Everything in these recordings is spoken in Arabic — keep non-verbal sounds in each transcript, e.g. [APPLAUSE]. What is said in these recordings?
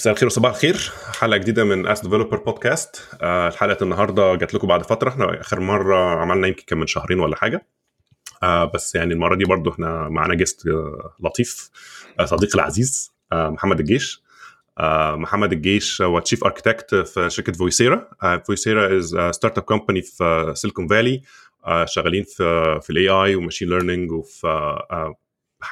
مساء الخير وصباح الخير. حلقة جديدة من AskDeveloper Podcast الحلقة النهارده جات لكم بعد فترة. إحنا آخر مرة عملنا يمكن كان من شهرين ولا حاجة. آه بس يعني المرة دي برضو إحنا معانا guest آه لطيف آه صديقي العزيز محمد الجيش. محمد الجيش هو chief architect في شركة Voicera Voicera is startup company في Silicon Valley شغالين في في ال AI و machine learning وفي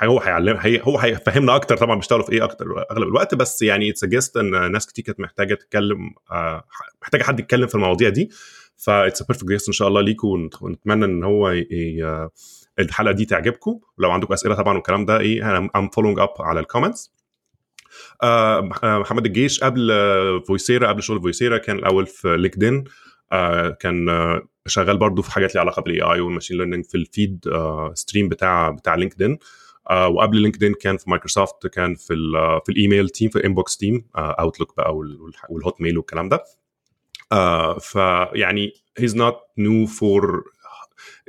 هو هيعلم هي هو هيفهمنا أكتر طبعا بيشتغلوا في إيه أكتر أغلب الوقت بس يعني it's just إن ناس كتير كانت محتاجة تتكلم آه محتاجة حد يتكلم في المواضيع دي ف it's perfect guest إن شاء الله ليكم ونتمنى إن هو. الحلقة دي تعجبكم ولو عندكم أسئلة طبعا والكلام ده إيه أنا am following up على ال comments آه محمد الجيش قبل Voicera قبل شغل Voicera كان الأول في LinkedIn آه كان آه شغال برضو في حاجات ليها علاقة بال AI وال machine learning في ال feed آه stream بتاع بتاع LinkedIn آه وقبل LinkedIn كان في مايكروسوفت كان في ال في ال email team في inbox team Outlook بقى وال Hotmail والكلام ده. آه فيعني he's not new for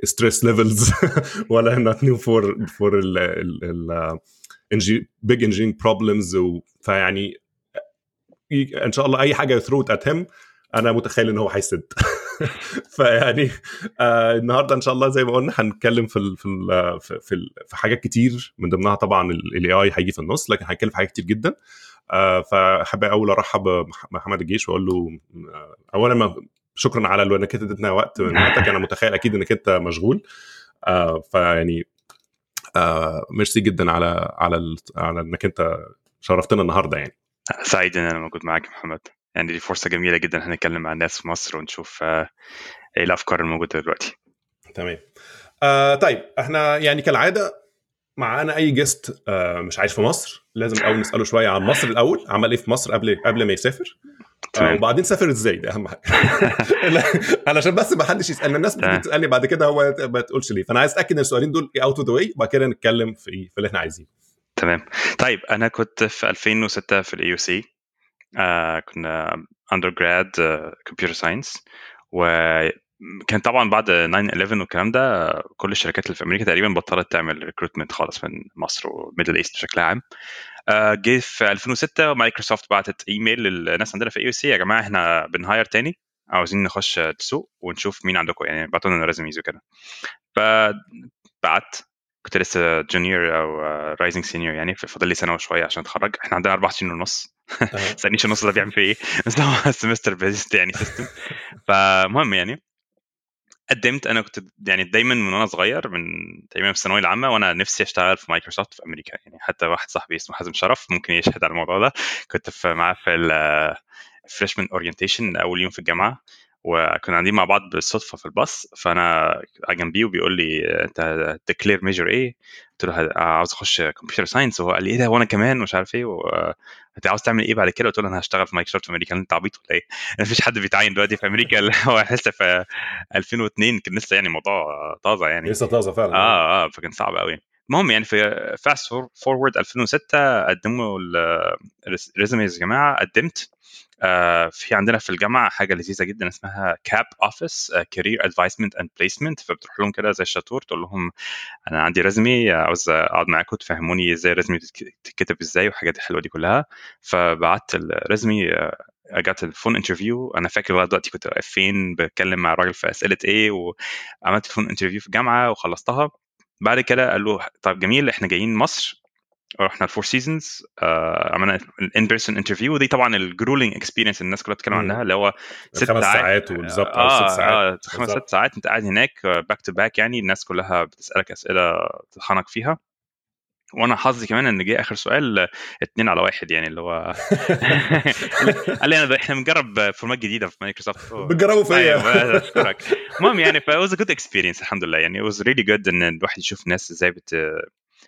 stress levels [LAUGHS] ولا not new for for ال ال big engineering problems فيعني إن شاء الله أي حاجة ي throw at him أنا متخيل إن هو هيسد. [LAUGHS] [LAUGHS] فيعني آه النهارده إن شاء الله زي ما قلنا هنتكلم في ال في ال في, ال في حاجات كتير من ضمنها طبعا ال AI هيجي في النص لكن هنتكلم في حاجات كتير جدا. آه فحابب اول أرحب بمحمد الجيش وأقول له آه اولا ما شكرا على إنك أنت اديتنا وقت من وقتك. أنا متخيل أكيد إنك أنت مشغول. آه فيعني آه ميرسي جدا على على على إنك أنت شرفتنا النهارده يعني. سعيد إن أنا موجود معاك محمد. يعني دي فرصة جميلة جدا هنتكلم مع الناس في مصر ونشوف إيه الأفكار الموجودة دلوقتي. تمام. آه طيب إحنا يعني كالعادة معانا أي guest آه مش عايش في مصر لازم الأول نسأله شوية عن مصر الأول عمل إيه في مصر قبل قبل ما يسافر؟ آه وبعدين سافر إزاي؟ ده أهم حاجة. [LAUGHS] علشان بس ما حدش يسألنا الناس بتيجي تسألني بعد كده هو ما تقولش ليه. فأنا عايز أتأكد إن السؤالين دول out of the way وبعد كده نتكلم في في اللي إحنا عايزينه. تمام. طيب أنا كنت في 2006 في ال AUC آه كنا undergrad computer science وكان طبعا بعد 9 11 والكلام ده كل الشركات اللي في أمريكا تقريبا بطلت تعمل recruitment خالص من مصر و Middle East بشكل عام. آه جه في 2006 مايكروسوفت بعتت ايميل للناس عندنا في AUC يا جماعة إحنا بنهاير تاني عاوزين نخش السوق ونشوف مين عندكم يعني بعتوا لنا resumes وكده. فبعت كنت لسه junior أو rising senior يعني فاضل لي سنة وشوية عشان أتخرج. إحنا عندنا أربع سنين ونص. [LAUGHS] تسألنيش النص ده بيعمل فيه إيه. [LAUGHS] بس هو semester based يعني system [LAUGHS] فمهم يعني قدمت. أنا كنت يعني دايما من وأنا صغير من تقريبا في الثانوية العامة وأنا نفسي أشتغل في مايكروسوفت في أمريكا يعني. حتى واحد صاحبي اسمه حازم شرف ممكن يشهد على الموضوع ده. كنت في معاه في ال freshman orientation أول يوم في الجامعة. وكنا قاعدين مع بعض بالصدفة في الباص فأنا جنبيه وبيقول لي أنت ت declare major إيه؟ قلت له عاوز أخش computer science وهو قال لي إيه ده وأنا كمان؟ مش عارف إيه أنت عاوز تعمل إيه بعد كده؟ قلت له أنا هشتغل في مايكروسوفت في أمريكا. أنت عبيط ولا إيه؟ [LAUGHS] ما فيش حد بيتعين دلوقتي في أمريكا هو لسه في 2002 كان لسه يعني موضوع طازة يعني. لسه طازة فعلا آه. آه فكان صعب قوي المهم يعني في fast forward 2006 قدموا ال resumes يا جماعة قدمت. في عندنا في الجامعة حاجة لذيذة جدا اسمها CAP office career advisement and placement فبتروح لهم كده زي الشطور تقول لهم أنا عندي resume عاوز أقعد معاكم تفهموني إزاي ال resume بتتكتب إزاي والحاجات الحلوة دي كلها. فبعت ال resume جت ال phone interview أنا فاكر لغاية دلوقتي كنت واقف فين بتكلم مع الراجل في أسئلة إيه وعملت phone interview في الجامعة وخلصتها. بعد كده قال له طيب جميل إحنا جايين مصر. رحنا ال Four Seasons عملنا ال in-person interview ودي طبعا ال grueling experience الناس كلها بتتكلم عنها اللي هو ست خمس ساعات بالظبط آه ست ساعات. خمس ست ساعات. أنت قاعد هناك back to back يعني الناس كلها بتسألك أسئلة تطحنك فيها. وأنا حظي كمان إن جه آخر سؤال اتنين على واحد يعني اللي هو [LAUGHS] قال لي أنا إحنا بنجرب formats جديدة في مايكروسوفت بتجربوا فيا. أشكرك. المهم يعني ف was a good experience الحمد لله يعني. Was really good إن الواحد يشوف ناس إزاي بت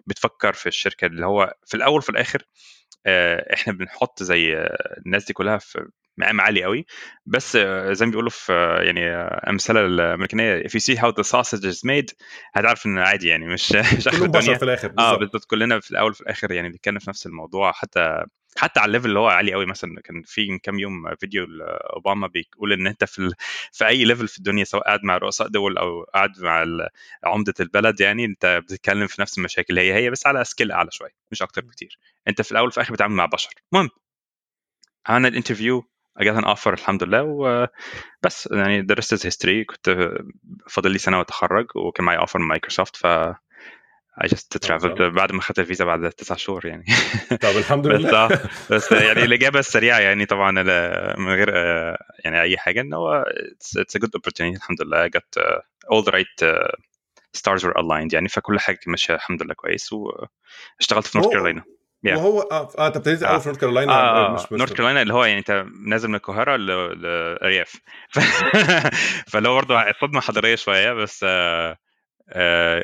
بتفكر في الشركة اللي هو في الأول وفي الآخر إحنا بنحط زي الناس دي كلها في مقام عالي قوي بس زي ما بيقولوا في يعني أمثلة الأمريكانية if you see how the sausage is made هتعرف إن عادي يعني مش [LAUGHS] مش آخر الدنيا. في الآخر آه بالظبط كلنا في الأول وفي الآخر يعني بنتكلم في نفس الموضوع. حتى حتى على ال level اللي هو عالي قوي مثلا. كان في من كام يوم فيديو لأوباما بيقول إن أنت في ال... في أي level في الدنيا سواء قاعد مع رؤساء دول أو قاعد مع عمدة البلد يعني أنت بتتكلم في نفس المشاكل. هي هي بس على scale أعلى شوية مش أكتر بكتير. أنت في الأول وفي الآخر بتتعامل مع بشر. المهم عملنا ال interview got an offer الحمد لله وبس يعني درست history كنت فاضل لي سنة وأتخرج وكان معي offer من مايكروسوفت ف I just traveled بعد ما اخذت الفيزا بعد تسع شهور يعني. [LAUGHS] طب الحمد بس لله. آه، بس يعني الإجابة السريعة يعني طبعا من غير آه، يعني أي حاجة إن هو it's, a good opportunity الحمد لله. Got uh, all the right stars were aligned يعني فكل حاجة ماشية الحمد لله كويس واشتغلت في نورث كارولينا Yeah. وهو آه أنت ابتديت آه. أول في نورث كارولاينا آه مش نورث كارولينا اللي هو يعني أنت نازل من القاهرة ل- لارياف ف... [LAUGHS] فاللي هو برضه صدمه حضارية شوية بس آه آه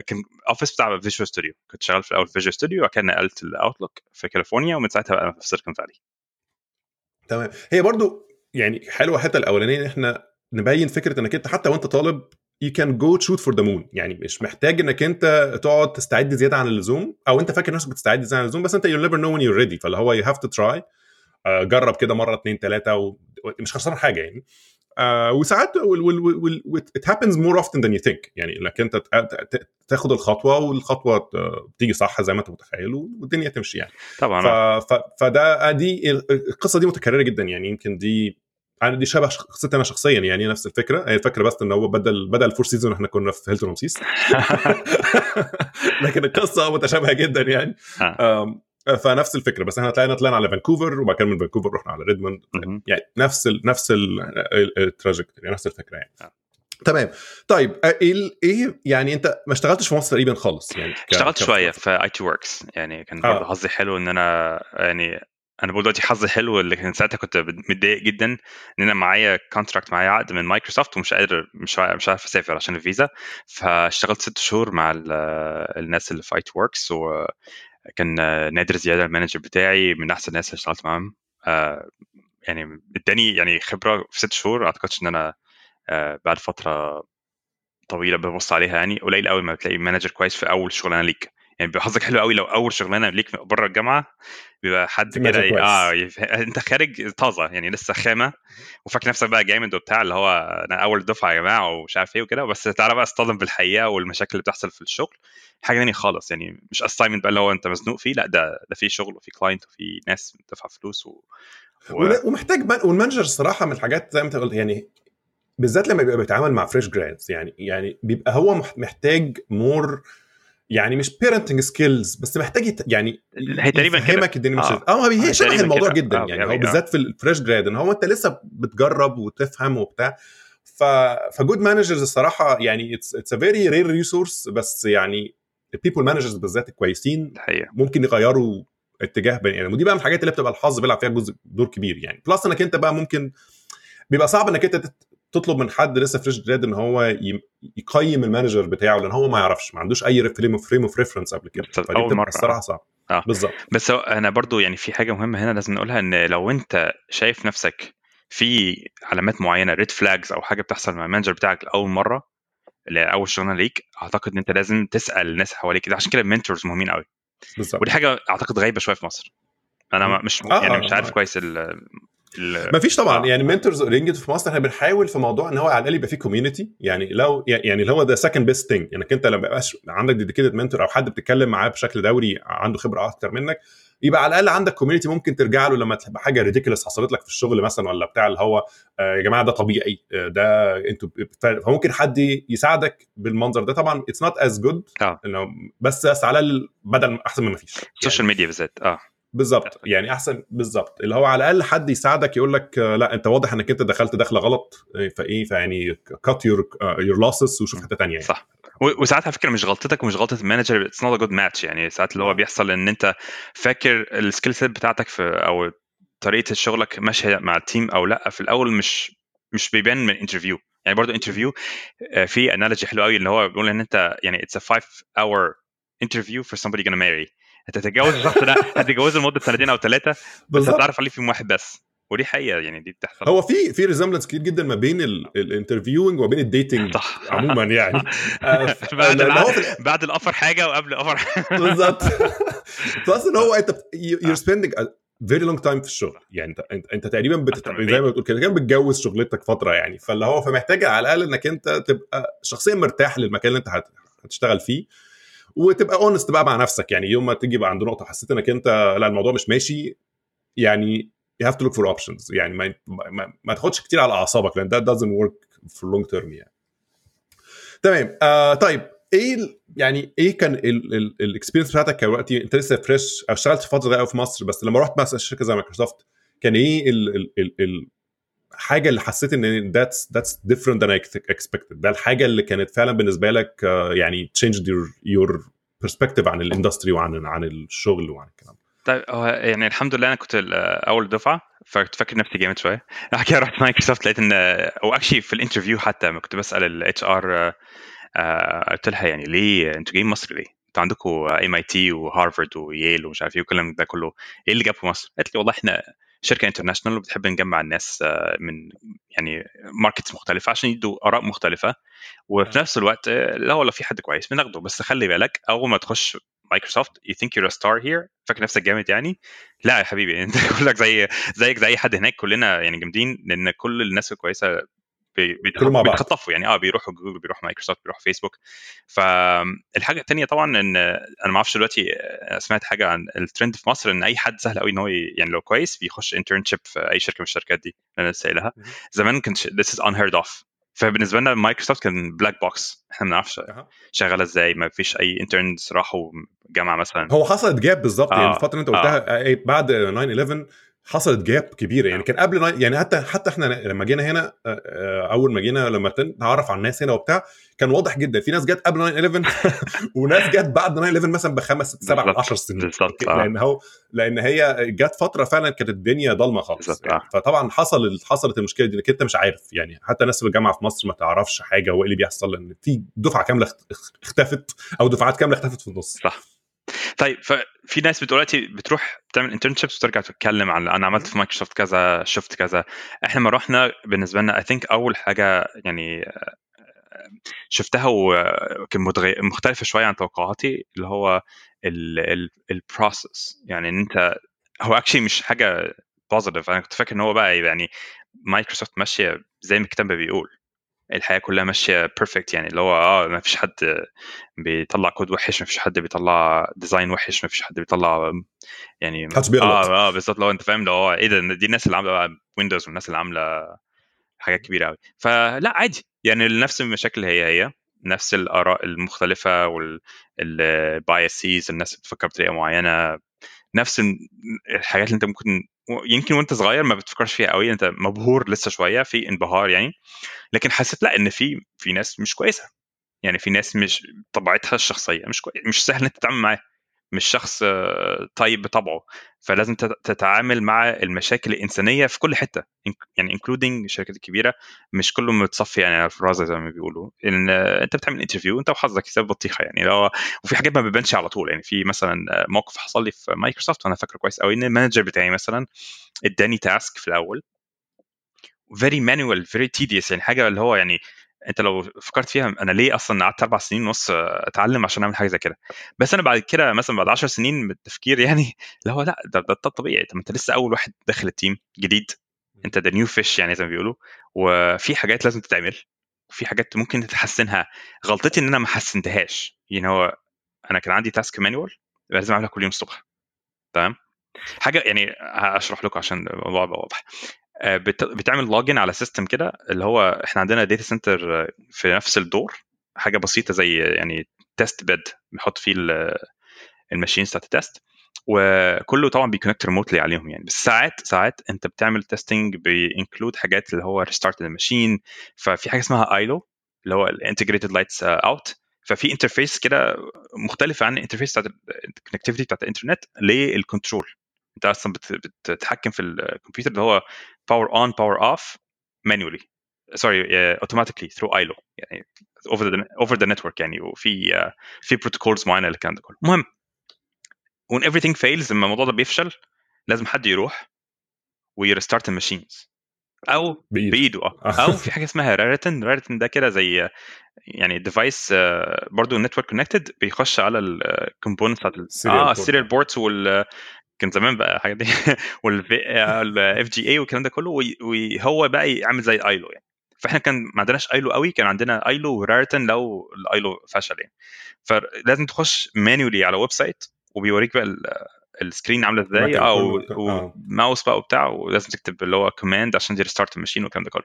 كان office بتاع فيجوال ستوديو كنت شغال في الأول في فيجوال ستوديو كده نقلت الاوتلوك في كاليفورنيا ومن ساعتها بقى في سيليكون فالي تمام. هي برضو يعني حلوة الحتة الأولانية إن إحنا نبين فكرة إنك أنت حتى وأنت طالب you can go shoot for the moon. يعني مش محتاج إنك أنت تقعد تستعد زيادة عن اللزوم أو أنت فاكر نفسك بتستعد زيادة عن اللزوم بس أنت you'll never know when you're ready. فاللي هو have to try. آه، جرب كده مرة اتنين تلاتة و... مش خسران حاجة يعني. آه وساعات وال- وال- it happens more often than you think. يعني إنك أنت تاخد الخطوة والخطوة ت- تيجي صح زي ما أنت متخيل والدنيا تمشي يعني. طبعا ف... ف... فده دي القصة دي متكررة جدا يعني. يمكن دي أنا دي شبه قصتي أنا شخصيا يعني نفس الفكرة. هي الفكرة بس إن هو بدل بدل فور سيزونز إحنا كنا في هيلتون رمسيس [LAUGHS] [LAUGHS] لكن القصة متشابهة جدا يعني. آه. فنفس الفكرة بس إحنا طلعنا طلعنا على فانكوفر وبعد كده من فانكوفر رحنا على ريدموند. يعني نفس ال نفس ال trajectory نفس الفكرة يعني آه. تمام طيب آه، إيه إيه يعني انت ما اشتغلتش في مصر تقريبا خالص يعني اشتغلت شوية في ايت وركس يعني كان آه. برضه حظي حلو إن أنا يعني أنا بقول دلوقتي حظي حلو اللي كان ساعتها كنت متضايق جدا إن أنا معايا contract معايا عقد من مايكروسوفت ومش قادر مش مش عارف أسافر عشان الفيزا فاشتغلت ست شهور مع ال- الناس اللي في ايت وركس وكان نادر زيادة ال manager بتاعي من أحسن الناس اللي اشتغلت معاهم. آه، يعني اداني يعني خبرة في ست شهور أعتقدش إن أنا آه، بعد فترة طويلة ببص عليها يعني قليل قوي ما بتلاقي manager كويس في أول شغلانة ليك. يعني بيبقى حظك حلو قوي لو أول شغلانة ليك بره الجامعة بيبقى حد كده. آه يف... أنت خارج طازة يعني لسه خامة وفاكر نفسك بقى جامد وبتاع اللي هو أنا أول دفعة يا جماعة ومش عارف إيه وكده بس تعالى بقى اصطدم بالحقيقة والمشاكل اللي بتحصل في الشغل حاجة ثانية خالص يعني مش assignment بقى اللي هو أنت مزنوق فيه لأ ده ده في شغل وفي client وفي ناس بتدفع فلوس و... و... ومحتاج من وال manager الصراحه من الحاجات زي ما أنت قلت يعني بالذات لما بيبقى بيتعامل مع fresh grads يعني يعني بيبقى هو مح- محتاج more يعني مش parenting skills بس محتاج يعني هي تقريبا كده. يفهمك الدنيا مش. آه هي هي شبه الموضوع كده. جدا آه، يعني هو أوي، آه. بالذات في ال fresh grad إن هو أنت لسه بتجرب وتفهم وبتاع ف ف good managers الصراحة يعني it's a very rare resource بس يعني ال people managers بالذات الكويسين ممكن يغيروا اتجاه بني آدم ودي بقى من الحاجات اللي بتبقى الحظ بيلعب فيها جزء دور كبير يعني plus إنك أنت بقى ممكن بيبقى صعب إنك أنت تطلب من حد لسه fresh grad إن هو يقيم ال manager بتاعه لأن هو ما يعرفش ما عندوش أي frame of frame of reference قبل كده. فدي بتبقى. الصراحة صعب آه. بالظبط. بس أنا برضو يعني في حاجة مهمة هنا لازم نقولها إن لو أنت شايف نفسك في علامات معينة red flags أو حاجة بتحصل مع ال manager بتاعك لأول مرة اللي هي اول شغلانة ليك أعتقد إن أنت لازم تسأل الناس حواليك. ده عشان كده ال mentors مهمين قوي بالظبط. ودي حاجة أعتقد غايبه شوية في مصر. أنا مش آه، يعني آه، مش عارف آه. كويس ما فيش طبعا. آه. يعني mentors oriented في مصر إحنا بنحاول في موضوع إن هو على الأقل يبقى فيه community يعني لو يعني اللي هو ده second best thing إنك أنت لما يبقاش عندك dedicated mentor أو حد بتتكلم معاه بشكل دوري عنده خبرة أكتر منك يبقى على الأقل عندك community ممكن ترجع له لما تبقى حاجة ridiculous حصلت لك في الشغل مثلا ولا بتاع اللي هو آه يا جماعة ده طبيعي آه ده أنتوا فممكن حد يساعدك بالمنظر ده. طبعا it's not as good. بس بس على بدل أحسن من ما فيش. ال social media بالذات آه. بالظبط. يعني أحسن بالظبط. اللي هو على الأقل حد يساعدك يقول لك آه، لأ أنت واضح إنك أنت دخلت دخلة غلط. آه، فإيه فيعني cut your your losses وشوف حتة ثانية يعني. صح. وساعات على فكرة مش غلطتك ومش غلطة ال manager it's not a good match يعني. ساعات اللي هو بيحصل إن أنت فاكر ال skill set بتاعتك في أو طريقة شغلك ماشية مع ال team أو لأ في الأول مش مش بيبان من interview يعني برضه interview في analogy حلو قوي اللي هو بيقول إن أنت يعني it's a 5 hour interview for somebody gonna marry. انت هتتجوز الشخص ده هتتجوزه لمدة سنتين أو ثلاثة بس هتعرف عليه فيهم واحد بس. ودي حقيقة يعني دي بتحصل. هو في في resemblance كتير جدا ما بين ال interviewing وما بين ال dating صح. عموما يعني. [LAUGHS] آه، بعد بعد ال offer حاجة وقبل ال offer بالظبط. [LAUGHS] plus ان هو أنت you're spending very long time في الشغل. يعني أنت أنت, تقريبا بتت... زي ما بتقول كده بتجوز شغلتك فترة يعني. فاللي هو فمحتاج على الأقل إنك أنت تبقى شخصيا مرتاح للمكان اللي أنت هت... هتشتغل فيه. وتبقى honest بقى مع نفسك. يعني يوم ما تيجي بقى عند نقطة حسيت إنك أنت لا الموضوع مش ماشي يعني you have to look for options. يعني ما ما, ما تاخدش كتير على أعصابك لأن that doesn't work for long term يعني. تمام. آه طيب إيه يعني إيه كان ال experience بتاعتك دلوقتي أنت لسه fresh اشتغلت فترة صغيره في مصر بس لما رحت مثلا شركة زي مايكروسوفت كان إيه الحاجة اللي حسيت إن that's that's different than expected ده الحاجة اللي كانت فعلا بالنسبة لك uh, يعني change your perspective عن ال industry وعن عن الشغل وعن الكلام طيب هو يعني الحمد لله أنا كنت أول دفعة فكنت فاكر نفسي جامد شوية بعد كده رحت مايكروسوفت لقيت إن أو actually في ال interview حتى لما كنت بسأل ال HR قلت لها يعني ليه أنتوا جايين مصر ليه؟ أنتوا عندكم ام اي تي وهارفرد وييل ومش عارف إيه والكلام ده كله إيه اللي جابكم مصر؟ قالت لي والله إحنا شركة international وبتحب نجمع الناس من يعني markets مختلفة عشان يدوا آراء مختلفة وفي نفس الوقت لا والله في حد كويس بناخده. بس خلي بالك أول ما تخش مايكروسوفت you think you're star here فاكر نفسك جامد يعني؟ لا يا حبيبي [LAUGHS] أنت كلك زي زيك زي أي حد هناك كلنا يعني جامدين لأن كل الناس الكويسة بيتخطفوا يعني. آه بيروحوا جوجل بيروحوا مايكروسوفت بيروحوا فيسبوك. فالحاجه الثانية طبعا إن أنا ما أعرفش دلوقتي سمعت حاجة عن الترند في مصر إن أي حد سهل قوي إن هو يعني لو كويس بيخش internship في أي شركة من الشركات دي اللي أنا لسه قايلها. زمان كنت this is unheard of. فبالنسبة لنا مايكروسوفت كان black box إحنا ما نعرفش شغالة إزاي ما فيش أي interns راحوا جامعة مثلا. هو حصلت gap بالظبط آه. يعني الفترة اللي أنت قلتها آه. بعد 9 11 حصلت gap كبيرة. يعني كان قبل يعني حتى حتى إحنا لما جينا هنا أول ما جينا لما نتعرف على الناس هنا وبتاع كان واضح جدا. في ناس جت قبل 9 11 [LAUGHS] وناس جت بعد 9 11 مثلا بخمس ست سبع 10 سنين. بالظبط. لأن هو لأن هي جت فترة فعلا كانت الدنيا ضلمة خالص. يعني فطبعا حصل حصلت المشكلة دي انك أنت مش عارف. يعني حتى الناس في الجامعة في مصر ما تعرفش حاجة هو إيه اللي بيحصل؟ لأن في دفعة كاملة اختفت أو دفعات كاملة اختفت في النص. صح. طيب ففي ناس دلوقتي بتروح تعمل internships وترجع تتكلم عن أنا عملت في مايكروسوفت كذا شفت كذا. إحنا لما رحنا بالنسبة لنا I think أول حاجة يعني شفتها وكان مختلفة شوية عن توقعاتي اللي هو ال process يعني إن أنت هو actually مش حاجة positive أنا كنت فاكر إن هو بقى يعني مايكروسوفت ماشية زي ما الكتاب بيقول. الحياة كلها ماشية perfect يعني اللي هو آه ما فيش حد بيطلع كود وحش ما فيش حد بيطلع design وحش ما فيش حد بيطلع يعني آه آه بالظبط لو أنت فاهم لو هو إيه ده دي الناس اللي عاملة ويندوز والناس اللي عاملة حاجات كبيرة قوي فلا عادي يعني نفس المشاكل هي هي نفس الآراء المختلفة والبايسيز الناس بتفكر بطريقة معينة نفس الحاجات اللي أنت ممكن يمكن وانت صغير ما بتفكرش فيها قوي انت مبهور لسه شوية في انبهار يعني لكن حسيت لأ إن في في ناس مش كويسة. يعني في ناس مش طبيعتها الشخصية مش كويس مش سهل انك تتعامل معاه مش شخص طيب بطبعه. فلازم تتعامل مع المشاكل الإنسانية في كل حتة يعني including الشركات الكبيرة. مش كله متصفي يعني الفرازة زي ما بيقولوا. إن أنت بتعمل interview أنت وحظك حساب بطيخة يعني. لو وفي حاجات ما بتبانش على طول يعني. في مثلا موقف حصل لي في مايكروسوفت وأنا فاكره كويس قوي إن ال manager بتاعي مثلا اداني task في الأول. very manual very tedious يعني. حاجة اللي هو يعني انت لو فكرت فيها أنا ليه أصلا قعدت أربع سنين ونص أتعلم عشان أعمل حاجة زي كده؟ بس أنا بعد كده مثلا بعد 10 سنين من التفكير يعني [LAUGHS] اللي هو لأ ده, ده, ده الطبيعي طب أنت لسه أول واحد داخل ال team جديد. أنت ده new fish يعني زي ما بيقولوا. وفي حاجات لازم تتعمل. وفي حاجات ممكن تحسنها غلطتي إن أنا ما حسنتهاش. يعني هو أنا كان عندي task manual لازم أعملها كل يوم الصبح. تمام؟ حاجة يعني هشرح لكم عشان الموضوع يبقى واضح. بتعمل login على system كده اللي هو إحنا عندنا data center في نفس الدور حاجة بسيطة زي يعني test bed بنحط فيه ال machines بتاعت ال test وكله طبعا بي connect remotely عليهم يعني. بس ساعات ساعات أنت بتعمل testing بي include حاجات اللي هو restart ال machine ففي حاجة اسمها iLO اللي هو ال integrated lights out ففي interface كده مختلفة عن ال interface بتاعت ال connectivity بتاعت الإنترنت لل control أنت أصلا بتتحكم في الكمبيوتر اللي هو power on power off manually sorry automatically through iLO يعني over the over the network يعني وفي uh, في protocols معينة للكلام ده كله. المهم when everything fails لما الموضوع ده بيفشل لازم حد يروح وي restart ال machines. أو بإيده, بإيده آه. أو في حاجة اسمها Raritan Raritan ده كده زي يعني device برضه network connected بيخش على ال components بتاعت آه ال serial ports وال كان زمان بقى الحاجات دي. وال VGA والكلام ده كله وهو بقى يعمل زي iLO يعني. فإحنا كان ما عندناش iLO قوي كان عندنا iLO و Raritan لو ال iLO فشل يعني. فلازم تخش manually على website وبيوريك بقى ال screen عاملة إزاي أو ماوس بقى وبتاع ولازم تكتب اللي هو command عشان restart ال machine والكلام ده كله.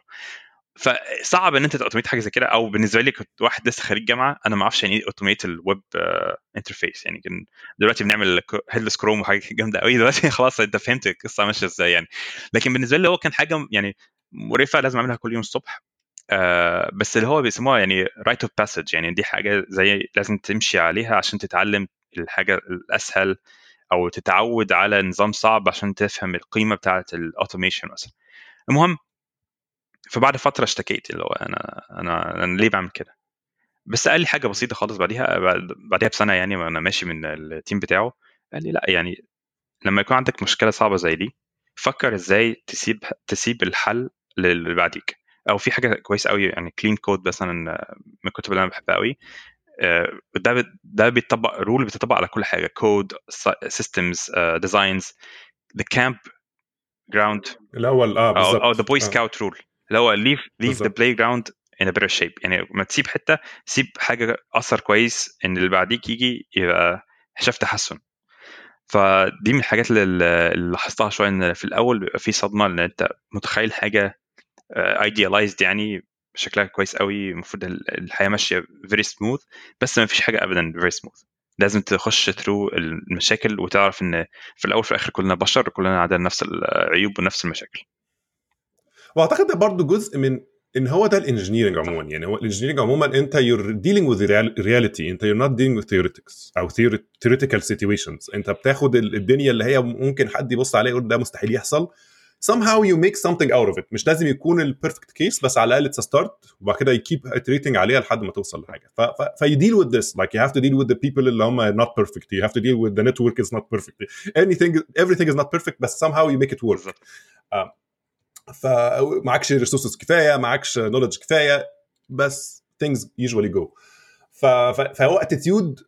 فصعب إن أنت ت automate حاجة زي كده أو بالنسبة لي كنت واحد لسه خريج جامعة أنا ما أعرفش يعني إيه automate ال web interface يعني كان دلوقتي بنعمل headless Chrome وحاجة [LAUGHS] جامدة قوي دلوقتي [LAUGHS] خلاص أنت فهمت القصة ماشية إزاي يعني. لكن بالنسبة لي هو كان حاجة يعني مقرفة لازم أعملها كل يوم الصبح آه بس اللي هو بيسموها يعني rite of passage يعني دي حاجة زي لازم تمشي عليها عشان تتعلم الحاجة الأسهل أو تتعود على نظام صعب عشان تفهم القيمة بتاعة ال automation مثلا. المهم فبعد فترة اشتكيت اللي هو أنا أنا أنا ليه بعمل كده؟ بس قال لي حاجة بسيطة خالص بعديها بعديها بسنة يعني وأنا ماشي من ال team بتاعه قال لي لأ يعني لما يكون عندك مشكلة صعبة زي دي فكر إزاي تسيب تسيب الحل للي بعديك. أو في حاجة كويسة قوي يعني clean code مثلا من الكتب اللي أنا بحبها قوي ده ده بيطبق rule بتطبق على كل حاجة code systems designs the campground الأول آه بالظبط أو the boy scout rule اللي هو leave leave the playground in better shape يعني ما تسيب حتة سيب حاجة أثر كويس إن اللي بعديك يجي يبقى شاف تحسن. فدي من الحاجات اللي لاحظتها شوية إن في الأول بيبقى في صدمة ان أنت متخيل حاجة idealized يعني شكلها كويس قوي المفروض الحياة ماشية very smooth بس ما فيش حاجة ابدا very smooth لازم تخش through المشاكل وتعرف إن في الأول وفي الآخر كلنا بشر كلنا عندنا نفس العيوب ونفس المشاكل. وأعتقد ده برضه جزء من إن هو ده ال engineering عموما. يعني هو ال engineering عموما أنت you're dealing with reality أنت you're not dealing with theoretics أو theoretical situations أنت بتاخد الدنيا اللي هي ممكن حد يبص عليها يقول ده مستحيل يحصل. Somehow you make something out of it. مش لازم يكون ال perfect case بس على الأقل it's start وبعد كده ي keep iterating عليها لحد ما توصل لحاجة. ف you deal with this. Like you have to deal with the people اللي هم not perfect. You have to deal with the network is not perfect. Anything everything is not perfect بس somehow you make it work. فمعكش resources كفاية معكش knowledge كفاية بس things usually go. ف... فهو attitude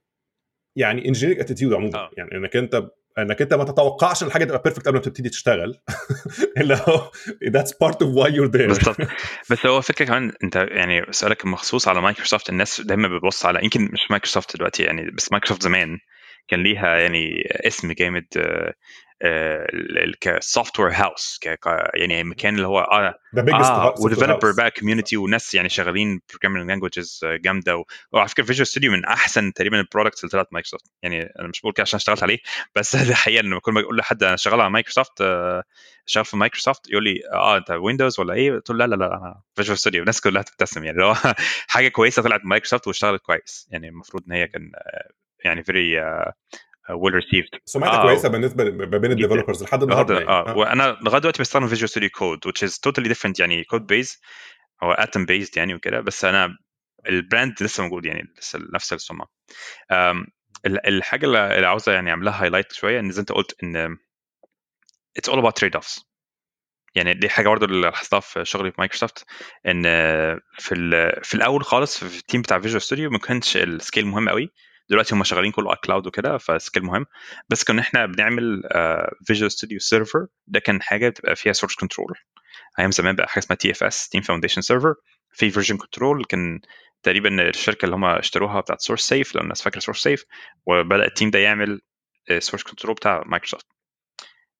يعني engineering attitude عموما. يعني إنك أنت إنك أنت ما تتوقعش إن الحاجة تبقى perfect قبل ما تبتدي تشتغل. [LAUGHS] اللي هو that's part of why you're there بالظبط بس هو فكرة كمان أنت يعني سؤالك مخصوص على مايكروسوفت الناس دايما بتبص على يمكن مش مايكروسوفت دلوقتي يعني بس مايكروسوفت زمان كان ليها يعني اسم جامد ك software house يعني مكان اللي هو آه آه و developer بقى community وناس يعني شغالين programming languages جامدة وعلى فكرة فيجوال ستوديو من أحسن تقريبا ال products اللي طلعت مايكروسوفت. يعني أنا مش بقول كده عشان اشتغلت عليه بس [LAUGHS] ده حقيقة لما كل ما أقول لحد أنا شغال على مايكروسوفت شغال في مايكروسوفت يقول لي آه أنت ويندوز ولا إيه؟ قلت له لا لا لا أنا فيجوال ستوديو الناس كلها تبتسم يعني لو [LAUGHS] حاجة كويسة طلعت مايكروسوفت واشتغلت كويس. يعني المفروض إن هي كان يعني very well received سمعتها آه كويسة بالنسبة ما بين ال developers لحد النهارده يعني. آه. آه. وأنا لغاية دلوقتي بستخدم فيجوال ستوديو كود which is totally different يعني code base هو Atom based يعني وكده بس أنا ال brand لسه موجود يعني لسه نفس السمعة الحاجة اللي عاوزة يعني أعملها highlight شوية إن زي أنت قلت إن it's all about trade offs يعني دي حاجة برضه اللي لاحظتها في شغلي في مايكروسوفت إن في في الأول خالص في ال team بتاع فيجوال ستوديو ما كانش ال scale مهم قوي دلوقتي هم شغالين كله على cloud وكده ف scale مهم. بس كنا إحنا بنعمل فيجوال ستوديو server ده كان حاجة بتبقى فيها source control أيام زمان بقى حاجة اسمها TFS Team Foundation Server في version control كان تقريبا الشركة اللي هم اشتروها بتاعت SourceSafe لو الناس فاكرة SourceSafe وبدأ ال team ده يعمل source control بتاع مايكروسوفت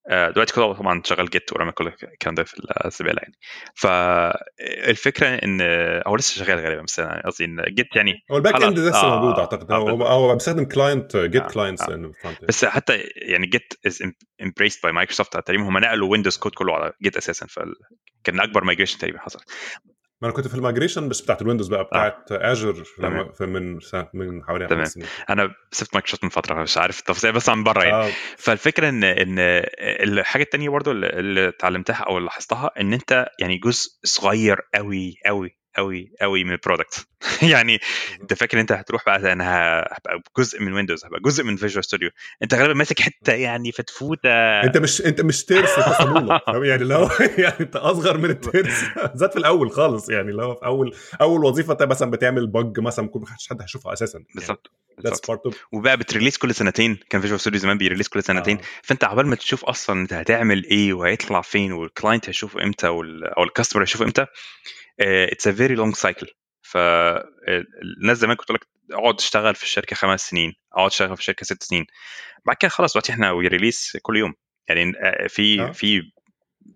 دلوقتي كله طبعا شغال Git ورمى كل الكلام ده في الزباله يعني. فالفكرة إن هو لسه شغال غالبا بس أنا قصدي إن Git يعني هو ال back end لسه آه موجود أعتقد. هو هو بيستخدم client Git clients بس حتى يعني Git is embraced by مايكروسوفت تقريبا. هم نقلوا ويندوز كود كله على Git أساسا فكان أكبر migration تقريبا حصل. ما أنا كنت في ال migration بس بتاعت الويندوز بقى بتاعت آه. Azure لما من سنه من حوالي تمام سنين أنا سبت مايكروسوفت من فترة مش عارف التفاصيل بس عن بره يعني آه. فالفكرة إن إن الحاجة الثانية برضو اللي اتعلمتها أو اللي لاحظتها إن أنت يعني جزء صغير قوي قوي قوي قوي من ال product [LAUGHS] يعني أنت فاكر أنت هتروح بقى أنا هبقى جزء من ويندوز هبقى جزء من فيجوال ستوديو أنت غالبا ماسك حتة يعني فتفوته أنت مش أنت مش ترس انت صاموله [LAUGHS] يعني لو [LAUGHS] يعني أنت أصغر من الترس. بالذات في الأول خالص يعني لو في أول أول وظيفة انت مثلا بتعمل bug مثلا ممكن محدش حد هيشوفها أساسا بالظبط يعني. وبقى بت release كل سنتين. كان فيجوال ستوديو زمان بي release كل سنتين. آه. فأنت عبال ما تشوف أصلا أنت هتعمل إيه وهيطلع فين وال client هيشوفه إمتى أو ال customer هيشوفه إمتى it's a very long cycle فالناس زمان كنت لك اقعد اشتغل في الشركة خمس سنين اقعد اشتغل في الشركة ست سنين بعد كده خلاص دلوقتي إحنا release كل يوم يعني في آه. في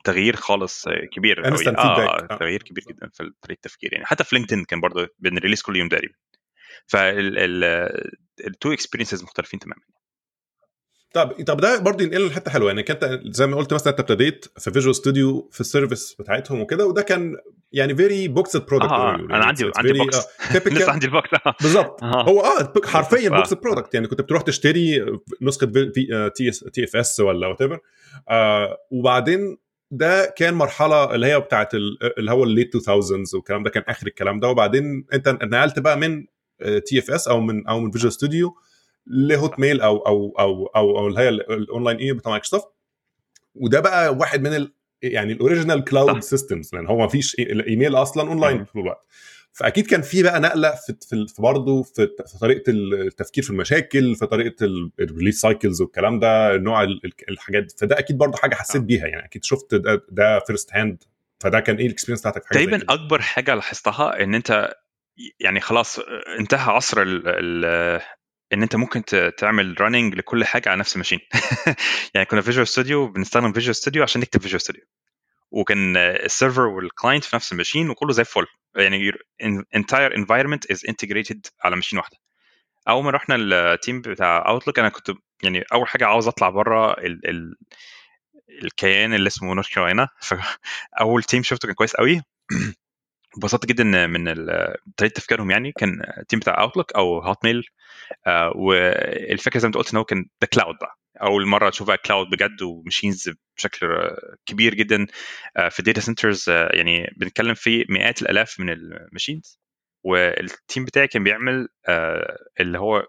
تغيير خالص كبير Instant أوي. feedback. آه آه. تغيير كبير جدا في طريقة التفكير يعني حتى في لينكدين كان برضه بن release كل يوم تقريبا فال ال two experiences مختلفين تماما طب طب ده برضه ينقلنا لحتة حلوة. يعني انت زي ما قلت مثلا أنت ابتديت في فيجوال ستوديو في ال service بتاعتهم وكده وده كان يعني very boxed product آه، أنا عندي- [LAUGHS] عندي box. لسه عندي ال box بالظبط. آه. هو آه حرفيا آه. box product يعني كنت بتروح تشتري نسخة في TFS ولا whatever وبعدين ده كان مرحلة اللي هي بتاعت ال- اللي هو ال late 2000 والكلام ده كان آخر الكلام ده. وبعدين أنت نقلت بقى من TFS أو من أو من فيجوال ستوديو ل Hotmail أو أو أو أو, أو اللي هي ال- الاونلاين اي بتاع مايكروسوفت وده بقى واحد من ال يعني ال original cloud. systems لأن هو ما فيش الايميل أصلا اونلاين. طول الوقت فأكيد كان في بقى نقلة في في, برضه في, طريقة التفكير في المشاكل في طريقة ال release cycles والكلام ده نوع ال- ال- الحاجات فده أكيد برضه حاجة حسيت آه. بيها يعني أكيد شفت ده, ده first hand فده كان إيه ال experience بتاعتك في حاجة تقريبا؟ أكبر حاجة لاحظتها إن أنت يعني خلاص انتهى عصر ال ال إن أنت ممكن تعمل running لكل حاجة على نفس ال machine. [LAUGHS] يعني كنا فيجوال ستوديو بنستخدم فيجوال ستوديو عشان نكتب فيجوال ستوديو وكان ال server وال client في نفس ال machine وكله زي الفل. يعني entire environment is integrated على machine واحدة. أول ما رحنا ال team بتاع Outlook أنا كنت يعني أول حاجة عاوز أطلع بره ال ال الكيان اللي اسمه نورث كارولاينا فاول team شفته كان كويس قوي [CLEARS THROAT] انبسطت جدا من طريقة تفكيرهم يعني. كان ال team بتاع Outlook أو Hotmail والفكرة زي ما أنت قلت إن هو كان the cloud بقى. أول مرة تشوف بقى cloud بجد و machines بشكل آه، كبير جدا. آه، في ال data centers يعني بنتكلم في مئات الآلاف من ال machines. وال team بتاعي كان بيعمل آه، اللي هو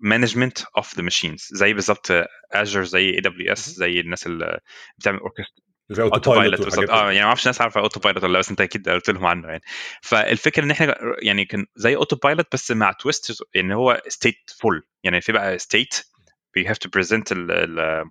management of the machines زي بالظبط Azure زي AWS زي الناس اللي بتعمل زي Autopilot آه يعني ما أعرفش الناس عارفة Autopilot ولا لا، بس انت أكيد قلت لهم عنه يعني. فالفكرة ان إحنا يعني كان زي Autopilot بس مع twist ان هو stateful يعني في بقى state we have to present ال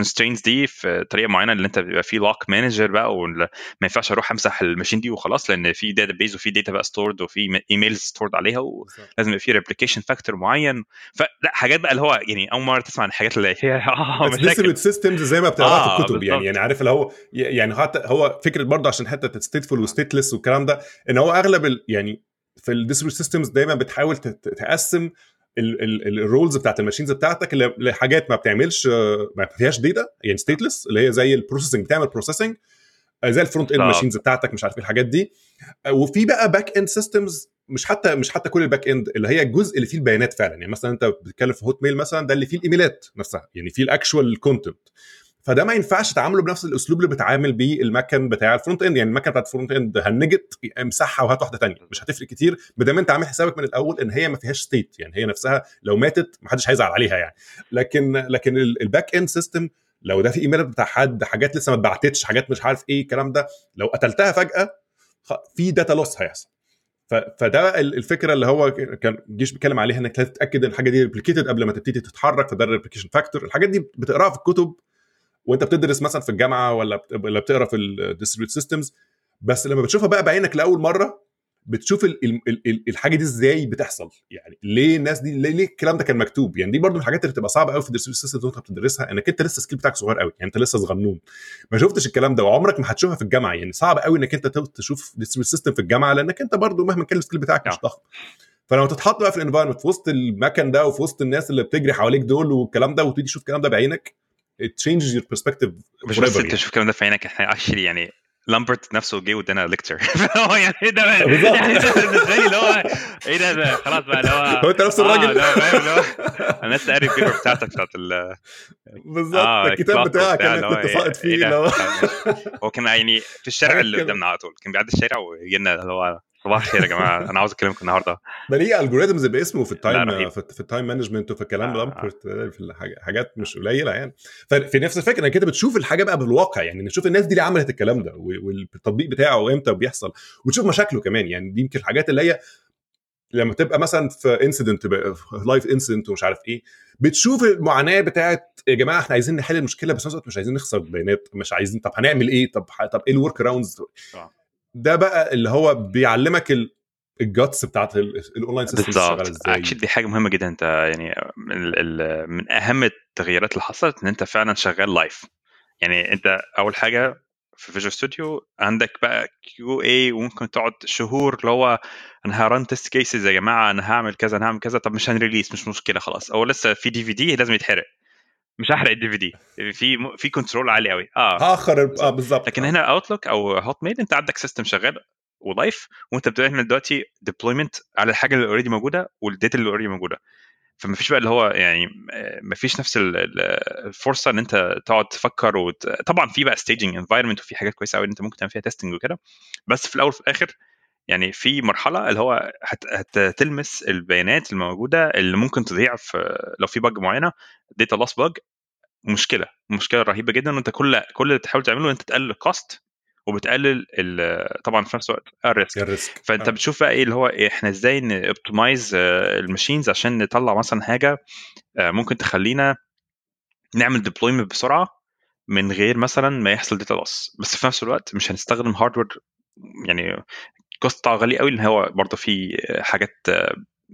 constraints دي في طريقة معينة اللي انت بيبقى فيه lock manager بقى وما ينفعش أروح امسح ال machine دي وخلاص لأن في database وفي data بقى stored وفي emails stored عليها و... لازم يبقى في replication factor معين. فلا حاجات بقى اللي هو يعني أول مرة تسمع عن الحاجات اللي هي [LAUGHS] آه ديستريبيوت سيستمز زي ما بتقراها آه، في الكتب يعني. بالظبط. يعني عارف اللي هو يعني حتى هو فكرة برضه عشان حتة stateful و stateless والكلام ده إن هو أغلب يعني في ال distributed systems دايما بتحاول تقسم ال roles بتاعت ال machines بتاعتك ل- لحاجات ما بتعملش آه، ما فيهاش data يعني stateless اللي هي زي ال processing بتعمل processing زي ال front end. machines بتاعتك مش عارف إيه الحاجات دي. آه، وفي بقى back end systems مش حتى مش حتى كل ال back end اللي هي الجزء اللي فيه البيانات فعلا. يعني مثلا أنت بتتكلم في Hotmail مثلا ده اللي فيه الإيميلات نفسها يعني فيه ال actual content فده ما ينفعش تعامله بنفس الأسلوب اللي بتعامل بيه المكن بتاع ال front end يعني المكنة بتاعت ال front end هنجت امسحها وهات واحدة تانية مش هتفرق كتير ما دام انت عامل حسابك من الأول إن هي ما فيهاش state يعني هي نفسها لو ماتت ما حدش هيزعل عليها يعني. لكن لكن ال- ال back end system لو ده في ايميلات بتاع حد حاجات لسه ما اتبعتتش حاجات مش عارف إيه الكلام ده لو قتلتها فجأة في data loss هيحصل. فده ال- الفكرة اللي هو كان جيش بيتكلم عليها إنك تتأكد إن الحاجة دي replicated قبل ما تبتدي تتحرك فده ال replication factor الحاجات دي بتقراها في الكتب وانت بتدرس مثلا في الجامعة ولا ولا بتقرأ في ال distributed systems بس لما بتشوفها بقى بعينك لأول مرة بتشوف ال ال ال ال الحاجة دي إزاي بتحصل؟ يعني ليه الناس دي ليه, ليه الكلام ده كان مكتوب؟ يعني دي برضو من الحاجات اللي بتبقى صعبة قوي في ال distributed systems وأنت بتدرسها إنك أنت لسه ال scale بتاعك صغير قوي يعني أنت لسه صغنون. ما شفتش الكلام ده وعمرك ما هتشوفها في الجامعة يعني صعب قوي إنك أنت تشوف distributed system في الجامعة لأنك أنت برضو مهما كان ال scale بتاعك مش آه. ضخم. فلما تتحط بقى في ال environment في وسط المكن ده وفي وسط الناس اللي بتجري حواليك دول والكلام ده وتبتدي تشوف الكلام ده بعينك it changes your perspective مش بس انت يعني. تشوف الكلام ده في عينك إحنا actually يعني Lamport نفسه جه وادانا lecture [LAUGHS] يعني إيه ده. يعني بالنسبة لي اللي هو إيه ده, ده خلاص بقى اللي هو هو أنت نفس الراجل فاهم اللي هو أنا لسه قاري ال paper بتاعتك بتاعت ال بالظبط آه الكتاب بتاعك اللي كنت إيه- ساقط إيه فيه؟ اللي هو هو كان يعني في الشارع اللي. قدامنا على طول كان بيعدي الشارع ويجي لنا اللي هو صباح الخير يا جماعة أنا عاوز أكلمكم النهارده. ده ليه algorithms باسمه في ال time. في, ال time management وفي الكلام آه، ده Lamport في حاجات مش قليلة يعني. ففي نفس الفكرة إنك أنت بتشوف الحاجة بقى بالواقع يعني نشوف الناس دي اللي عملت الكلام ده والتطبيق بتاعه إمتى بيحصل وتشوف مشاكله كمان يعني. دي يمكن الحاجات اللي هي لما تبقى مثلا في incident live incident ومش عارف إيه بتشوف المعاناة بتاعت يا جماعة إحنا عايزين نحل المشكلة بس في نفس الوقت مش عايزين نخسر بيانات مش عايزين طب هنعمل إيه؟ طب طب إيه ال workarounds آه. ده بقى اللي هو بيعلمك ال... ال guts بتاعت ال online system شغالة إزاي. actually دي حاجة مهمة جدا. أنت يعني من أهم التغييرات اللي حصلت إن أنت فعلا شغال live يعني أنت أول حاجة في Visual Studio عندك بقى QA وممكن تقعد شهور اللي هو أنا ه run test cases يا جماعة أنا هعمل كذا أنا هعمل كذا طب مش هن release مش مشكلة خلاص. هو لسه في DVD لازم يتحرق. مش هحرق ال DVD في في control عالي قوي آه. هاخر آه بالظبط. لكن هنا Outlook أو Hotmail أنت عندك system شغال و live وأنت بتعمل دلوقتي deployment على الحاجة اللي already موجودة وال data اللي already موجودة. فما فيش بقى اللي هو يعني ما فيش نفس الفرصة إن أنت تقعد تفكر وت... طبعا في بقى staging environment وفي حاجات كويسة قوي أنت ممكن تعمل فيها testing وكده. بس في الأول وفي الآخر يعني في مرحلة اللي هو هت... هتلمس البيانات الموجودة اللي ممكن تضيع في لو في bug معينة data loss bug مشكلة مشكلة رهيبة جدا وأنت كل كل اللي تحاول تعمله أنت تقلل ال cost وبتقلل طبعا في نفس الوقت ال risk ال risk فأنت آه. بتشوف بقى إيه اللي هو إحنا إزاي ن optimize ال machines عشان نطلع مثلا حاجة ممكن تخلينا نعمل deployment بسرعة من غير مثلا ما يحصل data loss بس في نفس الوقت مش هنستخدم hardware يعني ال cost بتاعه غالي قوي اللي هو برضه في حاجات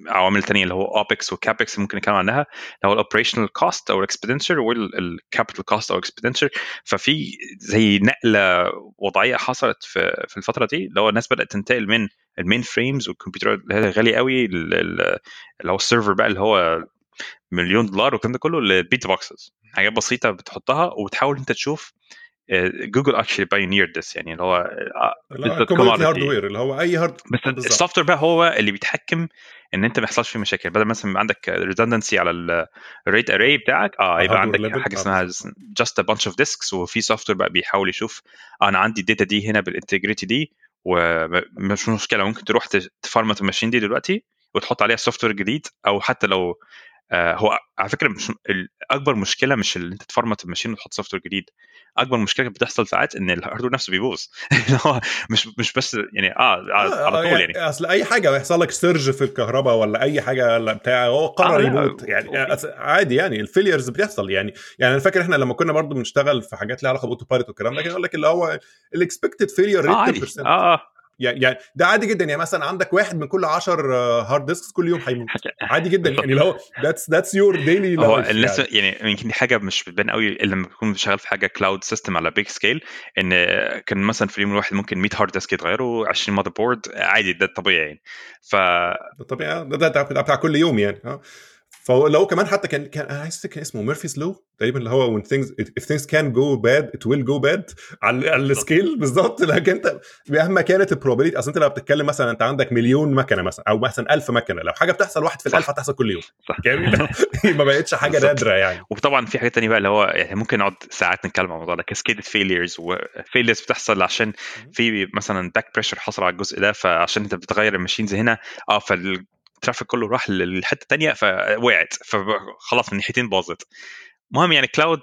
عوامل تانية اللي هو opex و capex ممكن نتكلم عنها اللي هو ال operational cost أو ال expenditure وال capital cost أو expenditure ففي زي نقلة وضعية حصلت في في الفترة دي اللي هو الناس بدأت تنتقل من ال mainframes والكمبيوتر اللي هي غالية قوي اللي هو ال server بقى اللي هو مليون دولار والكلام ده كله لل pizza boxes حاجات بسيطة بتحطها وبتحاول أنت تشوف Google actually pioneered this يعني اللي هو هاردوير اللي هو أي hard بس ال software بقى هو اللي بيتحكم إن أنت ما يحصلش فيه مشاكل. بدل مثلا عندك redundancy على ال RAID array بتاعك آه يبقى عندك حاجة اسمها just a bunch of disks وفي software بقى بيحاول يشوف أنا عندي ال data دي هنا بال integrity دي ومش مشكلة ممكن تروح تفرمت ال machine دي دلوقتي وتحط عليها software جديد أو حتى لو آه هو على فكرة مش أكبر مشكلة مش اللي أنت تفرمت ال machine وتحط software جديد أكبر مشكلة بتحصل ساعات إن ال hardware نفسه بيبوظ. [LAUGHS] هو مش مش بس يعني آه على طول يعني أصل أي حاجة يحصل لك surge في الكهرباء ولا أي حاجة ولا بتاع هو قرر آه يموت. يعني عادي يعني ال failures بتحصل يعني. يعني أنا فاكر إحنا لما كنا برضو بنشتغل في حاجات ليها علاقة ب Autopilot والكلام ده كان يقول لك اللي هو ال expected failure rate آه آه. يعني ده عادي جدا. يعني مثلا عندك واحد من كل 10 hard disks كل يوم هيموت. عادي جدا. يعني اللي هو that's that's your daily هو الناس يعني. يمكن دي حاجة مش بتبان قوي إلا لما تكون شغال في حاجة cloud system على big scale إن كان مثلا في اليوم الواحد ممكن 100 hard disk يتغيروا 20 motherboard عادي ده الطبيعي يعني. ف ده طبيعي ده, ده بتاع كل يوم يعني آه. فلو كمان حتى كان كان أنا عايز كان اسمه Murphy's law تقريبا اللي هو when things if things can go bad it will go bad على على ال scale بالظبط. لكن أنت مهما كانت ال probability أصل أنت لو بتتكلم مثلا أنت عندك مليون مكنة مثلا أو مثلا 1000 مكنة لو حاجة بتحصل واحد في الألف هتحصل كل يوم. صح. [LAUGHS] ما بقتش حاجة نادرة يعني. وطبعا في حاجات تانية بقى اللي هو يعني ممكن نقعد ساعات نتكلم عن الموضوع ده cascaded failures و failures بتحصل عشان في مثلا back pressure حصل على الجزء ده فعشان أنت بتغير ال machines هنا آه فال ال traffic كله راح للحته الثانية فوقعت فخلاص من ناحيتين باظت. المهم يعني cloud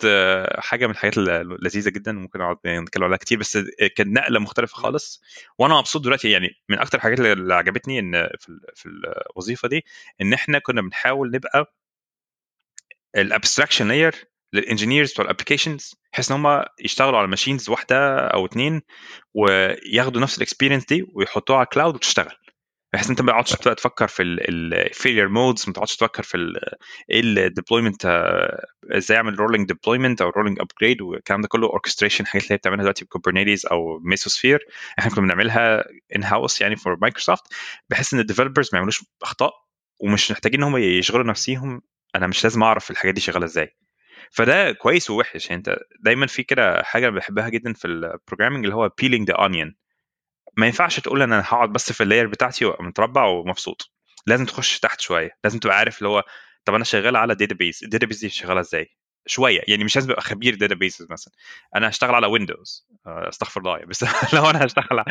حاجة من الحاجات اللذيذة جدا ممكن نقعد نتكلم عليها كتير بس كانت نقلة مختلفة خالص. وأنا مبسوط دلوقتي يعني من أكتر الحاجات اللي عجبتني إن في في الوظيفة دي إن إحنا كنا بنحاول نبقى ال abstraction layer لل engineers بتوع ال applications بحيث إن هم يشتغلوا على machines واحدة أو اثنين وياخدوا نفس ال experience دي ويحطوها على cloud وتشتغل. بحيث أنت ما تقعدش تفكر في ال failure modes ما تقعدش تفكر في إيه ال deployment إزاي أعمل rolling deployment أو rolling upgrade والكلام ده كله orchestration الحاجات اللي هي بتعملها دلوقتي ب Kubernetes أو ميسوسفير إحنا كنا بنعملها in-house يعني for Microsoft بحيث إن ال developers ما يعملوش أخطاء ومش محتاجين إن هم يشغلوا نفسيهم أنا مش لازم أعرف الحاجات دي شغالة إزاي. فده كويس ووحش يعني أنت دايما في كده حاجة بحبها جدا في ال programming اللي هو peeling the onion. ما ينفعش تقول إن أنا هقعد بس في ال layer بتاعتي متربع ومبسوط. لازم تخش تحت شوية. لازم تبقى عارف اللي هو طب أنا شغال على database ال database دي شغالة إزاي؟ شوية يعني مش لازم ابقى خبير database مثلا. أنا هشتغل على Windows أستغفر الله بس لو أنا هشتغل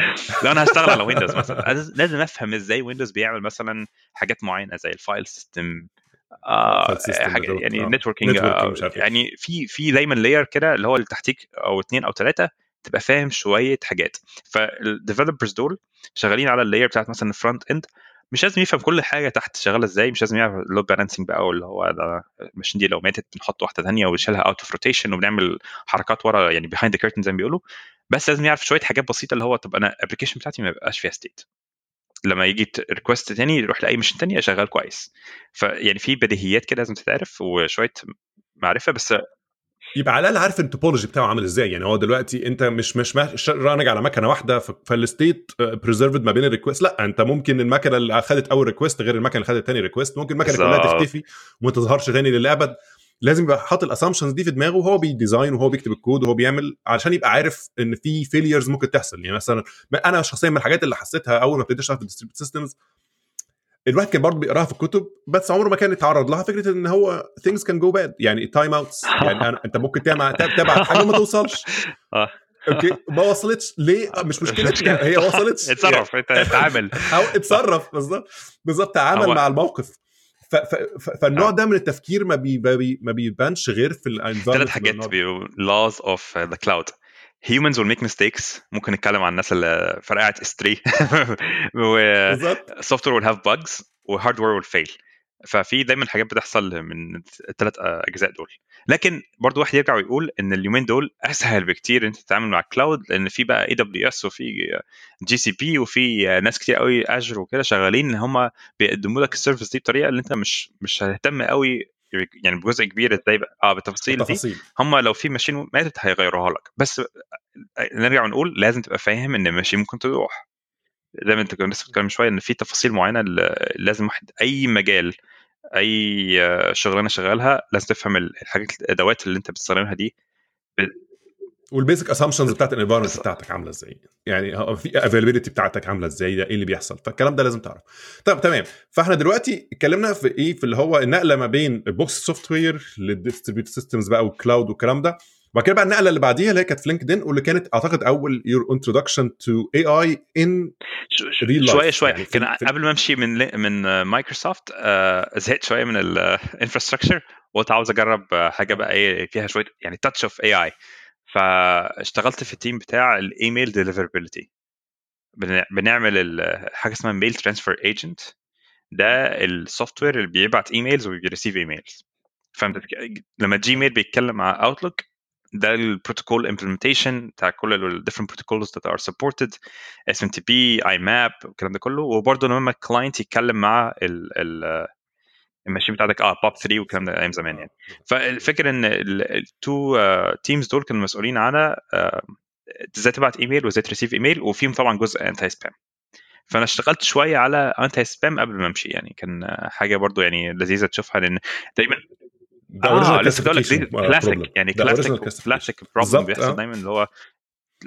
لو أنا هشتغل على [LAUGHS] Windows مثلا. لازم أفهم إزاي Windows بيعمل مثلا حاجات معينة زي ال file system آه يعني networking آه يعني في في دايما layer كده اللي هو اللي تحتيك أو اثنين أو ثلاثة تبقى فاهم شوية حاجات. فال developers دول شغالين على ال layer بتاعت مثلا ال front end مش لازم يفهم كل حاجة تحت شغالة إزاي مش لازم يعرف ال load balancing بقى اللي هو ال machine دي لو ماتت بنحط واحدة ثانية ونشيلها out of rotation وبنعمل حركات ورا يعني behind the curtain زي ما بيقولوا. بس لازم يعرف شوية حاجات بسيطة اللي هو طب أنا ال application بتاعتي ما يبقاش فيها state لما يجي request تاني يروح لأي machine تانية شغال كويس. فيعني في بديهيات كده لازم تتعرف وشوية معرفة بس يبقى على الأقل عارف ال topology بتاعه عامل إزاي. يعني هو دلوقتي أنت مش مش run على مكنة واحدة فال state preserved ما بين ال request لا أنت ممكن المكنة اللي خدت أول request غير المكنة اللي خدت تاني request ممكن المكنة كلها تختفي وما تظهرش تاني للأبد. لازم يبقى حاطط ال assumptions دي في دماغه وهو بي design وهو بيكتب الكود وهو بيعمل علشان يبقى عارف إن في failures ممكن تحصل. يعني مثلا أنا شخصيا من الحاجات اللي حسيتها أول ما ابتديت أشتغل في ال distributed systems الواحد كان برضه بيقراها في الكتب بس عمره ما كان يتعرض لها فكرة إن هو things can go bad يعني timeouts يعني أنا أنت ممكن تبعت حاجة ما توصلش. [LAUGHS] آه. okay؟ ما وصلتش. ليه؟ مش مشكلتك هي وصلتش. [LAUGHS] اتصرف انت اتعامل. [LAUGHS] أو اتصرف بالظبط. بالظبط تعامل مع الموقف. فالنوع ده من التفكير ما بي ما بيبانش غير في ثلاث حاجات laws of the cloud. Humans will make mistakes. ممكن نتكلم عن الناس اللي فرقعت S3 [LAUGHS] و software will have bugs و hardware will fail. ففي دايما حاجات بتحصل من الثلاث أجزاء دول. لكن برضو واحد يرجع ويقول إن اليومين دول أسهل بكتير أنت تتعامل مع ال cloud لأن في بقى اي دبليو اس وفي جي سي بي وفي ناس كتير قوي Azure وكده شغالين إن هم بيقدموا لك ال service دي بطريقة اللي أنت مش مش هتهتم قوي يعني بجزء كبير إزاي آه بالتفاصيل التفاصيل. دي هم لو في machine ماتت هيغيروها لك. بس نرجع ونقول لازم تبقى فاهم إن ال machine ممكن تروح. زي ما أنت كنت لسه بتتكلم شوية إن في تفاصيل معينة لازم واحد أي مجال أي شغلانة شغالها لازم تفهم الحاجات الأدوات اللي أنت بتستخدمها دي. وال basic assumptions بتاعت ال environment بتاعتك عاملة إزاي؟ يعني في availability بتاعتك عاملة إزاي؟ ده إيه اللي بيحصل؟ فالكلام ده لازم تعرف طب تمام. فإحنا دلوقتي اتكلمنا في إيه؟ في اللي هو النقلة ما بين ال box software لل distributed systems بقى وال cloud والكلام ده. وبعد كده بقى النقلة اللي بعديها اللي هي كانت في LinkedIn واللي كانت أعتقد أول your introduction to AI in real شوية شوية. يعني كان قبل ما أمشي من من مايكروسوفت uh, زهقت شوية من ال infrastructure وقلت عاوز أجرب حاجة بقى إيه؟ فيها شوية يعني touch of AI فاشتغلت في ال team بتاع ال email deliverability بنعمل حاجة اسمها mail transfer agent ده ال software اللي بيبعت emails وبي receive emails فهمت لما Gmail بيتكلم مع Outlook ده ال protocol implementation بتاع كل ال different protocols that are supported اس ام تي بي اي ماب الكلام ده كله. وبرده لما ال client يتكلم مع ال ال ال machine بتاعتك آه POP3 والكلام ده أيام زمان يعني. فالفكرة إن ال two teams دول كانوا مسؤولين على إزاي تبعت ايميل وإزاي ت receive email وفيهم طبعا جزء anti-spam فأنا اشتغلت شوية على anti-spam قبل ما أمشي يعني كان حاجة برضو يعني لذيذة تشوفها لأن دايما ده آه لسه كلاسيك يعني كلاسيك classic problem بيحصل دايما اللي هو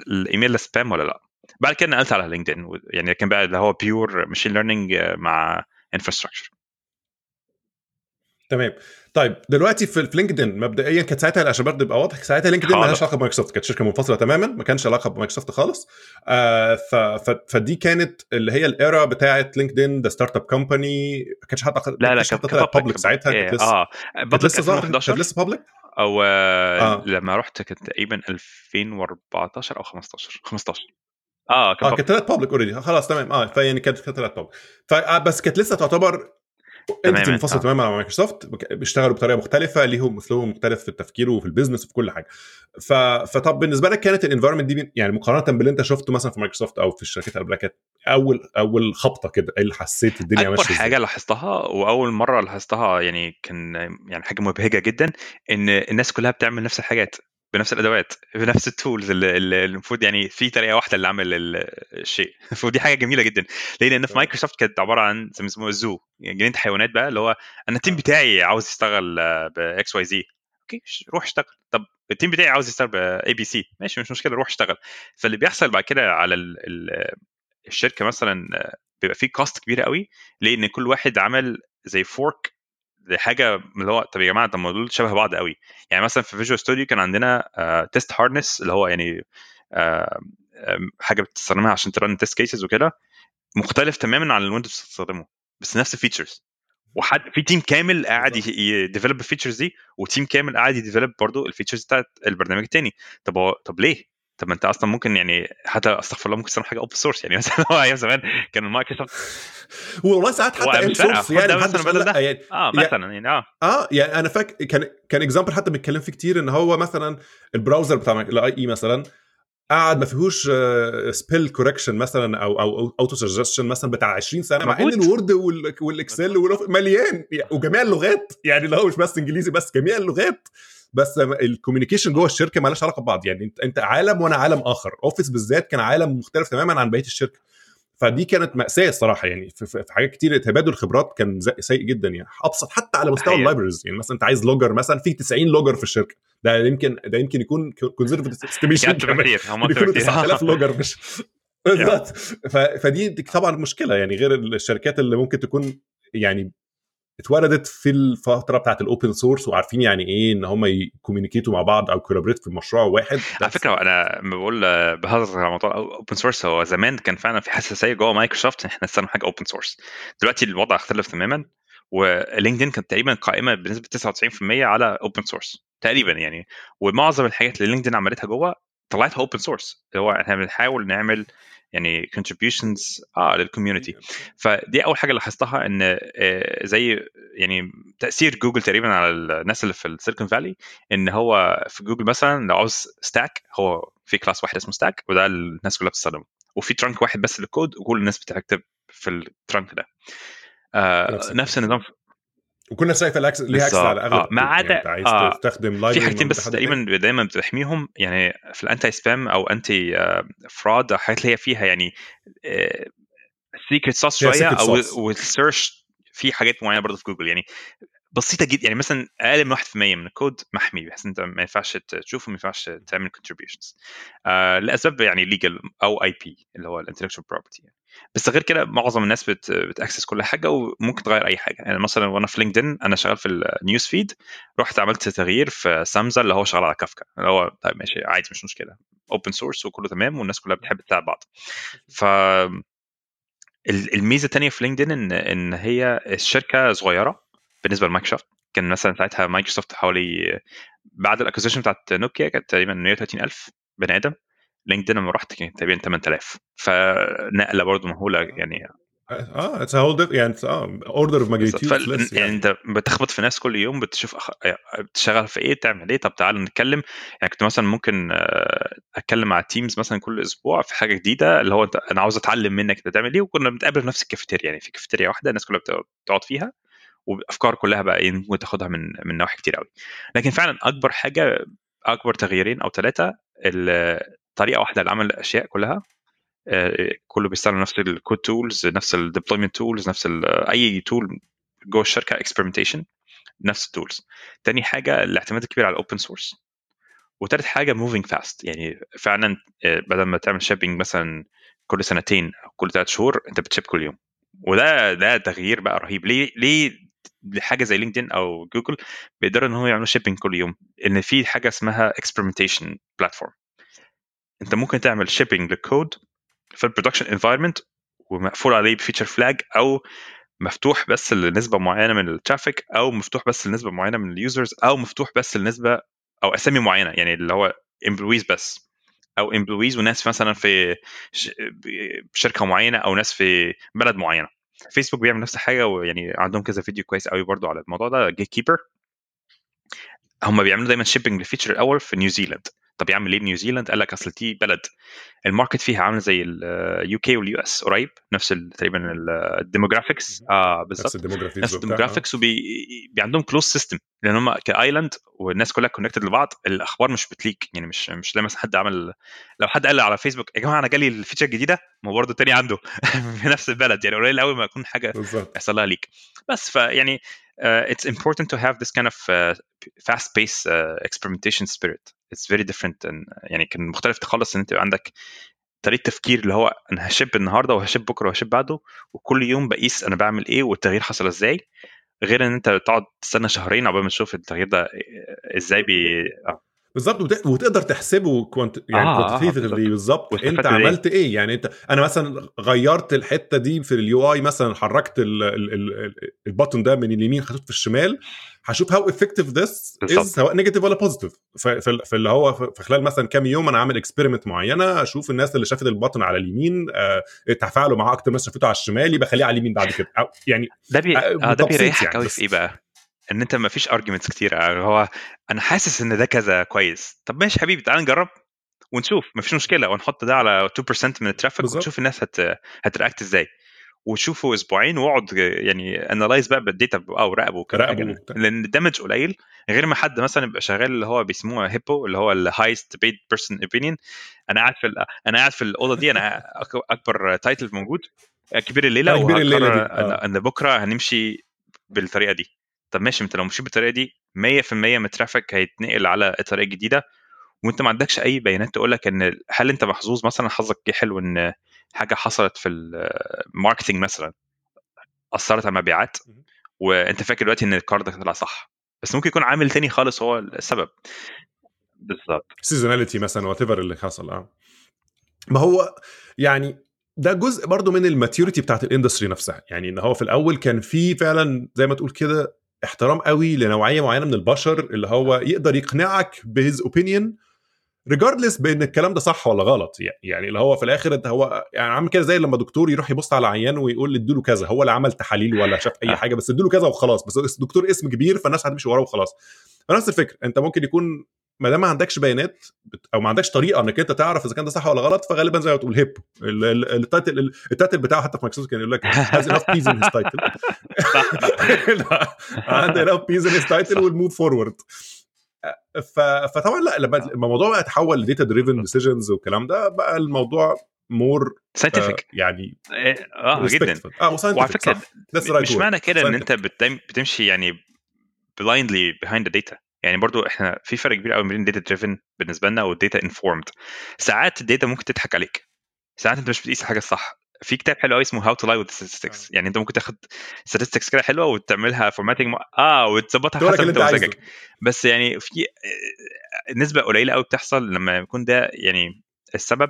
ال email spam ولا لأ. بعد كده نقلت على لينكدين يعني كان بقى اللي هو pure machine learning مع infrastructure تمام. طيب دلوقتي في لينكدين مبدئيا كانت ساعتها عشان برضه يبقى واضح. ساعتها لينكدين ما لهاش علاقة بمايكروسوفت كانت شركة منفصلة تماما ما كانش علاقة بمايكروسوفت خالص. آه ف ف فدي كانت اللي هي ال era بتاعت لينكدين the startup company ما كانش حد لا لا كانت public ساعتها كانت لسه آه. كانت لسه ظاهرة؟ كانت لسه بابليك أو آه. لما رحت كانت تقريبا 2014 أو 15 15 آه كانت آه كانت طلعت public already خلاص تمام. آه فيعني كانت كانت طلعت بابليك فبس كانت لسه تعتبر انت منفصل تماما عن مايكروسوفت بيشتغلوا بطريقة مختلفة ليهم أسلوبهم مختلف في التفكير وفي ال business وفي كل حاجة. ف... فطب بالنسبة لك كانت ال environment دي يعني مقارنة باللي انت شفته مثلا في مايكروسوفت أو في الشركات اللي قبلها كانت أول أول خبطة كده إيه اللي حسيت الدنيا ماشية اكبر حاجة لاحظتها وأول مرة لاحظتها يعني كان يعني حاجة مبهجة جدا إن الناس كلها بتعمل نفس الحاجات. بنفس الأدوات بنفس ال tools اللي المفروض يعني في طريقة واحدة اللي عمل الشيء. [LAUGHS] ودي حاجة جميلة جدا. ليه لأن في مايكروسوفت كانت عبارة عن زي ما يسموها ال zoo يعني جنينة حيوانات بقى اللي هو أنا ال team بتاعي عاوز يشتغل ب XYZ okay روح اشتغل. طب ال team بتاعي عاوز يشتغل ب ABC ماشي مش مشكلة روح اشتغل. فاللي بيحصل بعد كده على ال ال الشركة مثلا بيبقى في cost كبيره قوي لأن كل واحد عمل زي fork لحاجه اللي هو طب يا جماعة طب ما دول شبه بعض قوي يعني مثلا في فيجوال ستوديو كان عندنا test uh, harness اللي هو يعني uh, حاجة بتستخدمها عشان ت run test cases وكده مختلف تماما عن الويندوز بتستخدمه بس نفس ال features وحد في team كامل قاعد ي develop ال features دي و team كامل قاعد ي develop برضه ال features بتاعت البرنامج التاني. طب هو طب ليه؟ طب ما انت أصلا ممكن يعني حتى استغفر الله ممكن تستخدم حاجة open source يعني. [LAUGHS] مثلا هو أيام زمان كان المايكروسوفت والله ساعات حتى inner source يعني مثلا بدل ده. يعني آه مثلا يعني آه. آه يعني أنا فاكر كان كان example حتى بنتكلم فيه كتير إن هو مثلا ال browser بتاع ال IE مثلا قاعد ما فيهوش spell correction مثلا أو أو auto suggestion مثلا بتاع 20 سنة مع إن الوورد والإكسل مليان. وجميع اللغات يعني اللي هو مش بس إنجليزي بس جميع اللغات بس ال communication جوه الشركة مالهاش علاقة ببعض. يعني انت انت عالم وأنا عالم آخر. اوفيس بالذات كان عالم مختلف تماما عن بقية الشركة. فدي كانت مأساة الصراحه يعني في, في حاجات كتير تبادل الخبرات كان سيء جدا يعني. أبسط حتى على مستوى ال libraries يعني مثلا انت عايز logger مثلا في 90 logger في الشركة. ده يمكن ده يمكن يكون conservative estimation كتير. هم 9000 logger مش بالظبط. فدي طبعا مشكلة. يعني غير الشركات اللي ممكن تكون يعني اتولدت في الفترة بتاعت ال open source وعارفين يعني إيه إن هم ي communicate وا مع بعض أو collaborate في مشروع واحد. على فكرة أنا بقول بهزر على موضوع open source هو زمان كان فعلا في حساسية جوه مايكروسوفت إحنا نستخدم حاجة open source دلوقتي الوضع اختلف تماما ولينكدين كانت تقريبا قائمة بنسبة 99% على open source تقريبا يعني. ومعظم الحاجات اللي لينكدين عملتها جوه طلعتها open source اللي هو إحنا بنحاول نعمل يعني contributions آه لل community فدي أول حاجة لاحظتها إن آه زي يعني تأثير جوجل تقريبا على الناس اللي في السيليكون فالي إن هو في جوجل مثلا لو عاوز stack هو في class واحد اسمه stack وده الناس كلها بتستخدمه. وفي trunk واحد بس للكود وكل الناس بتكتب في ال trunk ده. آه نفس النظام وكنا شايفه الاكس ليها access على أغلب آه ما عدا يعني عايز آه تستخدم في حاجتين بس دايما دايما بتحميهم. يعني في ال anti-spam أو anti-fraud حاجات اللي هي فيها يعني secret sauce شوية أو وال search في حاجات معينة برضه في جوجل يعني بسيطة جدا يعني مثلا أقل من 1% من الكود محمي بحيث أنت ما ينفعش تشوفه ما ينفعش تعمل contributions. آه لأسباب يعني legal أو IP اللي هو ال intellectual property يعني. بس غير كده معظم الناس بت بت access كل حاجة وممكن تغير أي حاجة. يعني مثلا وأنا في لينكدين أنا شغال في ال news feed رحت عملت تغيير في Samza اللي هو شغال على كافكا اللي هو طيب ماشي عادي مش مشكلة. open source وكله تمام والناس كلها بتحب تساعد بعض. ف الميزة الثانية في لينكدين إن إن هي الشركة صغيرة بالنسبة لمايكروسوفت كان مثلا ساعتها مايكروسوفت حوالي بعد ال acquisition بتاعت نوكيا كانت تقريبا 130000 بني آدم لينكدين لما رحت كانت تقريبا 8000 فنقلة برضه مهولة يعني. آه it's a whole يعني آه order of magnitude يعني. انت بتخبط في ناس كل يوم بتشوف أخ... بتشتغل في إيه تعمل إيه طب تعال نتكلم. يعني كنت مثلا ممكن أتكلم مع teams مثلا كل أسبوع في حاجة جديدة اللي هو انت أنا عاوز أتعلم منك إنت تعمل إيه وكنا بنتقابل في نفس الكافيتيريا يعني في كافيتيريا واحدة الناس كلها بتقعد فيها. وأفكار كلها بقى إيه ممكن تاخدها من من نواحي كتير قوي لكن فعلا أكبر حاجة أكبر تغييرين أو ثلاثة طريقة واحدة لعمل الأشياء كلها كله بيستخدم نفس ال code tools نفس ال deployment tools نفس أي tool جوه الشركة experimentation نفس ال tools تاني حاجة الاعتماد الكبير على ال open source وتالت حاجة moving fast يعني فعلا بدل ما تعمل shipping مثلا كل سنتين أو كل ثلاث شهور أنت بت ship كل يوم. وده ده تغيير بقى رهيب. ليه ليه لحاجة زي لينكدين أو جوجل بيقدروا إن هم يعملوا shipping كل يوم إن في حاجة اسمها experimentation platform أنت ممكن تعمل shipping لل code في ال production environment ومقفول عليه ب feature flag أو مفتوح بس لنسبة معينة من ال traffic أو مفتوح بس لنسبة معينة من ال users أو مفتوح بس لنسبة أو أسامي معينة يعني اللي هو employees بس أو employees وناس مثلا في شركة معينة أو ناس في بلد معينة. فيسبوك بيعمل نفس الحاجة ويعني عندهم كذا فيديو كويس قوي برضو على الموضوع ده Gatekeeper هم بيعملوا دايما shipping لل feature الأول في نيوزيلاند طب يعمل إيه نيوزيلاند قال لك أصل دي بلد ال market فيها عاملة زي ال UK وال US قريب نفس تقريبا ال demographics آه بالظبط. نفس ال demographics وبي عندهم closed system لأن هم ك island والناس كلها connected لبعض الأخبار مش بت leak يعني مش مش زي مثلا حد عمل لو حد قال على فيسبوك يا جماعة أنا جالي ال feature الجديدة؟ ما هو برضه تاني عنده [LAUGHS] في نفس البلد يعني قليل قوي ما يكون حاجة يحصل لها leak. بس فيعني uh, it's important to have this kind of uh, fast paced uh, experimentation spirit it's very different يعني كان مختلف خالص إن أنت يبقى عندك طريقة تفكير اللي هو أنا ه ship النهارده وه ship بكرة وه ship بعده وكل يوم بقيس أنا بعمل إيه والتغيير حصل إزاي غير إن أنت تقعد تستنى شهرين عقبال ما تشوف التغيير ده إزاي بي آه. بالظبط وتقدر تحسبه quant يعني آه quantitatively آه بالظبط أنت عملت إيه؟ إيه؟ يعني أنت أنا مثلا غيرت الحتة دي في ال UI مثلا حركت ال button ده من اليمين خدته في الشمال هشوف how effective this is سواء negative ولا positive في اللي هو في خلال مثلا كام يوم أنا عامل experiment معينة أشوف الناس اللي شافت ال button على اليمين آه تفاعلوا معاه أكتر من شافته على الشمال يبقى خليه على اليمين بعد كده. أو يعني ده بي... آه ده بيريحك يعني قوي في إيه بقى؟ إن أنت ما فيش arguments كتير هو أنا حاسس إن ده كذا كويس طب ماشي حبيبي تعال نجرب ونشوف مفيش مشكلة ونحط ده على 2% من ال traffic. ونشوف الناس هت هت react إزاي وتشوفوا أسبوعين واقعد يعني analyze بقى بال data وكل راقبه وبتاع. لأن ال damage قليل غير ما حد مثلا يبقى شغال اللي هو بيسموها HiPPO اللي هو ال highest paid person opinion أنا قاعد في أنا قاعد في الأوضة دي أنا أكبر title موجود كبير الليلة كبير الليلة وهقرر دي. آه. إن بكرة هنمشي بالطريقة دي طب ماشي أنت لو مشيت بالطريقة دي 100% من ال traffic هيتنقل على الطريقة الجديده وأنت ما عندكش أي بيانات تقول لك إن هل أنت محظوظ مثلا حظك جه حلو إن حاجة حصلت في ال marketing مثلا أثرت على المبيعات. وأنت فاكر دلوقتي إن القرار ده طلع صح بس ممكن يكون عامل تاني خالص هو السبب. بالظبط seasonality مثلا whatever اللي حصل آه. ما هو يعني ده جزء برضو من ال maturity بتاعت ال industry نفسها يعني إن هو في الأول كان في فعلا زي ما تقول كده احترام قوي لنوعية معينة من البشر اللي هو يقدر يقنعك ب his opinion regardless بأن الكلام ده صح ولا غلط يعني- اللي هو في الآخر أنت هو يعني عامل كده زي لما دكتور يروح يبص على عيان ويقول له اديله كذا هو لا عمل تحاليل ولا شاف أي آه. حاجة بس اديله كذا وخلاص بس الدكتور اسم كبير فالناس هتمشي وراه وخلاص فنفس الفكرة. انت ممكن يكون ما دام ما عندكش بيانات أو ما عندكش طريقة إنك أنت تعرف إذا كان ده صح ولا غلط فغالبا زي ما تقول ال- ال title ال title بتاعه حتى في مايكروسوفت كان يقول لك has enough Ps in his title عنده enough Ps in his title. وال move forward. فطبعا لا لما الموضوع بقى اتحول ل data driven decisions والكلام ده بقى الموضوع more scientific يعني آه جدا. آه وعلى فكرة مش معنى كده إن أنت بتم- بتمشي يعني blindly behind the data. يعني برضو إحنا في فرق كبير قوي بين data driven بالنسبة لنا وال data informed. ساعات ال data ممكن تضحك عليك. ساعات أنت مش بتقيس الحاجة الصح. في كتاب حلو قوي اسمه How to Lie with Statistics. يعني أنت ممكن تاخد statistics كده حلوة وتعملها formatting آه وتظبطها حسب مزاجك. بس يعني في آه، نسبة قليلة قوي بتحصل لما يكون ده يعني السبب.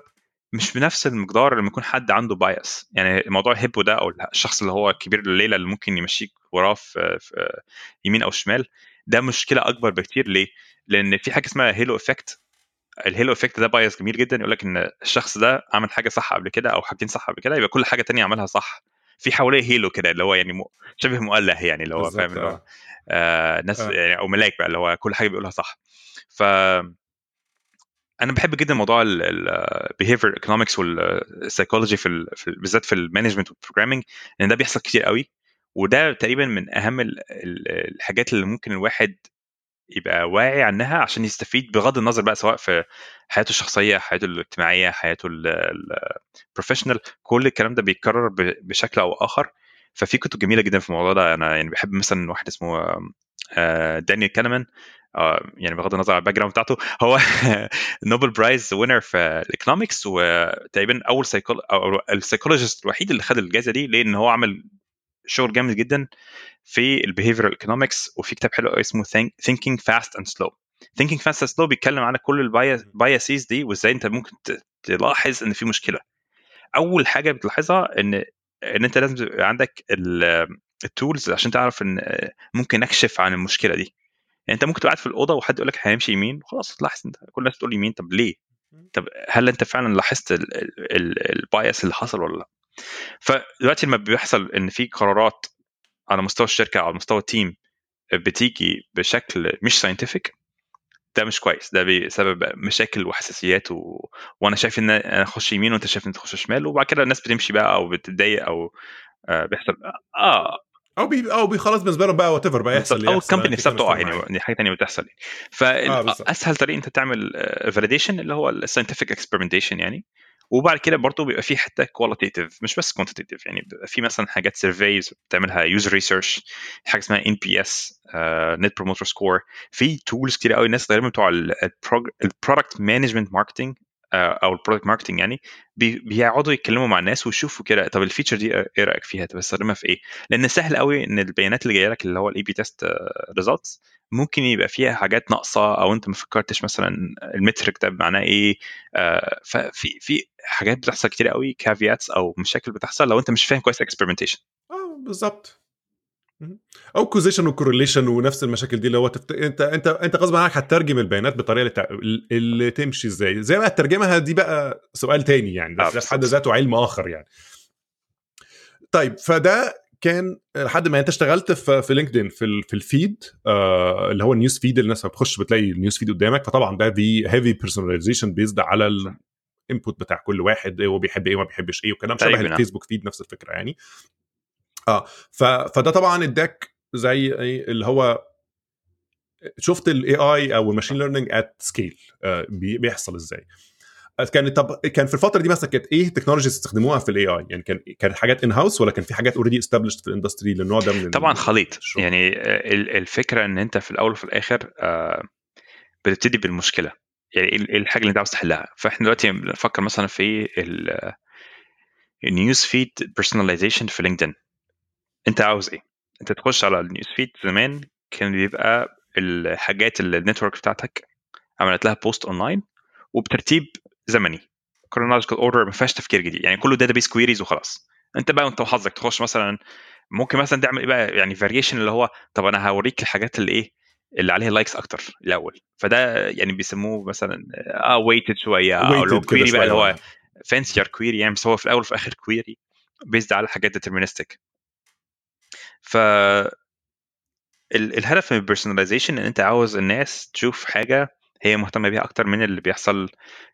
مش بنفس المقدار لما يكون حد عنده bias يعني موضوع HiPPO ده أو الشخص اللي هو كبير الليلة اللي ممكن يمشيك وراه في, في يمين أو شمال ده مشكلة أكبر بكتير ليه؟ لأن في حاجة اسمها halo effect ال halo effect ده bias جميل جدا يقول لك إن الشخص ده عمل حاجة صح قبل كده أو حاجتين صح قبل كده يبقى كل حاجة تانية عملها صح في حواليه halo كده اللي هو يعني م- شبه مؤله يعني اللي هو فاهم اللي هو آه. آه ناس آه. يعني أو ملاك بقى اللي هو كل حاجة بيقولها صح ف أنا بحب جدا موضوع ال behavior economics وال psychology في ال- في ال- بالذات في ال management وال programming لأن ده بيحصل كتير قوي وده تقريبا من أهم ال- ال- الحاجات اللي ممكن الواحد يبقى واعي عنها عشان يستفيد بغض النظر بقى سواء في حياته الشخصية حياته الاجتماعية حياته ال professional كل الكلام ده بيتكرر بشكل أو اخر ففي كتب جميلة جدا في الموضوع ده أنا يعني بحب مثلا واحد اسمه دانيال كانمان آه، يعني بغض النظر عن ال background بتاعته هو Nobel Prize winner في ال economics وتقريبا أول psychol أو ال psychologist الوحيد اللي خد الجائزه دي لأن هو عمل شغل جامد جدا في ال behavioral economics وفي كتاب حلو قوي اسمه Thinking Fast and Slow. Thinking Fast and Slow بيتكلم عن كل ال biases دي وإزاي أنت ممكن تلاحظ إن في مشكلة. أول حاجة بتلاحظها ان إن أنت لازم يبقى عندك ال tools عشان تعرف إن ممكن أكشف عن المشكلة دي. يعني أنت ممكن تبقى قاعد في الأوضة وحد يقول لك هيمشي يمين خلاص تلاحظ أنت كل الناس تقول يمين طب ليه؟ طب هل أنت فعلا لاحظت ال bias اللي حصل ولا لأ؟ فدلوقتي لما بيحصل إن في قرارات على مستوى الشركة على مستوى ال team بتيجي بشكل مش scientific ده مش كويس ده بسبب مشاكل وحساسيات و... وأنا شايف إن أنا أخش يمين وأنت شايف إن تخش شمال وبعد كده الناس بتمشي بقى أو بتتضايق أو آه بيحصل آه أو بي أو بي خلاص بالنسبة لهم بقى whatever بقى يحصل أو ال company نفسها بتقع يعني حاجة ثانية بتحصل يعني. آه،. فاسهل طريقة أنت تعمل validation اللي هو ال scientific experimentation يعني. وبعد كده برضه بيبقى في حتة qualitative مش بس quantitative يعني بيبقى في مثلا حاجات surveys بتعملها user research حاجة اسمها NPS net promoter score في tools كتير قوي الناس غالبا بتوع ال product management marketing أو ال product marketing يعني بي- بيقعدوا يتكلموا مع الناس ويشوفوا كده طب ال feature دي إيه رأيك فيها؟ طب استخدمها في إيه؟ لأن سهل قوي إن البيانات اللي جاية لك اللي هو ال A/B test results ممكن يبقى فيها حاجات ناقصة أو أنت ما فكرتش مثلا ال metric ده معناه إيه آه، ففي في حاجات بتحصل كتير قوي caveats أو مشاكل بتحصل لو أنت مش فاهم كويس experimentation آه بالظبط. أو causation و correlation ونفس المشاكل دي اللي هو تفت... أنت أنت أنت غصب عنك هتترجم البيانات بالطريقة اللي. اللي تمشي إزاي. زي بقى ترجمها دي بقى سؤال تاني يعني ده آه، في حد. ذاته علم آخر يعني. طيب فده كان لحد ما أنت اشتغلت في في LinkedIn في في ال feed آه اللي هو ال news feed اللي الناس بتخش بتلاقي ال news feed قدامك. فطبعا ده في heavy personalization based على ال input بتاع كل واحد إيه هو بيحب إيه وما بيحبش إيه وكلام شبه ال Facebook feed نفس الفكرة يعني. آه ف فده طبعا اداك زي اللي هو شفت ال AI أو ال machine learning at scale بيحصل إزاي. كان طب كان في الفترة دي مثلا كانت إيه ال technologies استخدموها في ال AI يعني كان كانت حاجات in house ولا كان في حاجات already established في ال industry للنوع ده من طبعا خليط. يعني الفكرة إن أنت في الأول وفي الآخر بتبتدي بالمشكلة. يعني إيه الحاجة اللي أنت عاوز تحلها؟ فإحنا دلوقتي بنفكر مثلا في ال news feed personalization في LinkedIn أنت عاوز إيه؟ أنت تخش على ال news feed زمان كان بيبقى الحاجات اللي ال network بتاعتك عملت لها post online وبترتيب زمني. chronological order ما فيهاش تفكير جديد. يعني كله database queries وخلاص. أنت بقى وأنت وحظك تخش مثلا ممكن مثلا تعمل إيه بقى يعني variation اللي هو طب أنا هوريك الحاجات اللي إيه؟ اللي عليها likes أكتر الأول. فده يعني بيسموه مثلا آه weighted شوية أو لو query بقى اللي هو fancier query يعني بس هو في الأول وفي الآخر query based على حاجات deterministic ف الهدف من ال personalization إن أنت عاوز الناس تشوف حاجة هي مهتمة بيها أكتر من اللي بيحصل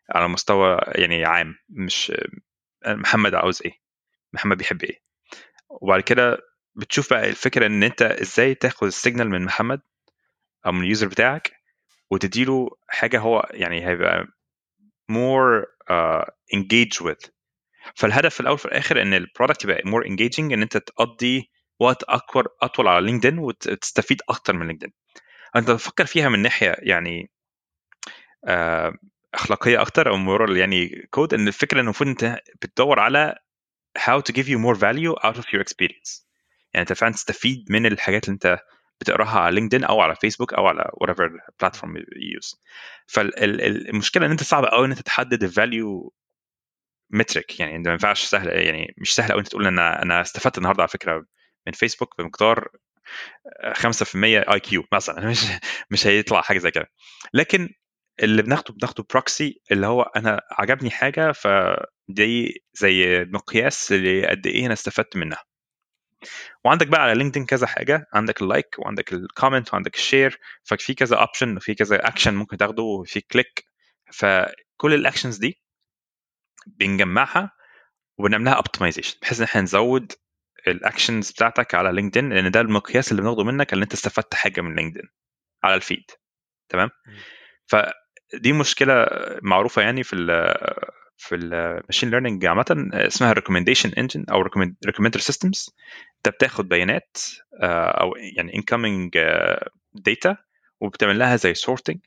على مستوى يعني عام مش محمد عاوز إيه محمد بيحب إيه. وبعد كده بتشوف بقى الفكرة إن أنت إزاي تاخد ال signal من محمد أو من ال user بتاعك وتديله حاجة هو يعني هيبقى more uh, engaged with. فالهدف في الأول في الآخر إن ال product يبقى more engaging إن أنت تقضي وقت أكبر أطول على LinkedIn وتستفيد أكتر من LinkedIn. أنت تفكر فيها من ناحية يعني آه أخلاقية أكتر أو moral يعني كود إن الفكرة انه المفروض أنت بتدور على how to give you more value out of your experience. يعني أنت فعلا تستفيد من الحاجات اللي أنت بتقراها على LinkedIn أو على فيسبوك أو على whatever platform you use. فالمشكلة إن أنت صعب قوي إن أنت تحدد ال value metric يعني ما ينفعش سهل يعني مش سهل قوي أنت تقول أنا أنا استفدت النهارده على فكرة من فيسبوك بمقدار 5% IQ مثلا. [LAUGHS] مش مش هيطلع حاجة زي كده. لكن اللي بناخده بناخده proxy اللي هو أنا عجبني حاجة فدي زي مقياس لقد إيه أنا استفدت منها. وعندك بقى على LinkedIn كذا حاجة. عندك ال like وعندك ال comment وعندك ال share ففي كذا option وفي كذا اكشن ممكن تاخده وفي click فكل ال actions دي بنجمعها وبنعملها optimization بحيث إن إحنا نزود ال actions بتاعتك على LinkedIn لأن ده المقياس اللي بناخده منك اللي أنت استفدت حاجة من LinkedIn على ال feed تمام؟ فدي مشكلة معروفة يعني في ال في ال machine learning عامة اسمها recommendation engine أو recommender systems أنت بتاخد بيانات أو يعني incoming data وبتعمل لها زي sorting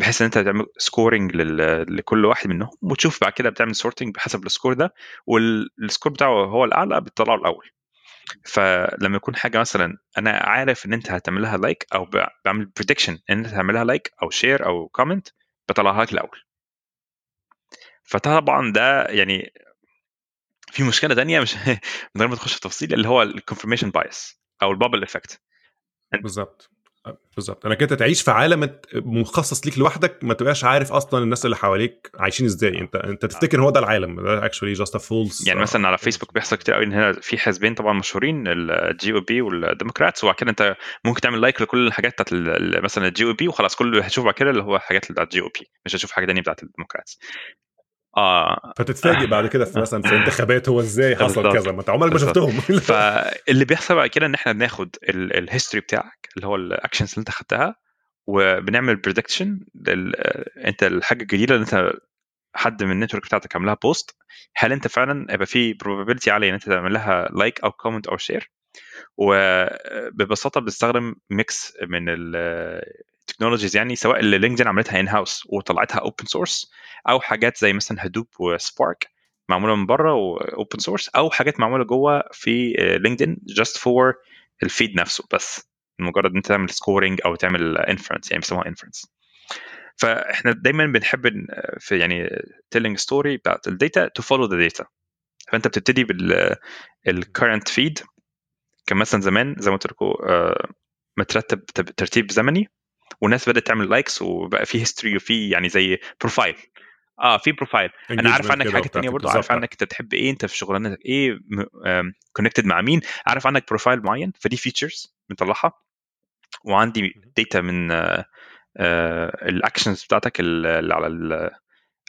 بحيث إن أنت تعمل scoring لكل واحد منهم وتشوف بعد كده بتعمل sorting بحسب ال score ده وال score بتاعه هو الأعلى بتطلعه الأول. فلما يكون حاجة مثلا أنا عارف إن أنت هتعمل لها like أو بعمل prediction إن أنت هتعمل لها like أو share أو comment بطلعها لك الأول. فطبعا ده يعني في مشكلة ثانية مش [LAUGHS] من غير ما تخش في تفاصيل اللي هو ال confirmation bias أو ال bubble effect بالظبط. بالظبط. أنا كده تعيش في عالم مخصص ليك لوحدك ما تبقاش عارف أصلا الناس اللي حواليك عايشين إزاي. أنت أنت تفتكر هو ده العالم؟ ده actually just false يعني مثلا على فيسبوك بيحصل كتير قوي إن هنا في حزبين طبعا مشهورين ال GOP وال Democrats وبعد كده أنت ممكن تعمل like لكل الحاجات بتاعت مثلا ال GOP وخلاص كله هتشوف بعد كده اللي هو الحاجات بتاعت ال GOP مش هتشوف حاجة ثانية بتاعت ال Democrats آه. فتتفاجئ بعد كده في مثلا في انتخابات هو إزاي حصل كذا. ما انت عمرك ما شفتهم. [LAUGHS] فاللي بيحصل بعد كده إن إحنا بناخد ال history بتاعك اللي هو ال actions اللي أنت خدتها وبنعمل prediction أنت الحاجة الجديدة اللي أنت حد من ال network بتاعتك عملها post هل أنت فعلا هيبقى في probability عالية إن أنت تعمل لها like أو comment أو share وببساطه بنستخدم mix من ال technologies يعني سواء اللي لينكدين عملتها in-house وطلعتها open source أو حاجات زي مثلا هدوب وسبارك معمولة من بره و open source أو حاجات معمولة جوه في لينكدين just for ال feed نفسه بس. مجرد أنت تعمل scoring أو تعمل inference يعني بيسموها inference فإحنا دايما بنحب في يعني telling story بتاعت ال data to follow the data فأنت بتبتدي بال current feed كان مثلا زمان زي ما قلت لكم مترتب ترتيب زمني. والناس بدأت تعمل likes وبقى في history وفي يعني زي profile آه في profile أنا عارف عنك حاجة ثانية برضه عارف عنك أنت بتحب إيه؟ أنت في شغلانتك إيه؟ connected مع مين؟ عارف عنك profile معين؟ فدي features بنطلعها. وعندي data من ال actions بتاعتك اللي على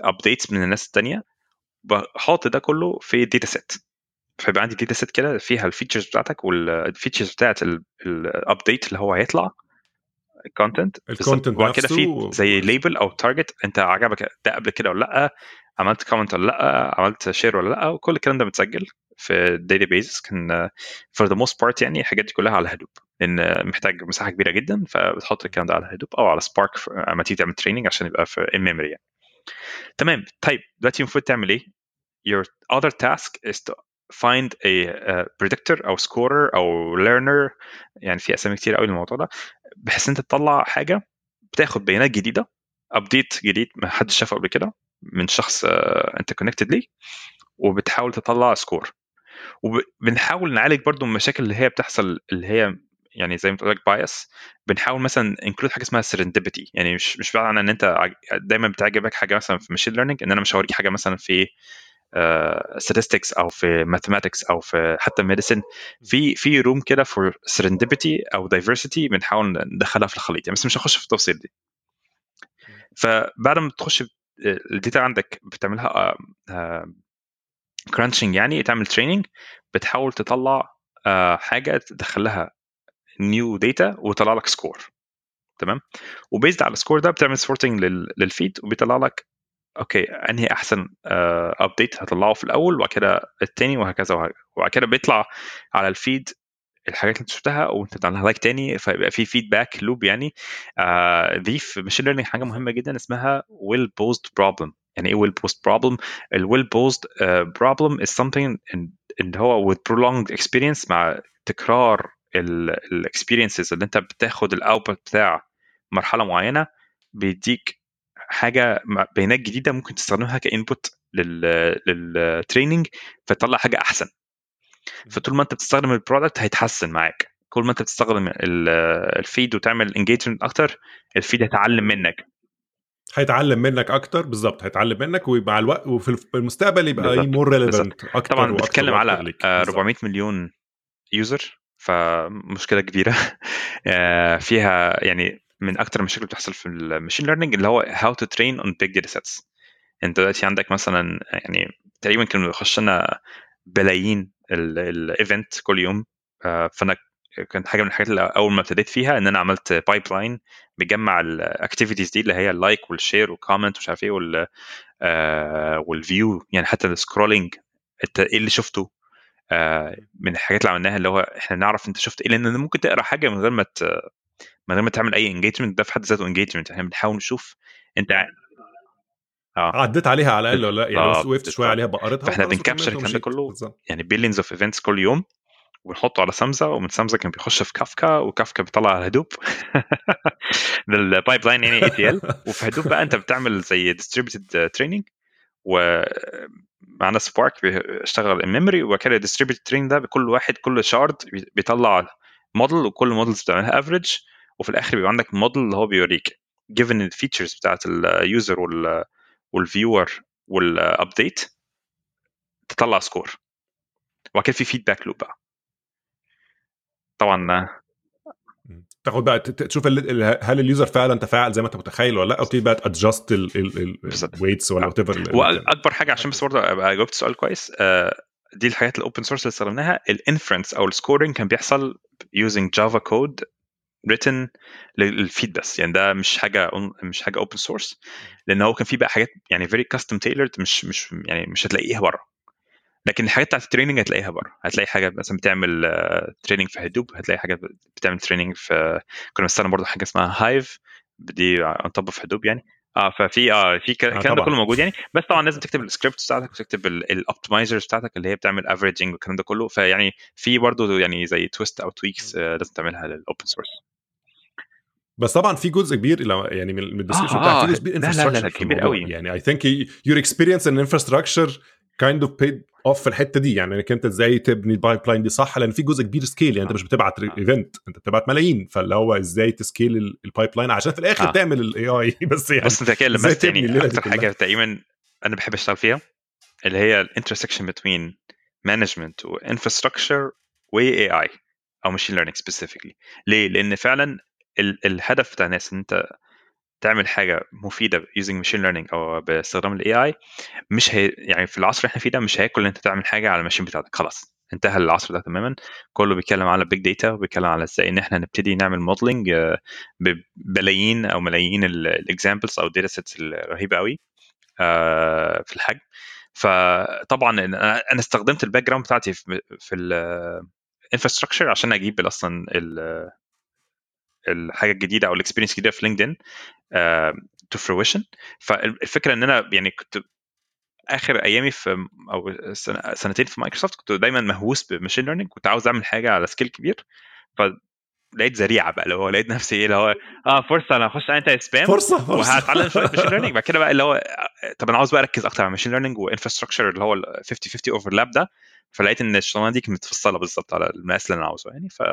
ال updates من الناس الثانية بحط ده كله في data set فيبقى عندي data set كده فيها ال features بتاعتك وال features بتاعت ال update اللي هو هيطلع. ال content ال content وبعد كده في زي label أو target أنت عجبك ده قبل كده ولا لأ عملت comment ولا لأ عملت share ولا لأ وكل الكلام ده متسجل في ال database كان for the most part يعني الحاجات دي كلها على هدوب لأن محتاج مساحة كبيرة جدا فبتحط الكلام ده على هدوب أو على سبارك لما تيجي تعمل training عشان يبقى في in memory يعني. تمام. طيب دلوقتي المفروض تعمل إيه؟ your other task is to find a uh, predictor أو scorer أو learner يعني في أسامي كتير قوي للموضوع ده بحيث أنت تطلع حاجة بتاخد بيانات جديدة update جديد ما حدش شافه قبل كده من شخص uh, أنت connected ليه وبتحاول تطلع score وبنحاول نعالج برضو المشاكل اللي هي بتحصل اللي هي يعني زي ما تقول لك bias بنحاول مثلا include حاجة اسمها serendipity يعني مش مش معنى إن أنت دايما بتعجبك حاجة مثلا في machine learning إن أنا مش هوريك حاجة مثلا في statistics أو في mathematics أو في حتى medicine. في في room كده for serendipity أو diversity بنحاول ندخلها في الخليط. يعني بس مش هخش في التفاصيل دي. فبعد ما تخش ال data عندك بتعملها crunching يعني تعمل training بتحاول تطلع حاجة تدخلها new data ويطلع لك score تمام؟ و based على ال score ده بتعمل sorting لل feed وبيطلع لك okay أنهي أحسن update uh, هطلعه في الأول وبعد كده الثاني وهكذا وبعد كده بيطلع على ال feed الحاجات اللي أنت شفتها وأنت تعملها like تاني فيبقى في feedback loop يعني. uh, دي في machine learning حاجة مهمة جدا اسمها well-posed problem يعني إيه well-posed problem ال well-posed problem is something اللي هو with prolonged experience مع تكرار ال experiences اللي أنت بتاخد ال output بتاع مرحلة معينة بيديك حاجة بيانات جديدة ممكن تستخدمها ك input لل training فتطلع حاجة أحسن. فطول ما أنت بتستخدم ال product هيتحسن معاك. كل ما أنت بتستخدم ال feed وتعمل engagement أكتر ال feed هيتعلم منك. هيتعلم منك أكتر بالظبط هيتعلم منك ومع الوقت وفي المستقبل يبقى more relevant أكتر طبعا بتتكلم على 400 مليون user فمشكلة كبيرة. [LAUGHS] فيها يعني من أكتر المشاكل اللي بتحصل في ال machine learning اللي هو how to train on big data sets أنت دلوقتي عندك مثلا يعني تقريبا كانوا بيخش لنا بلايين ال event كل يوم. فأنا كانت حاجة من الحاجات اللي أول ما ابتديت فيها إن أنا عملت pipeline بيجمع ال activities دي اللي هي ال like وال share وال comment ومش عارف إيه وال وال view يعني حتى ال scrolling أنت إيه اللي شفته؟ من الحاجات اللي عملناها اللي هو إحنا نعرف أنت شفت إيه؟ لأن ممكن تقرأ حاجة من غير ما من غير ما تعمل أي engagement ده في حد ذاته engagement إحنا بنحاول نشوف أنت آه. عديت عليها على الأقل ولا يعني لو وقفت شوية عليها بقرتها فإحنا بن capture الكلام ده كله بالزبط. يعني billions of events كل يوم ونحطه على سمزه ومن سمزه كان بيخش في كافكا وكافكا بيطلع على هدوب. [LAUGHS] ال pipeline يعني ETL وفي هدوب بقى أنت بتعمل زي distributed training ومعنا سبارك بيشتغل ال memory وبعد كده distributed training ده بكل واحد كل shard بيطلع موديل وكل models بتعملها average وفي الآخر بيبقى عندك موديل اللي هو بيوريك given ال features بتاعت ال user وال وال viewer وال update تطلع score وبعد كده في feedback loop بقى. طبعا تاخد بقى تشوف هل ال user فعلا تفاعل زي ما انت متخيل ولا لأ أو تبتدي بقى ت adjust ال weights ولا whatever وأكبر حاجة عشان بس برضه أبقى جاوبت السؤال كويس دي الحاجات ال open source اللي استخدمناها ال inference أو ال scoring كان بيحصل using جافا code written لل feed بس. يعني ده مش حاجة مش حاجة open source لأن هو كان في بقى حاجات يعني very custom تailored مش مش يعني مش هتلاقيها بره. لكن الحاجات بتاعت ال training هتلاقيها بره. هتلاقي حاجة مثلا بتعمل training في هدوب هتلاقي حاجة بتعمل training في كنا بنستخدم برضه حاجة اسمها هايف دي on top في هدوب يعني. آه ففي آه في الكلام ده كله موجود يعني. بس طبعا لازم تكتب السكريبت بتاعتك وتكتب ال optimizers بتاعتك اللي هي بتعمل averaging والكلام ده كله. فيعني في برضه يعني زي twist أو tweaks آه لازم تعملها لل open source بس طبعا في جزء كبير يعني من ال description آه بتاع في جزء كبير لا لا لا كبير قوي. يعني I think your experience in infrastructure kind of paid off في الحتة دي. يعني إنك أنت إزاي تبني ال pipeline دي صح لأن في جزء كبير scale يعني أنت مش بتبعت event أنت بتبعت ملايين. فاللي هو إزاي ت scale ال pipeline عشان في الآخر آه. تعمل ال AI [LAUGHS] بس يعني بس أنت كده لمست يعني أكتر حاجة تقريبا أنا بحب أشتغل فيها اللي هي ال intersection بين management و infrastructure و AI أو machine learning specifically ليه؟ لأن فعلا الهدف بتاع الناس إن أنت تعمل حاجة مفيدة using machine learning أو باستخدام ال AI مش هي يعني في العصر اللي إحنا فيه ده مش هياكل إن أنت تعمل حاجة على ال machine بتاعتك خلاص انتهى العصر ده تماما. كله بيتكلم على big data وبيتكلم على إزاي إن إحنا نبتدي نعمل modeling ببلايين أو ملايين ال examples أو ال data sets الرهيبة قوي آه، في الحجم. فطبعا أنا استخدمت الباك جراوند بتاعتي في الانفراستراكشر عشان أجيب أصلا الحاجة الجديدة أو الاكسبيرينس الجديدة في لينكدين تو فرويشن فالفكرة إن أنا يعني كنت آخر أيامي في أو سنتين في مايكروسوفت كنت دايما مهووس بماشين ليرنينج كنت عاوز أعمل حاجة على سكيل كبير. ف لقيت ذريعة بقى اللي هو لقيت نفسي إيه اللي هو آه فرصة أنا اخش انت سبام فرصة فرصة. وهتعلم شوية ماشين ليرنينج بعد كده بقى اللي هو طب أنا عاوز بقى أركز أكتر على machine learning و infrastructure اللي هو ال 50 50 overlap ده. فلقيت إن الشغلانة دي كانت متفصلة بالظبط على المقاس اللي أنا عاوزه يعني. ف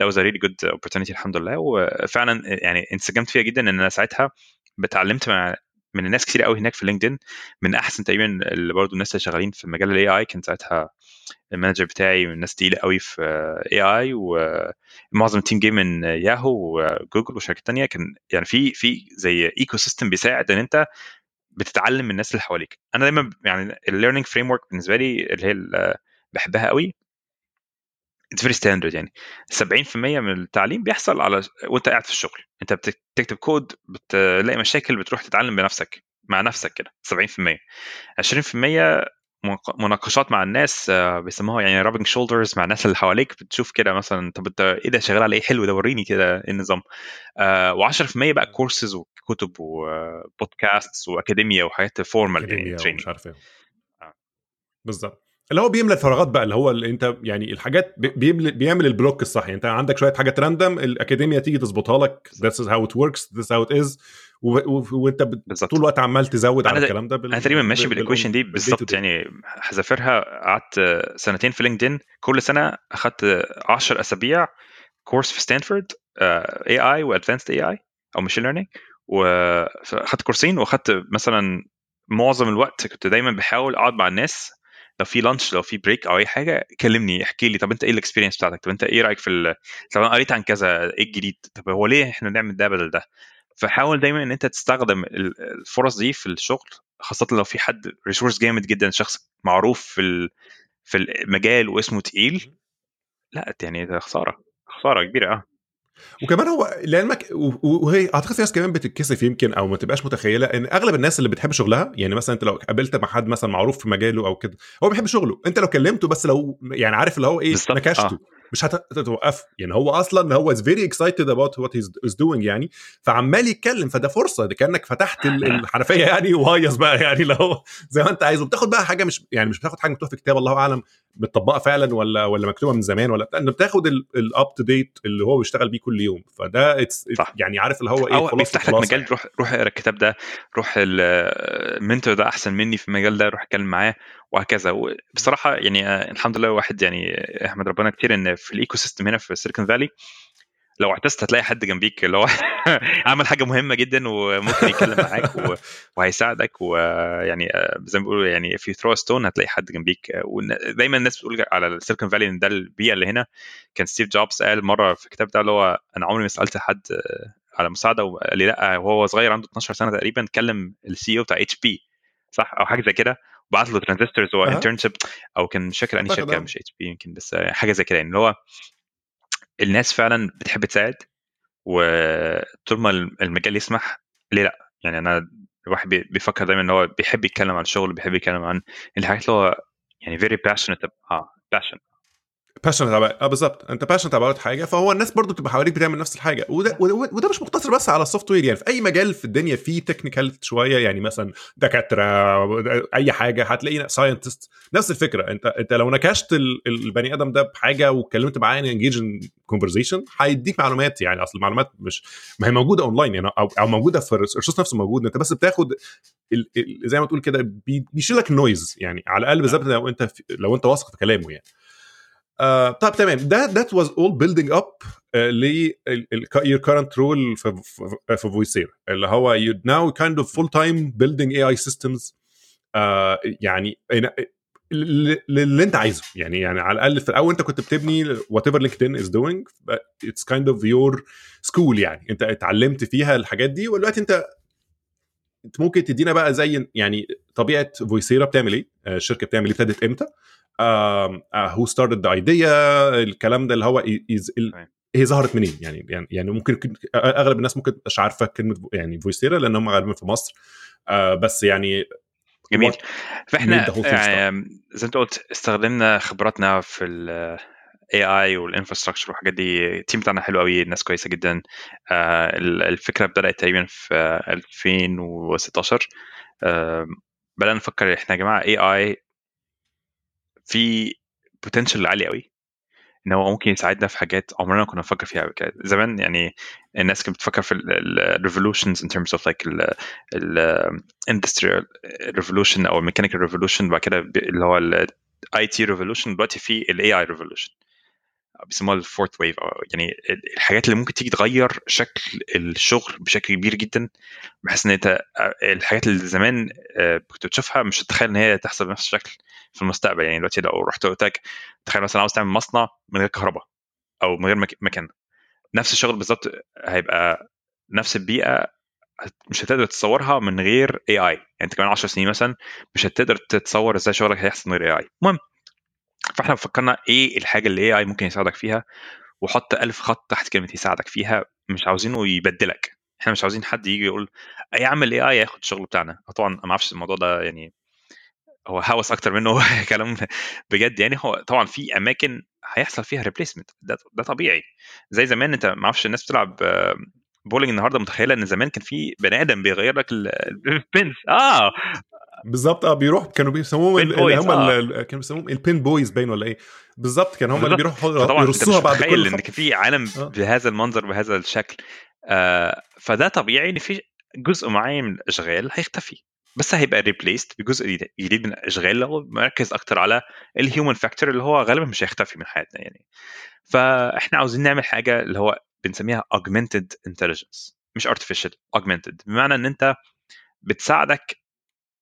ده was really good opportunity الحمد لله. وفعلا يعني انسجمت فيها جدا إن أنا ساعتها اتعلمت مع من الناس كتير قوي هناك في لينكدين من أحسن تقريبا اللي برضه الناس اللي شغالين في مجال ال AI كان ساعتها ال manager بتاعي من الناس تقيلة قوي في AI ومعظم ال team جه من ياهو وجوجل وشركات تانية. كان يعني في في زي ecosystem بيساعد إن أنت بتتعلم من الناس اللي حواليك. أنا دايما يعني ال learning framework بالنسبة لي اللي هي بحبها قوي. it's very standard يعني. 70% من التعليم بيحصل على وانت قاعد في الشغل. انت بتكتب كود بتلاقي مشاكل بتروح تتعلم بنفسك مع نفسك كده 70% 20% مناقشات مع الناس بيسموها يعني rubbing shoulders مع الناس اللي حواليك. بتشوف كده مثلا طب انت إيه ده شغال على إيه؟ حلو ده وريني كده إيه النظام؟ و10% بقى كورسز وكتب وبودكاست واكاديميا وحاجات formal يعني training مش عارف إيه. بالظبط اللي هو بيملى الفراغات بقى اللي هو اللي انت يعني الحاجات بيملى بيعمل ال block الصح. يعني انت عندك شوية حاجات random الاكاديميا تيجي تظبطها لك that's how it works that's how it is وانت طول الوقت عمال تزود على الكلام ده بال... أنا تقريبا ماشي بال equation دي بالظبط. يعني حذافرها قعدت سنتين في لينكدين كل سنة اخذت 10 أسابيع course في ستانفورد AI و advanced AI أو machine learning واخدت كورسين وأخدت مثلا معظم الوقت كنت دايما بحاول أقعد مع الناس لو في lunch لو في break أو أي حاجة كلمني احكي لي طب أنت إيه ال experience بتاعتك؟ طب أنت إيه رأيك في ال... طب أنا قريت عن كذا إيه الجديد؟ طب هو ليه إحنا نعمل ده بدل ده؟ فحاول دايما إن أنت تستخدم الفرص دي في الشغل خاصة لو في حد resource جامد جدا شخص معروف في ال... في المجال واسمه تقيل. لا يعني ده خسارة خسارة كبيرة آه. وكمان هو لعلمك وهي أعتقد في ناس كمان بتتكسف يمكن أو ما تبقاش متخيلة إن أغلب الناس اللي بتحب شغلها يعني مثلا أنت لو قابلت مع حد مثلا معروف في مجاله أو كده هو بيحب شغله أنت لو كلمته بس لو يعني عارف اللي هو إيه نكشته آه. مش هتوقفه يعني هو أصلا هو is very excited about what he's doing يعني. فعمال يتكلم فده فرصة ده كأنك فتحت [LAUGHS] الحنفية يعني وهيص بقى يعني لو زي ما أنت عايز وبتاخد بقى حاجة مش يعني مش بتاخد حاجة مكتوبة في كتاب الله أعلم متطبقة فعلا ولا ولا مكتوبة من زمان ولا انت بتاخد ال up-to-date اللي هو بيشتغل بيه كل يوم. فده صح. يعني عارف اللي هو إيه خلاص بيفتح لك مجال روح روح اقرأ الكتاب ده روح ال mentor ده أحسن مني في المجال ده روح اتكلم معاه وهكذا. بصراحه يعني الحمد لله واحد يعني احمد ربنا كتير إن في ال ecosystem هنا في سيليكون فالي لو احتجت هتلاقي حد جنبيك اللي هو [LAUGHS] عمل حاجة مهمة جدا وممكن يتكلم معاك وهيساعدك ويعني زي ما بيقولوا يعني في throw stone هتلاقي حد جنبيك. ودايما الناس بتقول على السيليكون فالي إن ده البيئة اللي هنا. كان ستيف جوبز قال مرة في الكتاب ده اللي هو أنا عمري ما سألت حد على مساعدة وقال لي لأ وهو صغير عنده 12 سنة تقريبا كلم ال CEO بتاع اتش بي صح؟ أو حاجة زي كده. بعت له transistors و internship أو كان مش فاكر أنهي شركة مش اتش بي يمكن بس حاجة زي كده يعني. اللي هو الناس فعلا بتحب تساعد وطول ما المجال يسمح ليه لأ؟ يعني أنا الواحد بيفكر دايما إن هو بيحب يتكلم عن الشغل بيحب يتكلم عن الحاجات اللي هو يعني very passionate آه passion. passionate آه بالظبط. انت passionate about حاجة فهو الناس برضو بتبقى حواليك بتعمل نفس الحاجة. وده وده مش مقتصر بس على ال software يعني في أي مجال في الدنيا فيه technical شوية يعني مثلا دكاترة أي حاجة هتلاقي scientist نفس الفكرة. انت انت لو نكشت البني آدم ده بحاجة واتكلمت معاه engage conversation هيديك معلومات. يعني أصل المعلومات مش ما هي موجودة اونلاين يعني أو, أو موجودة في ال resource نفسه موجود. انت بس بتاخد ال... ال... زي ما تقول كده بيشيل لك ال noise يعني على الأقل بالذات لو انت لو انت واثق في كلامه يعني. آه طب تمام. ده that was all building up ل your current role في في فويسير اللي هو you now kind of full time building AI systems آه يعني اللي انت عايزه. يعني يعني على الأقل في الأول انت كنت بتبني whatever لينكدين is doing it's kind of your school يعني. انت اتعلمت فيها الحاجات دي ودلوقتي انت انت ممكن تدينا بقى زي يعني طبيعة فويسيرا بتعمل إيه؟ آه، الشركة بتعمل إيه؟ ابتدت إمتى؟ who started the idea الكلام ده اللي هو هي ظهرت منين؟ يعني يعني يعني ممكن أغلب الناس ممكن مش عارفة كلمة يعني فويسيرا لأن هم غالبا في مصر. آه بس يعني جميل. فإحنا يعني زي ما أنت قلت استخدمنا خبراتنا في AI وال infrastructure والحاجات دي ال team بتاعنا حلو قوي الناس كويسة جدا. آه، الفكرة بدات تقريبا في 2016 بدأنا نفكر إحنا يا جماعة AI في potential عالي قوي إن هو ممكن يساعدنا في حاجات عمرنا كنا نفكر فيها كده. زمان يعني الناس كانت بتفكر في ال revolutions in terms of like ال industrial revolution أو ال mechanical revolution بعد كده اللي هو ال IT revolution دلوقتي في ال AI revolution بيسموها ال fourth wave يعني الحاجات اللي ممكن تيجي تغير شكل الشغل بشكل كبير جدا. بحيث إن أنت الحاجات اللي زمان آه، كنت بتشوفها مش هتتخيل إن هي تحصل بنفس الشكل في المستقبل. يعني دلوقتي لو رحت قلت لك تخيل مثلا عاوز تعمل مصنع من غير كهرباء أو من غير مكان نفس الشغل بالظبط هيبقى نفس البيئة مش هتقدر تتصورها من غير AI يعني أنت كمان 10 سنين مثلا مش هتقدر تتصور إزاي شغلك هيحصل من غير AI المهم فاحنا فكرنا إيه الحاجة اللي AI ممكن يساعدك فيها وحط ألف خط تحت كلمة يساعدك فيها مش عاوزينه يبدلك. إحنا مش عاوزين حد يجي يقول أي عمل AI ياخد الشغل بتاعنا. طبعا ما أعرفش الموضوع ده يعني هو هوس أكتر منه [LAUGHS] كلام بجد يعني. هو طبعا في أماكن هيحصل فيها replacement ده, ده طبيعي. زي زمان أنت ما أعرفش الناس بتلعب بولينج النهارده متخيلة إن زمان كان في بني آدم بيغير لك ال pins آه. بالظبط آه بيروح كانوا بيسموهم اللي هم آه. كانوا بيسموهم ال pin boys باين ولا إيه؟ بالظبط كان هم اللي بيروحوا يرصوها بعد كل إن في عالم آه. بهذا المنظر بهذا الشكل. آه فده طبيعي إن في جزء معين من الأشغال هيختفي. بس هيبقى replaced بجزء جديد من الأشغال اللي هو مركز أكتر على ال human factor اللي هو غالبا مش هيختفي من حياتنا يعني. فإحنا عاوزين نعمل حاجة اللي هو بنسميها augmented intelligence مش artificial augmented. بمعنى إن أنت بتساعدك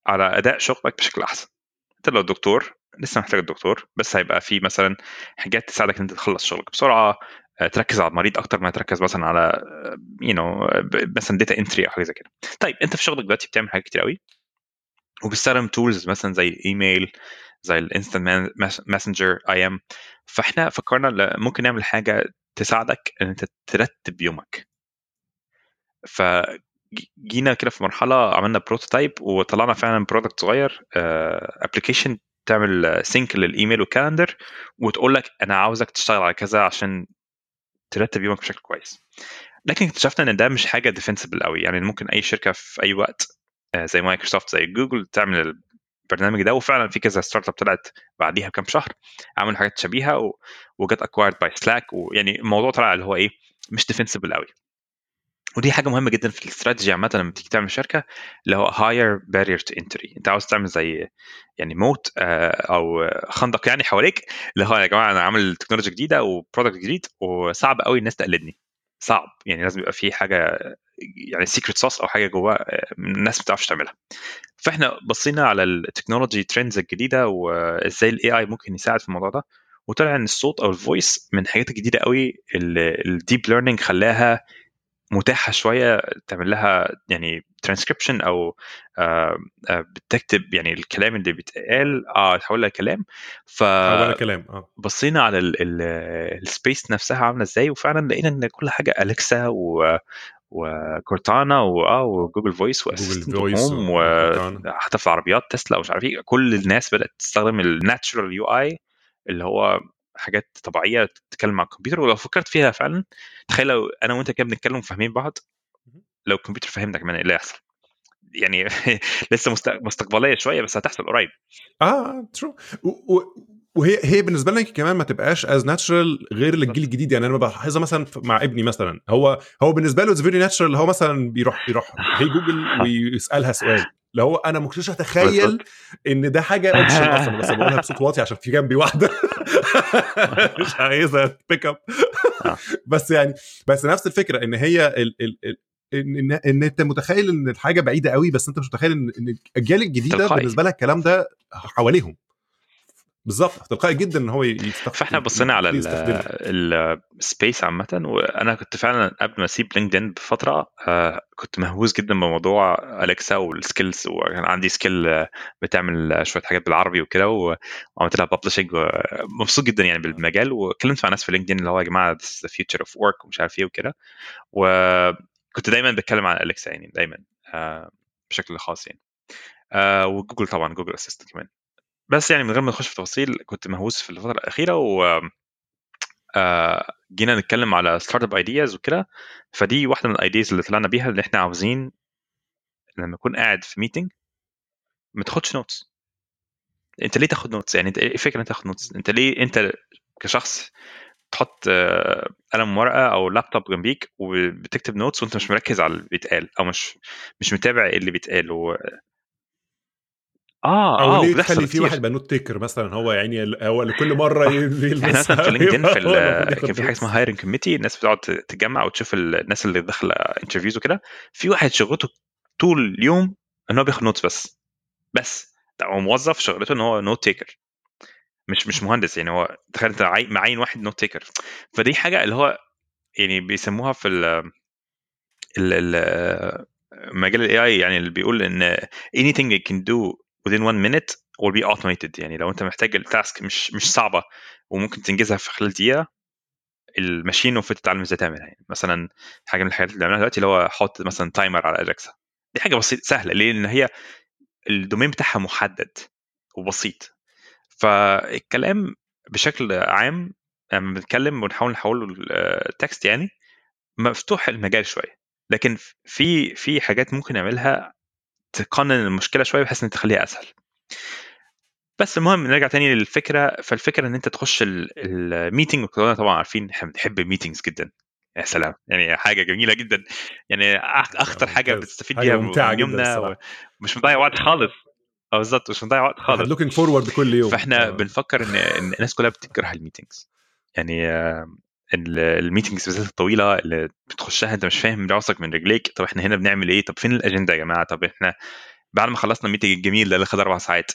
على أداء شغلك بشكل أحسن. أنت لو دكتور لسه محتاج الدكتور بس هيبقى في مثلا حاجات تساعدك إن أنت تخلص شغلك بسرعة آه، تركز على المريض أكتر ما تركز مثلا على you know, مثلا data entry أو حاجة زي كده. طيب أنت في شغلك دلوقتي بتعمل حاجات كتير قوي وبيستخدم tools مثلا زي الايميل زي ال instant messenger IM فإحنا فكرنا ممكن نعمل حاجة تساعدك إن أنت ترتب يومك. فجينا كده في مرحلة عملنا prototype وطلعنا فعلا product صغير application آه، تعمل sync لل email وال calendar وتقول لك أنا عاوزك تشتغل على كذا عشان ترتب يومك بشكل كويس. لكن اكتشفنا إن ده مش حاجة defensible قوي يعني ممكن أي شركة في أي وقت آه، زي مايكروسوفت زي جوجل تعمل البرنامج ده وفعلا في كذا startup طلعت بعديها بكام شهر عملوا حاجات شبيهة وجت acquired by سلاك ويعني الموضوع طلع اللي هو إيه مش defensible قوي. ودي حاجة مهمة جدا في الاستراتيجي عامة لما تيجي تعمل شركة اللي هو higher barrier to entry انت عاوز تعمل زي يعني moat آه، أو خندق يعني حواليك اللي هو يا جماعة أنا عامل تكنولوجيا جديدة و product جديد وصعب قوي الناس تقلدني. صعب. يعني لازم يبقى في حاجة يعني secret sauce أو حاجة جواه الناس ما بتعرفش تعملها. فإحنا بصينا على ال technology trends الجديدة وإزاي ال AI ممكن يساعد في الموضوع ده وطلع إن الصوت أو ال voice من الحاجات الجديدة قوي ال deep learning خلاها متاحة شوية تعمل لها يعني ترانسكريبشن أو آه آه بتكتب يعني الكلام اللي بيتقال. آه تحول لها كلام. ف كلام. آه. بصينا على ال space نفسها عاملة إزاي وفعلا لقينا إن كل حاجة أليكسا و وكورتانا واه وجوجل voice و assistant home وحتى في العربيات تسلا ومش عارف إيه. كل الناس بدأت تستخدم ال natural UI اللي هو حاجات طبيعية تتكلم مع الكمبيوتر ولو فكرت فيها فعلا تخيل لو أنا وأنت كده بنتكلم وفاهمين بعض لو الكمبيوتر فهمنا كمان إيه اللي هيحصل. يعني [LAUGHS] لسه مستقبلية شوية بس هتحصل قريب. آه true وهي هي بالنسبة لنا كمان ما تبقاش as natural غير للجيل الجديد. يعني أنا بلاحظها مثلا مع ابني مثلا هو هو بالنسبة له it's very natural هو مثلا بيروح بيروح hey جوجل [LAUGHS] ويسألها سؤال. اللي هو أنا ما كنتش أتخيل إن ده حاجة option أصلا بس بقولها بصوت واطي عشان في جنبي واحدة. [LAUGHS] مش عايزه pick up بس يعني بس نفس الفكرة إن هي إن إن, إن أنت متخيل إن الحاجة بعيدة قوي بس أنت مش متخيل إن, إن الأجيال الجديدة. بالنسبة لها الكلام ده حواليهم. بالظبط تلقائي جدا إن هو يستخدم فإحنا بصينا على. ال space عامة وأنا كنت فعلا قبل ما أسيب لينكدين بفترة آه، كنت مهووس جدا بموضوع اليكسا وال skills وكان عندي skill آه، بتعمل شوية حاجات بالعربي وكده وعملت لها publishing مبسوط جدا يعني بالمجال وكلمت مع ناس في LinkedIn اللي هو يا جماعة the future of work ومش عارف إيه وكده وكنت دايما بتكلم عن Alexa يعني دايما آه، بشكل خاص يعني وجوجل طبعا Google Assistant كمان بس يعني من غير ما نخش في تفاصيل كنت مهووس في الفترة الأخيرة و آه، جينا نتكلم على startup ideas وكده. فدي واحدة من ال ideas اللي طلعنا بيها اللي إحنا عاوزين لما أكون قاعد في meeting ما تاخدش notes أنت ليه تاخد notes يعني أنت إيه الفكرة أنت تاخد notes أنت ليه أنت كشخص تحط آه، قلم ورقة أو لابتوب جنبيك وبتكتب notes وأنت مش مركز على اللي بيتقال أو مش مش متابع اللي بيتقال. آه أو آه ليه تخلي في. واحد بقى note taker مثلا هو يعني هو اللي كل مرة يلبسها إحنا مثلا في [LAUGHS] LinkedIn في كان في حاجة. اسمها hiring committee الناس بتقعد تتجمع وتشوف الناس اللي داخلة interviews وكده. في واحد شغلته طول اليوم إن هو بياخد notes بس. بس. ده هو موظف شغلته إن هو note taker مش مش مهندس يعني هو تخيل أنت معين واحد note taker فدي حاجة اللي هو يعني بيسموها في ال ال ال مجال ال AI يعني اللي بيقول إن anything you can do within one minute will be automated. يعني لو انت محتاج ال task مش مش صعبة وممكن تنجزها في خلال دقيقة ال machine المفروض تتعلم إزاي تعملها. يعني مثلا حاجة من الحاجات اللي بنعملها دلوقتي اللي هو حط مثلا timer على اجاكسا دي حاجة بسيطة سهلة. ليه؟ لأن هي ال domain بتاعها محدد وبسيط. فالكلام بشكل عام لما بنتكلم ونحاول نحوله ل text يعني مفتوح المجال شوية. لكن في في حاجات ممكن نعملها تقنن المشكلة شوية بحيث ان تخليها أسهل. بس المهم نرجع تاني للفكرة فالفكرة إن أنت تخش ال meeting وكلنا طبعا عارفين إحنا بنحب ال meetings جدا. يا سلام. يعني حاجة جميلة جدا. يعني أخ- أخطر حاجة. بتستفيد بيها من يومنا. ومش مضيع وقت خالص. آه بالظبط. مش مضيع وقت خالص. Looking forward كل يوم. فإحنا آه. بنفكر ان الناس كلها بتكره ال meetings يعني آه، ال meetings بالذات الطويلة اللي بتخشها انت مش فاهم راسك من رجليك طب إحنا هنا بنعمل إيه؟ طب فين الأجندة يا جماعة؟ طب إحنا بعد ما خلصنا ال meeting الجميل ده اللي خد أربع ساعات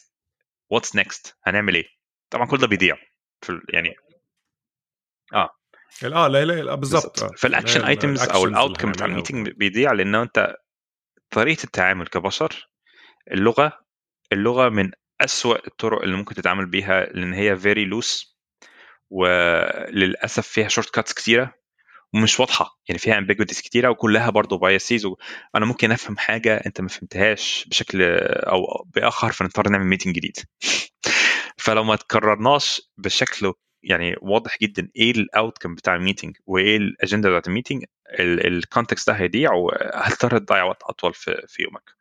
what's next هنعمل إيه؟ طبعا كل ده بيضيع في يعني آه. لا لا لا بالظبط آه. فال action items أو ال outcome بتاع ال meeting بيضيع لأن انت طريقة التعامل كبشر اللغة اللغة من أسوأ الطرق اللي ممكن تتعامل بيها لأن هي very loose وللأسف فيها shortcuts كتيرة ومش واضحة. يعني فيها ambiguities كتيرة وكلها برضه biases وأنا ممكن أفهم حاجة أنت ما فهمتهاش بشكل أو بآخر فنضطر نعمل meeting جديد. [LAUGHS] فلو ما تكررناش بشكل يعني واضح جدا إيه ال outcome بتاع ال meeting وإيه الاجنده بتاعت ال meeting ال context ده هيضيع وهتضطر تضيع وقت أطول في, في يومك.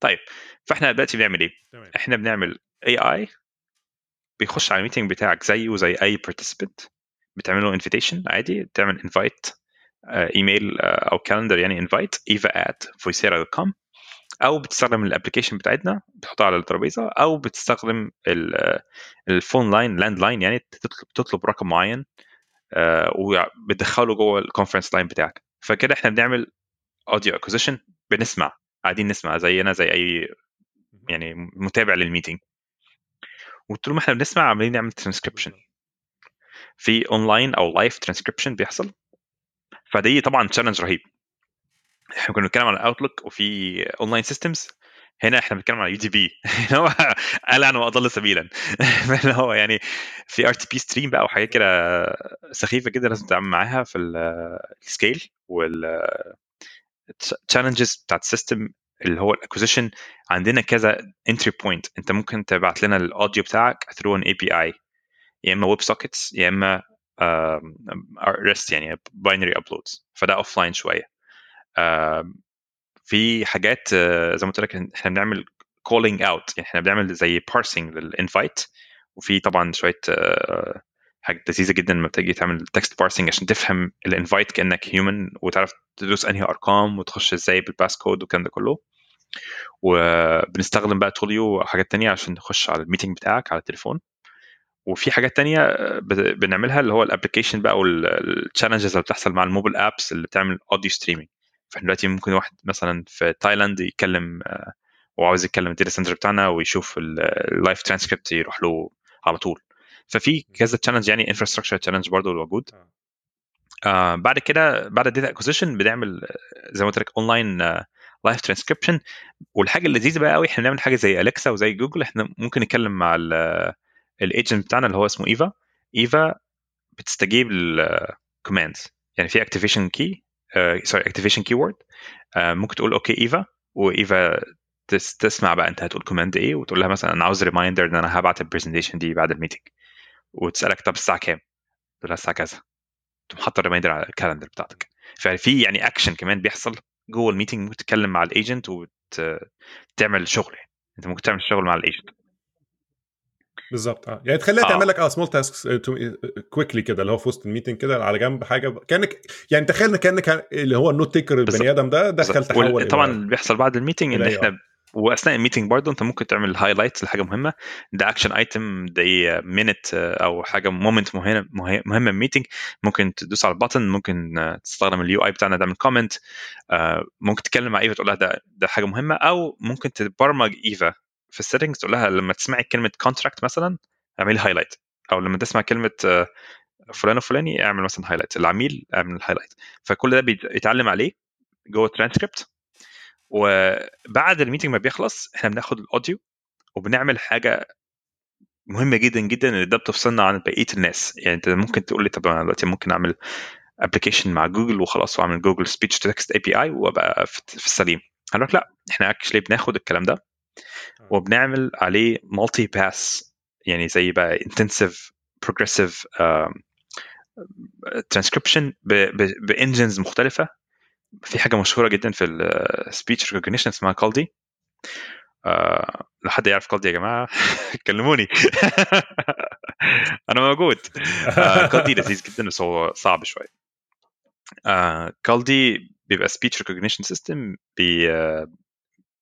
طيب فإحنا دلوقتي بنعمل إيه؟ تمام. إحنا بنعمل AI بيخش على ال meeting بتاعك زيه زي أي participant بتعمل له invitation عادي بتعمل invite email أو calendar يعني invite Eva at voicera.com أو بتستخدم ال application بتاعتنا بتحطها على الترابيزة أو بتستخدم ال phone line landline يعني تطلب, تطلب رقم معين آه، وبتدخله جوه ال conference line بتاعك. فكده إحنا بنعمل audio acquisition بنسمع قاعدين نسمع زينا زي أي يعني متابع لل meeting وطول ما إحنا بنسمع عمالين نعمل ترانسكريبشن في اونلاين أو لايف ترانسكريبشن بيحصل. فدي طبعا challenge رهيب. إحنا كنا بنتكلم على Outlook وفي online systems هنا إحنا بنتكلم على UDP هو ألعن وأضل سبيلا. [LAUGHS] اللي هو يعني في RTP stream بقى وحاجات كده سخيفة جدا لازم تتعامل معاها في ال scale وال challenges بتاعت ال system اللي هو ال acquisition عندنا كذا entry point انت ممكن تبعت لنا ال audio بتاعك through an API يا إما WebSockets يا إما REST يعني binary uploads فده offline شوية في حاجات آه، زي ما قلت لك إحنا بنعمل calling out يعني إحنا بنعمل زي parsing لل invite وفي طبعا شوية حاجات لذيذة جدا لما بتيجي تعمل text parsing عشان تفهم ال invite كأنك human وتعرف تدوس أنهي أرقام وتخش إزاي بال passcode والكلام ده كله. وبنستخدم بقى Twilio وحاجات تانية عشان نخش على ال meeting بتاعك على التليفون. وفي حاجات تانية آه، بنعملها اللي هو ال application بقى وال challenges اللي بتحصل مع ال mobile apps اللي بتعمل audio streaming فإحنا دلوقتي ممكن واحد مثلا في تايلاند يتكلم آه، وعاوز يتكلم ال data center بتاعنا ويشوف اللايف ترانسكريبت يروح له على طول. ففي كذا challenge يعني infrastructure challenge برضه موجود. آه. آه بعد كده بعد ال data acquisition بنعمل آه، زي ما قلت لك اونلاين لايف ترانسكريبشن والحاجة اللذيذة بقى قوي إحنا بنعمل حاجة زي Alexa وزي جوجل إحنا ممكن نتكلم مع ال agent بتاعنا اللي هو اسمه Eva Eva بتستجيب لل commands يعني في activation key sorry activation keyword ممكن تقول Okay Eva و Eva تس تسمع بقى أنت هتقول command إيه وتقول لها مثلا أنا عاوز reminder إن أنا هبعت ال presentation دي بعد ال meeting. وتسألك طب الساعة كام؟ تقول لها الساعة كذا تقوم حاطة reminder على ال calendar بتاعتك ففي يعني اكشن كمان بيحصل جوه ال meeting ممكن تتكلم مع ال agent وتعمل شغل يعني أنت ممكن تعمل شغل مع ال agent بالظبط آه يعني تخليها آه. تعمل لك آه small tasks quickly كده اللي هو في وسط ال meeting كده على جنب حاجة كأنك يعني تخيل كأنك اللي هو ال note taker. البني آدم ده دخل. تحول طبعا اللي بيحصل بعد ال meeting إن إلى إحنا وأثناء ال meeting برضه أنت ممكن تعمل highlights لحاجة مهمة. ده action item ده مينت أو حاجة moment مهمة مهمه ال meeting ممكن تدوس على ال button ممكن آه، تستخدم ال UI بتاعنا تعمل comment ممكن تتكلم مع ايفا تقول لها ده ده حاجة مهمة. أو ممكن تبرمج ايفا في ال settings تقول لها لما تسمعي كلمة contract مثلا اعملي highlight أو لما تسمع كلمة آه، فلان وفلاني اعمل مثلا highlight العميل اعمل highlight فكل ده بيتعلم عليه جوه الترانسكريبت وبعد ال meeting ما بيخلص إحنا بناخد ال audio وبنعمل حاجة مهمة جدا جدا إن ده بتفصلنا عن بقية الناس. يعني أنت ممكن تقول لي طب أنا دلوقتي ممكن أعمل application مع جوجل وخلاص وأعمل Google speech text API وأبقى في في السليم. هقول لك لا إحنا actually بناخد الكلام ده وبنعمل عليه multi-pass يعني زي بقى انتنسيف بروجريسيف ترانسكريبشن بانجنز مختلفة. في حاجة مشهورة جدا في ال speech recognition اسمها Kaldi. آه لو حد يعرف Kaldi يا جماعة [LAUGHS] كلموني. [LAUGHS] أنا موجود. آه Kaldi [LAUGHS] لذيذ جدا بس هو صعب شوية. آه Kaldi بيبقى speech recognition system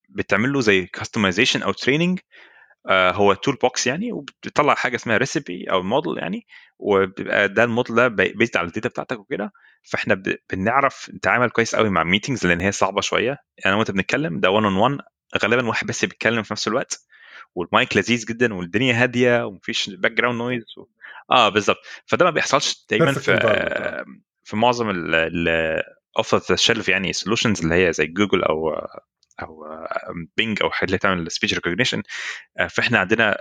بتعمل له زي customization أو training هو toolbox يعني وبتطلع حاجة اسمها recipe أو موديل يعني وبيبقى ده الموديل ده based على ال data بتاعتك وكده. فإحنا بنعرف نتعامل كويس قوي مع meetings لأن هي صعبة شوية. يعني وأنت بنتكلم ده 1 on 1 غالبا واحد بس بيتكلم في نفس الوقت والمايك لذيذ جدا والدنيا هادية ومفيش background noise و... آه بالظبط. فده ما بيحصلش دايما في آه. في معظم ال off the shelf يعني solutions اللي هي زي جوجل أو أو Bing أو حاجة اللي تعمل speech recognition فإحنا عندنا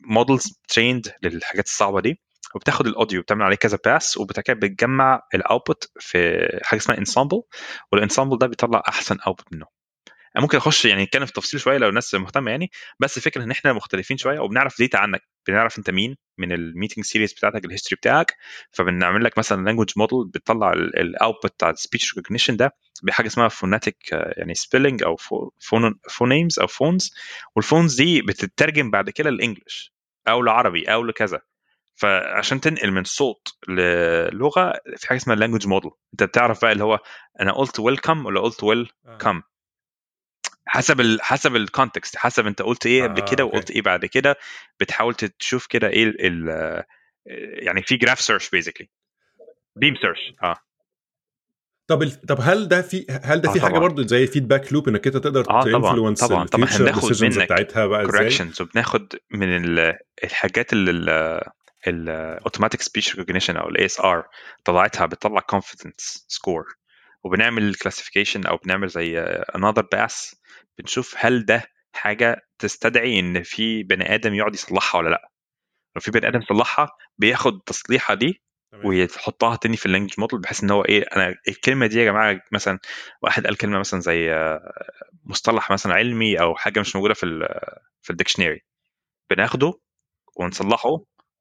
models trained للحاجات الصعبة دي وبتاخد ال audio بتعمل عليه كذا pass كده بتجمع ال output في حاجة اسمها ensemble وال ensemble ده بيطلع أحسن output منه. ممكن أخش يعني نتكلم في تفصيل شوية لو الناس مهتمة يعني بس الفكرة إن إحنا مختلفين شوية وبنعرف data عنك بنعرف أنت مين من ال meeting series بتاعتك ال history بتاعك فبنعمل لك مثلا language model بتطلع ال output بتاع ال speech recognition ده بحاجة اسمها phonetic يعني spelling أو phonemes أو phones وال phones دي بتترجم بعد كده لل English أو لعربي أو لكذا. فعشان تنقل من صوت للغة في حاجة اسمها language model أنت بتعرف بقى اللي هو أنا قلت welcome ولا قلت well come حسب ال حسب ال context حسب انت قلت إيه قبل آه، كده. وقلت إيه بعد كده بتحاول تشوف كده إيه ال يعني في graph search basically beam search آه طب ال... طب هل ده في هل ده آه، في حاجة. برضو زي feedback loop إنك أنت تقدر آه، طبعاً، طبعاً، طبعاً. ال decisions منك بتاعتها بقى corrections وبناخد من ال- الحاجات اللي ال automatic speech recognition أو ال ASR طلعتها بتطلع confidence score وبنعمل classification أو بنعمل زي another pass بنشوف هل ده حاجة تستدعي إن في بني آدم يقعد يصلحها ولا لأ. لو في بني آدم صلحها بياخد التصليحة دي. ويحطها تاني في ال language model بحيث إن هو إيه أنا الكلمة دي يا جماعة مثلا واحد قال كلمة مثلا زي مصطلح مثلا علمي أو حاجة مش موجودة في في ال dictionary بناخده ونصلحه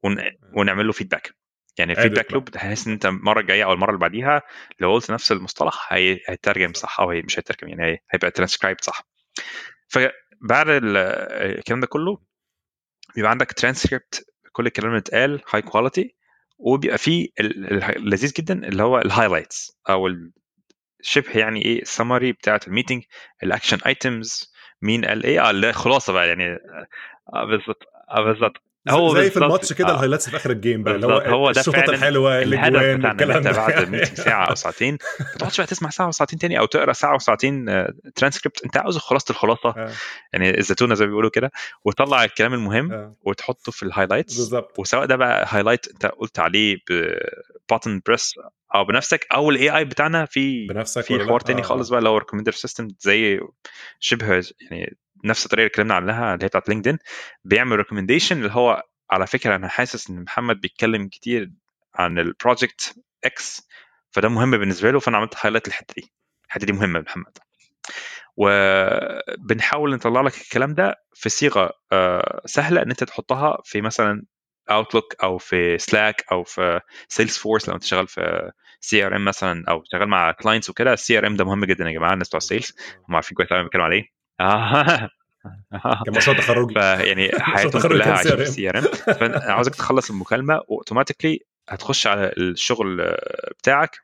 ون... ونعمل له feedback يعني ال feedback. loop بحيث إن أنت المره الجايه أو المرة اللي بعديها لو قلت نفس المصطلح هي... هيترجم صح أو هي مش هيترجم يعني هي... هيبقى ترانسكرايب صح. فبعد ال- الكلام ده كله بيبقى عندك ترانسكريبت كل الكلام اللي اتقال high quality وبيبقى فيه ال- ال- اللذيذ جدا اللي هو ال highlights أو شبه يعني إيه السمري بتاعت ال meeting ال action items مين قال إيه؟ آه الخلاصه بقى يعني آه بالظبط آه بالظبط. هو زي في الماتش كده آه. ال highlights في آخر ال game بقى اللي هو هو ده الحلوة الهدف بتاعنا أنت بعد ال meeting [LAUGHS] ساعة أو ساعتين ما تقعدش بقى تسمع ساعة وساعتين تاني أو تقرأ ساعة وساعتين ترانسكريبت أنت عاوز خلاصة الخلاصة آه. يعني الزتونة زي ما بيقولوا كده وتطلع الكلام المهم آه. وتحطه في ال highlights بالظبط وسواء ده بقى highlight أنت قلت عليه ب button press أو بنفسك أو ال AI بتاعنا في بنفسك في حوار تاني آه. خالص بقى اللي هو recommender system زي شبه يعني نفس الطريقة اللي اتكلمنا عنها اللي هي بتاعت LinkedIn بيعمل recommendation اللي هو على فكرة أنا حاسس إن محمد بيتكلم كتير عن ال project X فده مهم بالنسبة له فأنا عملت highlight الحته دي. الحتة دي مهمة محمد. وبنحاول نطلع لك الكلام ده في صيغة سهلة إن أنت تحطها في مثلا Outlook أو في Slack أو في Salesforce لو أنت شغال في CRM مثلا أو شغال مع clients وكده. ال CRM ده مهم جدا يا جماعة الناس بتوع ال sales هم عارفين كويس قوي بيتكلموا عليه. [LAUGHS] كمشروع تخرجي. فيعني [LAUGHS] حياتهم كلها في ال CRM. فأنا عاوزك تخلص المكالمة و automatically هتخش على الشغل بتاعك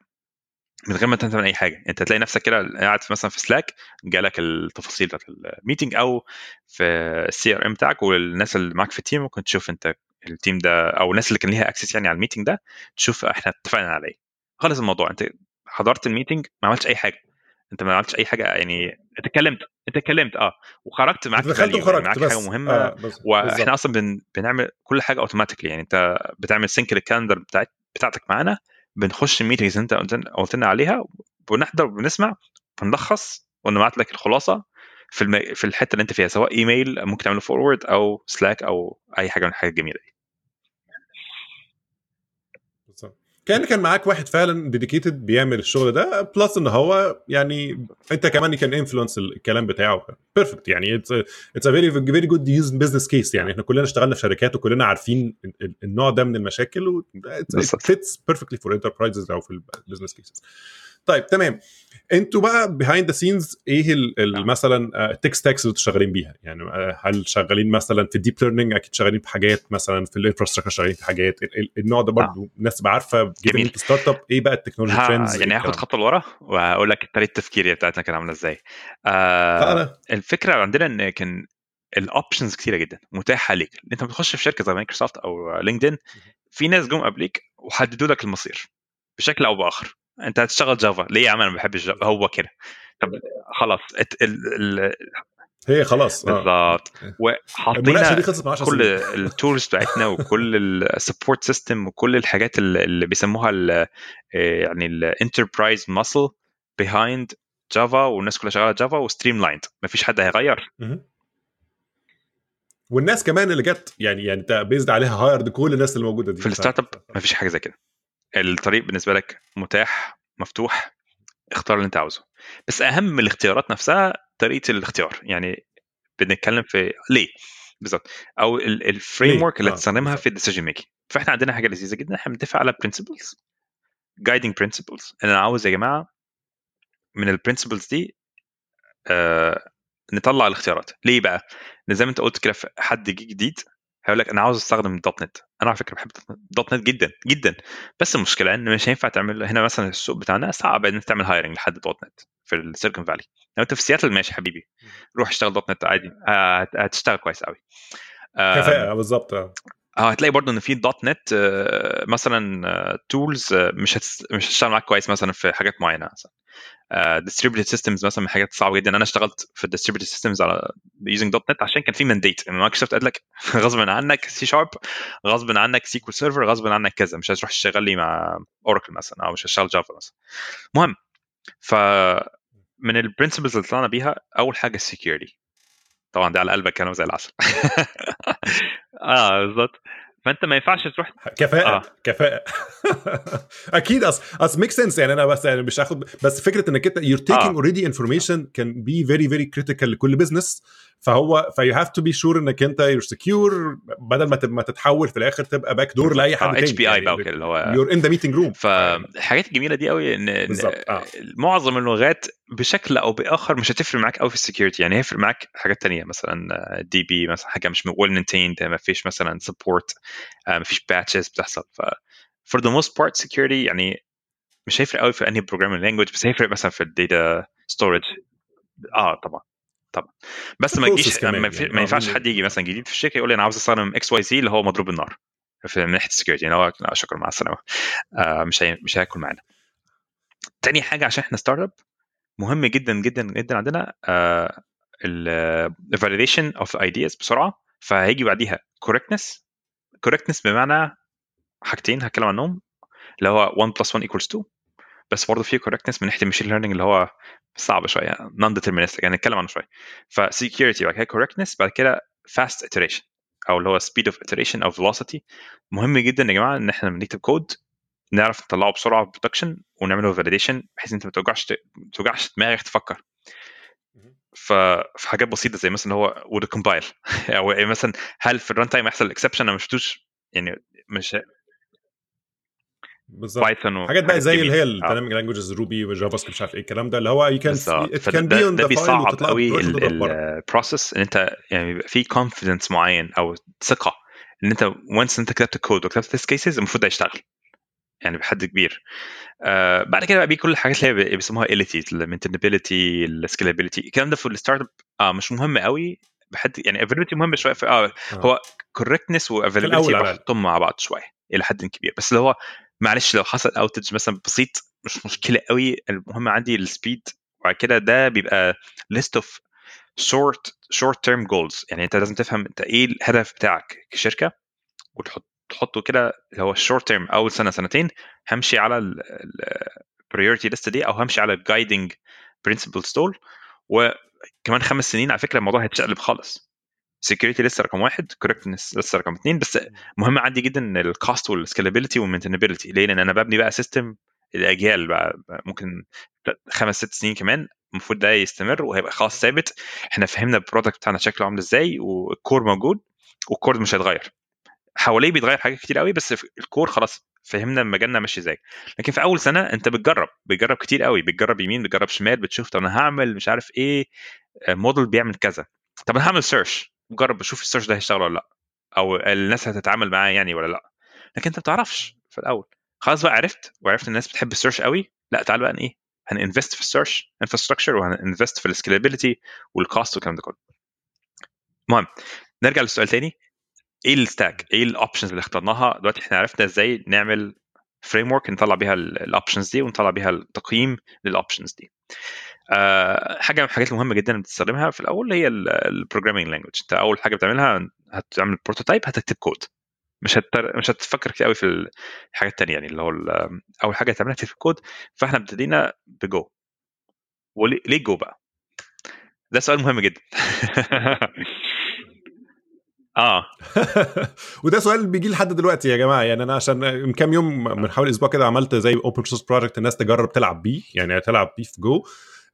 من غير ما تعمل أي حاجة. أنت تلاقي نفسك كده قاعد مثلا في Slack جالك التفاصيل بتاعت ال meeting أو في ال CRM بتاعك والناس اللي معاك في ال team ممكن تشوف أنت ال team ده أو الناس اللي كان ليها access يعني على ال meeting ده تشوف إحنا اتفقنا على إيه. خلص الموضوع. أنت حضرت ال meeting ما عملتش أي حاجة. أنت ما عملتش أي حاجة يعني اتكلمت انت اتكلمت آه وخرجت معاك دخلت وخرجت معاك بس. حاجة مهمة آه وإحنا أصلا بن... بنعمل كل حاجة automatically يعني أنت بتعمل sync لل calendar بتاعت بتاعتك معانا بنخش ال meetings أنت قلت لنا عليها بنحضر وبنسمع بنلخص ونبعت لك الخلاصة في الم... في الحتة اللي أنت فيها سواء ايميل ممكن تعمله forward أو Slack أو أي حاجة من الحاجات الجميلة دي كأن كان معاك واحد فعلا dedicated بيعمل الشغل ده plus إن هو يعني أنت كمان كان influence الكلام بتاعه. perfect يعني it's it's a very very good use business case يعني إحنا كلنا اشتغلنا في شركات وكلنا عارفين النوع ده من المشاكل و fits perfectly for enterprises أو في ال business cases طيب تمام. أنتوا بقى behind the scenes إيه ال مثلا ال tech stacks اللي أنتوا شغالين بيها؟ يعني هل شغالين مثلا في ال deep learning أكيد شغالين في حاجات مثلا في ال infrastructure شغالين في حاجات. النوع ده برضه الناس تبقى عارفة جميل. ستارت اب إيه بقى ال technology trends يعني هاخد خطوه لورا واقول لك طريقة التفكير بتاعتنا كانت عاملة إزاي. آه الفكرة عندنا إن كان ال options كتيرة جدا متاحة ليك. أنت بتخش في شركة زي مايكروسوفت أو LinkedIn في ناس جم قبليك وحددوا لك المصير بشكل أو بآخر. أنت هتشتغل Java ليه يا عم أنا ما بحبش Java هو كده. طب خلاص ال ال هي خلاص بالظبط. وحطينا كل ال tools بتاعتنا وكل ال support system وكل الحاجات اللي بيسموها ال يعني ال enterprise muscle behind Java والناس كلها شغالة Java و streamlined مفيش حد هيغير. والناس كمان اللي جت يعني يعني انت بيزد عليها hired كل الناس اللي موجودة دي. في ال startup مفيش حاجة زي كده. الطريق بالنسبة لك متاح مفتوح اختار اللي انت عاوزه. بس أهم من الاختيارات نفسها طريقة الاختيار. يعني بنتكلم في ليه؟ بالظبط أو ال framework اللي تستخدمها آه. في ال decision making فإحنا عندنا حاجة لذيذة جدا. إحنا بنتفق على principles guiding principles أنا عاوز يا جماعة من ال principles دي آه نطلع الاختيارات. ليه بقى؟ زي ما أنت قلت كده حد جديد هيقول لك أنا عاوز أستخدم .NET. أنا على فكرة بحب .NET جدا جدا. بس المشكلة إن مش هينفع تعمل هنا مثلا السوق بتاعنا صعب انك تعمل hiring لحد .NET في ال Silicon Valley لو أنت في سياتل ماشي حبيبي. روح اشتغل .NET عادي. هتشتغل كويس قوي كفاءة بالظبط آه هتلاقي برضه إن في .NET مثلا tools مش مش هتشتغل معاك كويس مثلا في حاجات معينة مثلا. distributed systems مثلا من الحاجات الصعبه جدا. أنا اشتغلت في ال distributed systems على using .NET عشان كان في mandate Microsoft قال لك [LAUGHS] غصب عنك سي شارب غصب عنك SQL Server غصب عنك كذا. مش هتروح تشتغل لي مع Oracle مثلا أو مش هتشتغل Java مثلا. المهم ف من ال principles اللي طلعنا بيها أول حاجة ال security طبعا دي على قلبك كانوا زي العسل. [LAUGHS] آه بالظبط فأنت ما ينفعش تروح كفاءة آه. كفاءة. [LAUGHS] أكيد اصل اصل make sense يعني أنا بس يعني مش هاخد بس فكرة إنك انت you're taking already information can be very very critical لكل business فهو ف you have to be sure إنك أنت you're secure بدل ما ما تتحول في الآخر تبقى back door لأي حد تاني. اتش بي اي بقى وكده اللي هو you're in the meeting room فالحاجات الجميلة دي قوي إن, إن آه. معظم اللغات بشكل أو بآخر مش هتفرق معاك قوي في ال security. يعني هيفرق معاك حاجات تانية مثلا دي بي مثلا حاجة مش well maintained ما فيش مثلا support ما فيش patches بتحصل. ف for the most part security يعني مش هيفرق قوي في أنهي programming language بس هيفرق مثلا في ال data storage آه طبعا. طبعا. بس ما يجيش ما, يعني. ما ينفعش حد يجي مثلا جديد في الشركة يقول لي أنا عاوز أستخدم XYZ اللي هو مضروب بالنار. في من ناحية ال security يعني هو شكرا مع السلامة. آه مش هي مش هياكل معانا. تاني حاجة عشان إحنا startup مهم جدا جدا جدا عندنا ال validation of ideas بسرعة. فهيجي بعديها correctness correctness بمعنى حاجتين هتكلم عنهم اللي هو 1 plus 1 equals 2 بس برضه في correctness من ناحية ال machine learning اللي هو صعب شوية non-deterministic يعني نتكلم عنه شوية. ف security بعد كده correctness بعد كده fast iteration أو اللي هو speed of iteration أو velocity. مهم جدا يا جماعة إن إحنا بنكتب كود نعرف نطلعه بسرعة في production ونعمله validation بحيث أنت ما توجعش ما توجعش دماغك تفكر. ففي حاجات بسيطة زي مثلا هو would compile [LAUGHS] أو مثلا هل في ال runtime يحصل exception أنا ما شفتوش. يعني مش بالظبط. Python حاجات بقى زي اللي هي الديناميك لانجوجز روبي وجافا سكريبت مش عارف إيه الكلام ده اللي هو you can can be on the بيصعب قوي ال process إن أنت يعني بيبقى في confidence معين أو ثقة إن أنت once أنت كتبت الكود وكتبت test cases المفروض ده يشتغل. يعني بحد كبير. آه بعد كده بقى بيجي كل الحاجات اللي هي بيسموها ال ility ال maintainability ال scalability الكلام ده في ال startup آه مش مهم قوي. بحد يعني availability مهم شوية في آه, آه. هو correctness و availability بحطهم مع بعض شوية إلى حد كبير. بس اللي هو معلش لو حصل outage مثلا بسيط مش مشكلة قوي. المهم عندي ال speed وبعد كده ده بيبقى list of short short term goals يعني انت لازم تفهم انت إيه الهدف بتاعك كشركة وتحط تحطه كده اللي هو ال short term أول سنة سنتين. همشي على ال priority list دي أو همشي على ال guiding principles دول. وكمان خمس سنين على فكرة الموضوع هيتشقلب خالص. security لسه رقم واحد correctness لسه رقم اثنين بس مهم عندي جدا ال cost وال scalability وال maintainability ليه؟ لأن أنا ببني بقى system الأجيال بقى ممكن خمس ست سنين كمان المفروض ده يستمر وهيبقى خلاص ثابت. إحنا فهمنا ال product بتاعنا شكله عامل إزاي وال core موجود وال core مش هيتغير. حواليه بيتغير حاجات كتير قوي بس ال core خلاص فهمنا مجالنا ماشي إزاي. لكن في أول سنة أنت بتجرب بتجرب كتير قوي بتجرب يمين بتجرب شمال بتشوف طب أنا هعمل مش عارف إيه موديل بيعمل كذا. طب أنا هعمل search جرب أشوف ال search ده هيشتغل ولا لأ أو الناس هتتعامل معاه يعني ولا لأ. لكن أنت ما بتعرفش في الأول. خلاص بقى عرفت وعرفت الناس بتحب ال search قوي لأ تعال بقى إيه هننفست في السيرش انفراستراكشر وهننفست في السكيلابيلتي والكوست والكلام ده كله. المهم نرجع للسؤال تاني. إيه ال stack إيه ال options اللي اخترناها؟ دلوقتي إحنا عرفنا إزاي نعمل framework نطلع بيها ال options دي ونطلع بيها التقييم لل options دي. حاجة من الحاجات المهمة جدا اللي بتستخدمها في الأول هي ال programming language أنت أول حاجة بتعملها هتعمل prototype هتكتب كود مش هتر... مش هتفكر كتير قوي في الحاجات الثانية يعني اللي هو أول حاجة هتعملها تكتب كود فإحنا ابتدينا بجو وليه جو بقى؟ ده سؤال مهم جدا. [LAUGHS] آه. [LAUGHS] وده سؤال بيجي لحد دلوقتي يا جماعة. يعني أنا عشان من كام يوم من حوالي أسبوع كده عملت زي open source project الناس تجرب تلعب بيه. يعني تلعب بيه في جو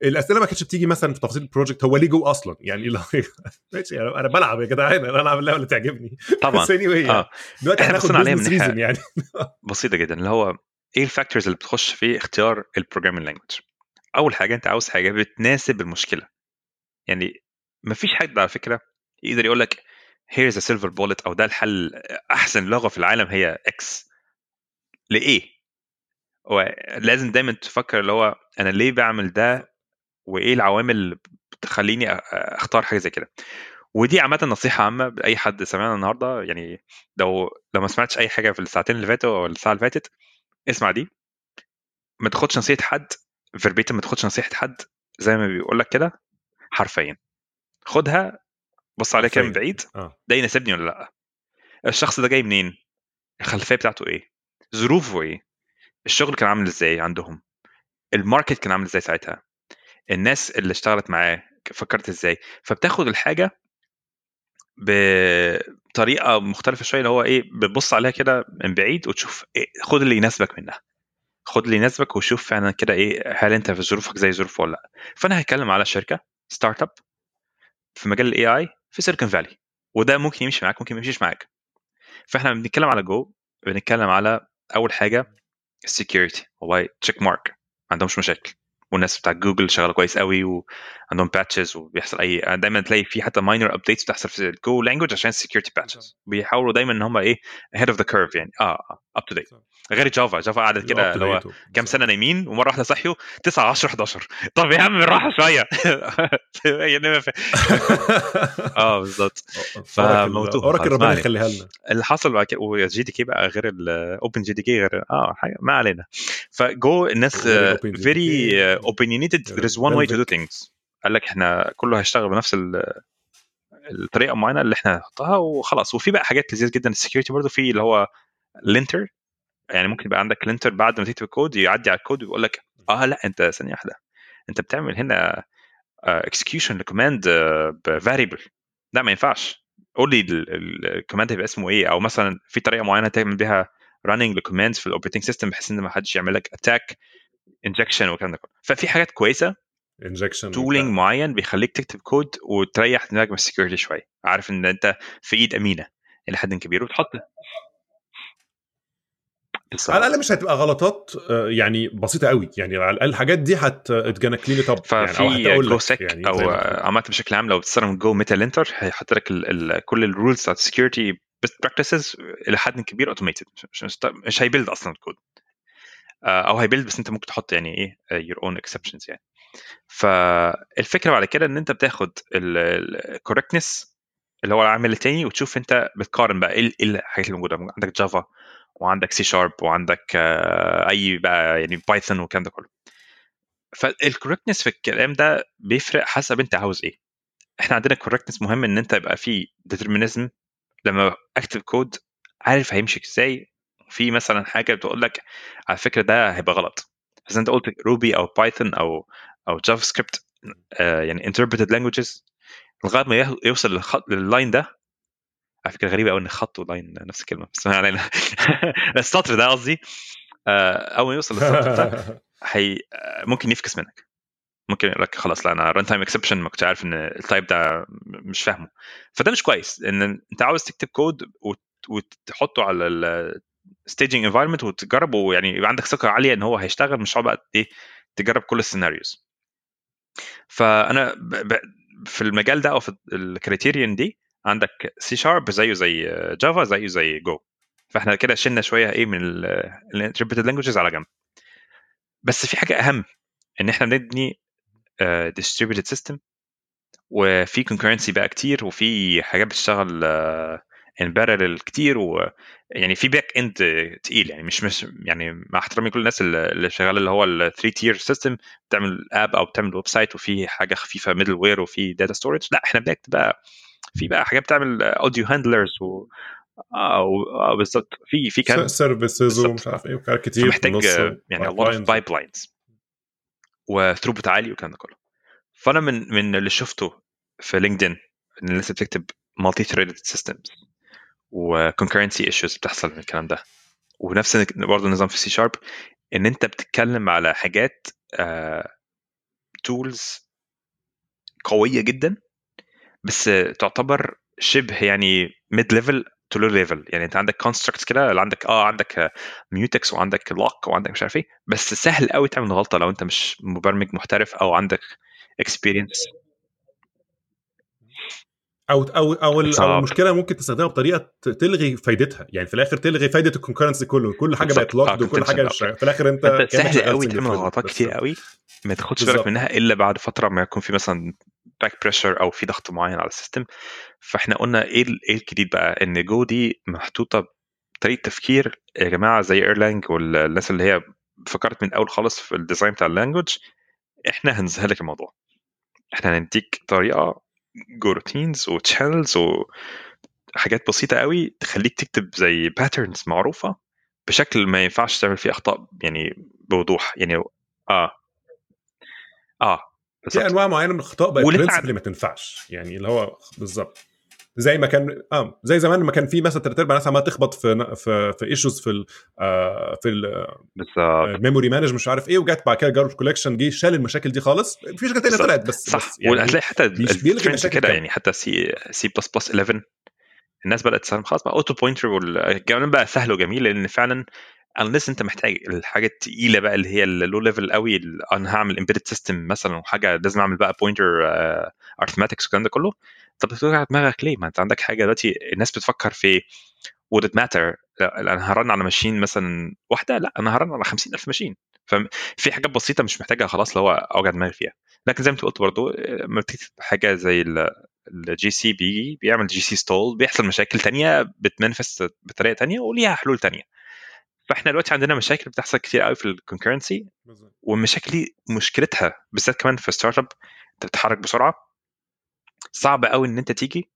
الأسئلة ما كانتش بتيجي مثلا في تفاصيل ال project هو ليه جو أصلا؟ يعني [LAUGHS] ماشي يعني أنا بلعب يا جدعان أنا العب اللعبة اللي تعجبني. طبعا. [LAUGHS] بس anyway يعني. آه. دلوقتي إحنا هناخد عليها من يعني. [LAUGHS] بسيطة جدا اللي هو إيه ال factors اللي بتخش في اختيار ال programming language أول حاجة أنت عاوز حاجة بتناسب المشكلة. يعني ما فيش حد على فكرة يقدر يقول لك here's a silver bullet أو ده الحل أحسن لغة في العالم هي X لإيه؟ لازم دايما تفكر اللي هو أنا ليه بعمل ده وإيه العوامل اللي بتخليني أختار حاجة زي كده. ودي عامه نصيحة عامة لأي حد سمعنا النهارده يعني لو لو ما سمعتش أي حاجة في الساعتين اللي فاتوا أو الساعة اللي فاتت اسمع دي. ما تاخدش نصيحة حد verbatim ما تاخدش نصيحة حد زي ما بيقول لك كده حرفيا. خدها بص عليها كده من بعيد آه. ده يناسبني ولا لأ؟ الشخص ده جاي منين؟ الخلفية بتاعته إيه؟ ظروفه إيه؟ الشغل كان عامل إزاي عندهم؟ ال market كان عامل إزاي ساعتها؟ الناس اللي اشتغلت معاه فكرت إزاي؟ فبتاخد الحاجة بطريقه مختلفة شوية اللي هو إيه بتبص عليها كده من بعيد وتشوف إيه خد اللي يناسبك منها. خد اللي يناسبك وشوف فعلا كده إيه هل أنت في ظروفك زي ظروفه ولا لأ. فأنا هتكلم على شركة startup في مجال ال AI في سيليكون فالي وده ممكن يمشي معاك ممكن ما يمشيش معاك. فإحنا بنتكلم على جو بنتكلم على أول حاجة ال security والله check mark ما عندهمش مشاكل. والناس بتاع جوجل شغالة كويس قوي وعندهم patches وبيحصل اي دايما تلاقي في حتى minor updates بتحصل في ال Go language عشان security patches بيحاولوا دايما إن هم إيه ahead of the curve يعني. آه up to date غير Java Java قعدت كده اللي هو كام سنة نايمين ومرة واحدة صحيوا 9 10 11 طب يا عم بالراحه شوية. [LAUGHS] [LAUGHS] آه بالظبط. فموتوها Oracle ربنا يخليها لنا. اللي حصل بعد كده و JDK بقى غير ال OpenJDK غير آه حاجة ما علينا. فجو الناس very opinionated there is one way to do things. قال لك إحنا كله هيشتغل بنفس الطريقة معينه اللي إحنا نحطها وخلاص. وفي بقى حاجات لذيذة جدا. ال security برضه في اللي هو linter يعني ممكن يبقى عندك linter بعد ما تكتب الكود يعدي على الكود ويقول لك آه لا أنت ثانية واحدة. أنت بتعمل هنا execution ل command ب variable لا ما ينفعش. قول لي ال command هيبقى اسمه إيه؟ أو مثلا في طريقة معينة تعمل بيها running ل commands في ال operating system بحيث إن ما حدش يعمل لك attack injection والكلام ده كله. ففي حاجات كويسة injection tooling معين بيخليك تكتب كود وتريح دماغك من ال security شوية. عارف إن أنت في إيد أمينة إلى حد كبير وتحط. على الأقل مش هتبقى غلطات يعني بسيطة قوي. يعني على الأقل الحاجات دي هتجانا clean up ففي يعني أو gosec يعني أو عامه بشكل عام لو بتستخدم gometalinter هيحط لك ال ال كل ال rules بتاعت ال security best practices إلى حد كبير automated مش, مش هي build أصلا الكود أو هي build بس أنت ممكن تحط يعني إيه your own exceptions يعني. فالفكرة بعد كده إن أنت بتاخد ال correctness اللي هو العامل التاني وتشوف أنت بتقارن بقى إيه الحاجات اللي موجودة. عندك جافا وعندك سي شارب وعندك أي بقى يعني Python والكلام ده كله. فال correctness في الكلام ده بيفرق حسب أنت عاوز إيه. إحنا عندنا ال correctness مهم إن أنت يبقى في determinism لما أكتب كود عارف هيمشي إزاي في مثلا حاجة بتقول لك على فكرة ده هيبقى غلط. بس أنت قلت Ruby أو Python أو أو JavaScript آه يعني interpreted languages لغاية ما يوصل للخط لل line ده. على فكرة غريبة قوي إن خط و line نفس الكلمة بس ما علينا. [LAUGHS] السطر ده قصدي أول ما يوصل للسطر ده [LAUGHS] هي ممكن يفكس منك. ممكن يقول لك خلاص لا أنا runtime exception ما كنتش عارف إن ال type ده مش فاهمه. فده مش كويس إن أنت عاوز تكتب كود وتحطه على ال staging environment وتجربه يعني يبقى عندك ثقة عالية إن هو هيشتغل مش بقى إيه تجرب كل ال scenarios فأنا في المجال ده أو في ال criterion دي عندك سي شارب زيه زي Java زيه زي جو فإحنا كده شلنا شوية إيه من ال interpreted languages على جنب. بس في حاجة أهم إن إحنا بنبني distributed system وفي concurrency بقى كتير وفي حاجات بتشتغل in parallel كتير ويعني في back end تقيل يعني مش مش يعني مع احترامي كل الناس اللي شغالة اللي هو ال 3 tier system بتعمل app أو بتعمل website وفي حاجة خفيفة middleware وفي data storage لأ إحنا بنكتب بقى في بقى حاجات بتعمل audio handlers و آه, آه بالظبط. في في كان services ومش عارف إيه وكان كتير محتاج يعني a lot of pipelines و throughput عالي والكلام ده كله. فأنا من من اللي شفته في LinkedIn إن الناس بتكتب multi-threaded systems و concurrency issues بتحصل من الكلام ده. ونفس برضه النظام في سي شارب إن أنت بتتكلم على حاجات tools قوية جدا بس تعتبر شبه يعني mid-level to low-level يعني أنت عندك constructs كده اللي عندك آه عندك mutex وعندك lock وعندك مش عارف إيه بس سهل قوي تعمل غلطة لو أنت مش مبرمج محترف أو عندك experience أو أو أو, أو المشكلة ممكن تستخدمها بطريقة تلغي فايدتها. يعني في الآخر تلغي فايدة ال concurrency كله. كل حاجة بقت locked وكل حاجة في الآخر أنت, أنت سهل قوي تعمل غلطات كتير قوي ما تاخدش بالك منها إلا بعد فترة ما يكون في مثلا back pressure أو في ضغط معين على ال system. فإحنا قلنا إيه إيه الجديد بقى؟ إن جو دي محطوطة بطريقة تفكير يا جماعة زي Erlang والناس اللي هي فكرت من الأول خالص في ال design بتاع ال language إحنا هنسهل لك الموضوع. إحنا هنديك طريقة goroutines و channels وحاجات بسيطة قوي تخليك تكتب زي patterns معروفة بشكل ما ينفعش تعمل فيه أخطاء يعني بوضوح يعني آه. آه في أنواع معينة من الاخطاء بقت principally ما تنفعش يعني اللي هو بالظبط. زي ما كان آه زي زمان ما كان في مثلا تلات أرباع الناس عمالة تخبط في في في issues في ال آه في ال memory manage مش عارف إيه وجت بعد كده garbage collection جه شال المشاكل دي خالص. في مشاكل تانيه طلعت بس صح. بس يعني وهتلاقي حتى كده يعني حتى سي سي بلس بلس 11 الناس بدأت تستخدم. خلاص بقى auto pointer والكلام بقى سهل وجميل لأن فعلا unless أنت محتاج الحاجة الثقيله بقى اللي هي ال low-level قوي أنا هعمل embedded system مثلا وحاجة لازم أعمل بقى pointer arithmetics والكلام ده كله. طب بتوجع دماغك ليه؟ ما أنت عندك حاجة دلوقتي الناس بتفكر في would it matter أنا ه run على machine مثلا واحدة؟ لا أنا ه run على 50000 machine ففي حاجات بسيطة مش محتاجه خلاص اللي هو أوجع دماغي فيها. لكن زي ما أنت قلت برضه لما بتكتب حاجة زي ال GC بيجي بيعمل GC stall بيحصل مشاكل تانية بت manifest بطريقة تانية وليها حلول تانية. فإحنا دلوقتي عندنا مشاكل بتحصل كتير قوي في ال concurrency والمشاكل دي مشكلتها بالذات كمان في startup أنت بتتحرك بسرعة. صعب قوي إن أنت تيجي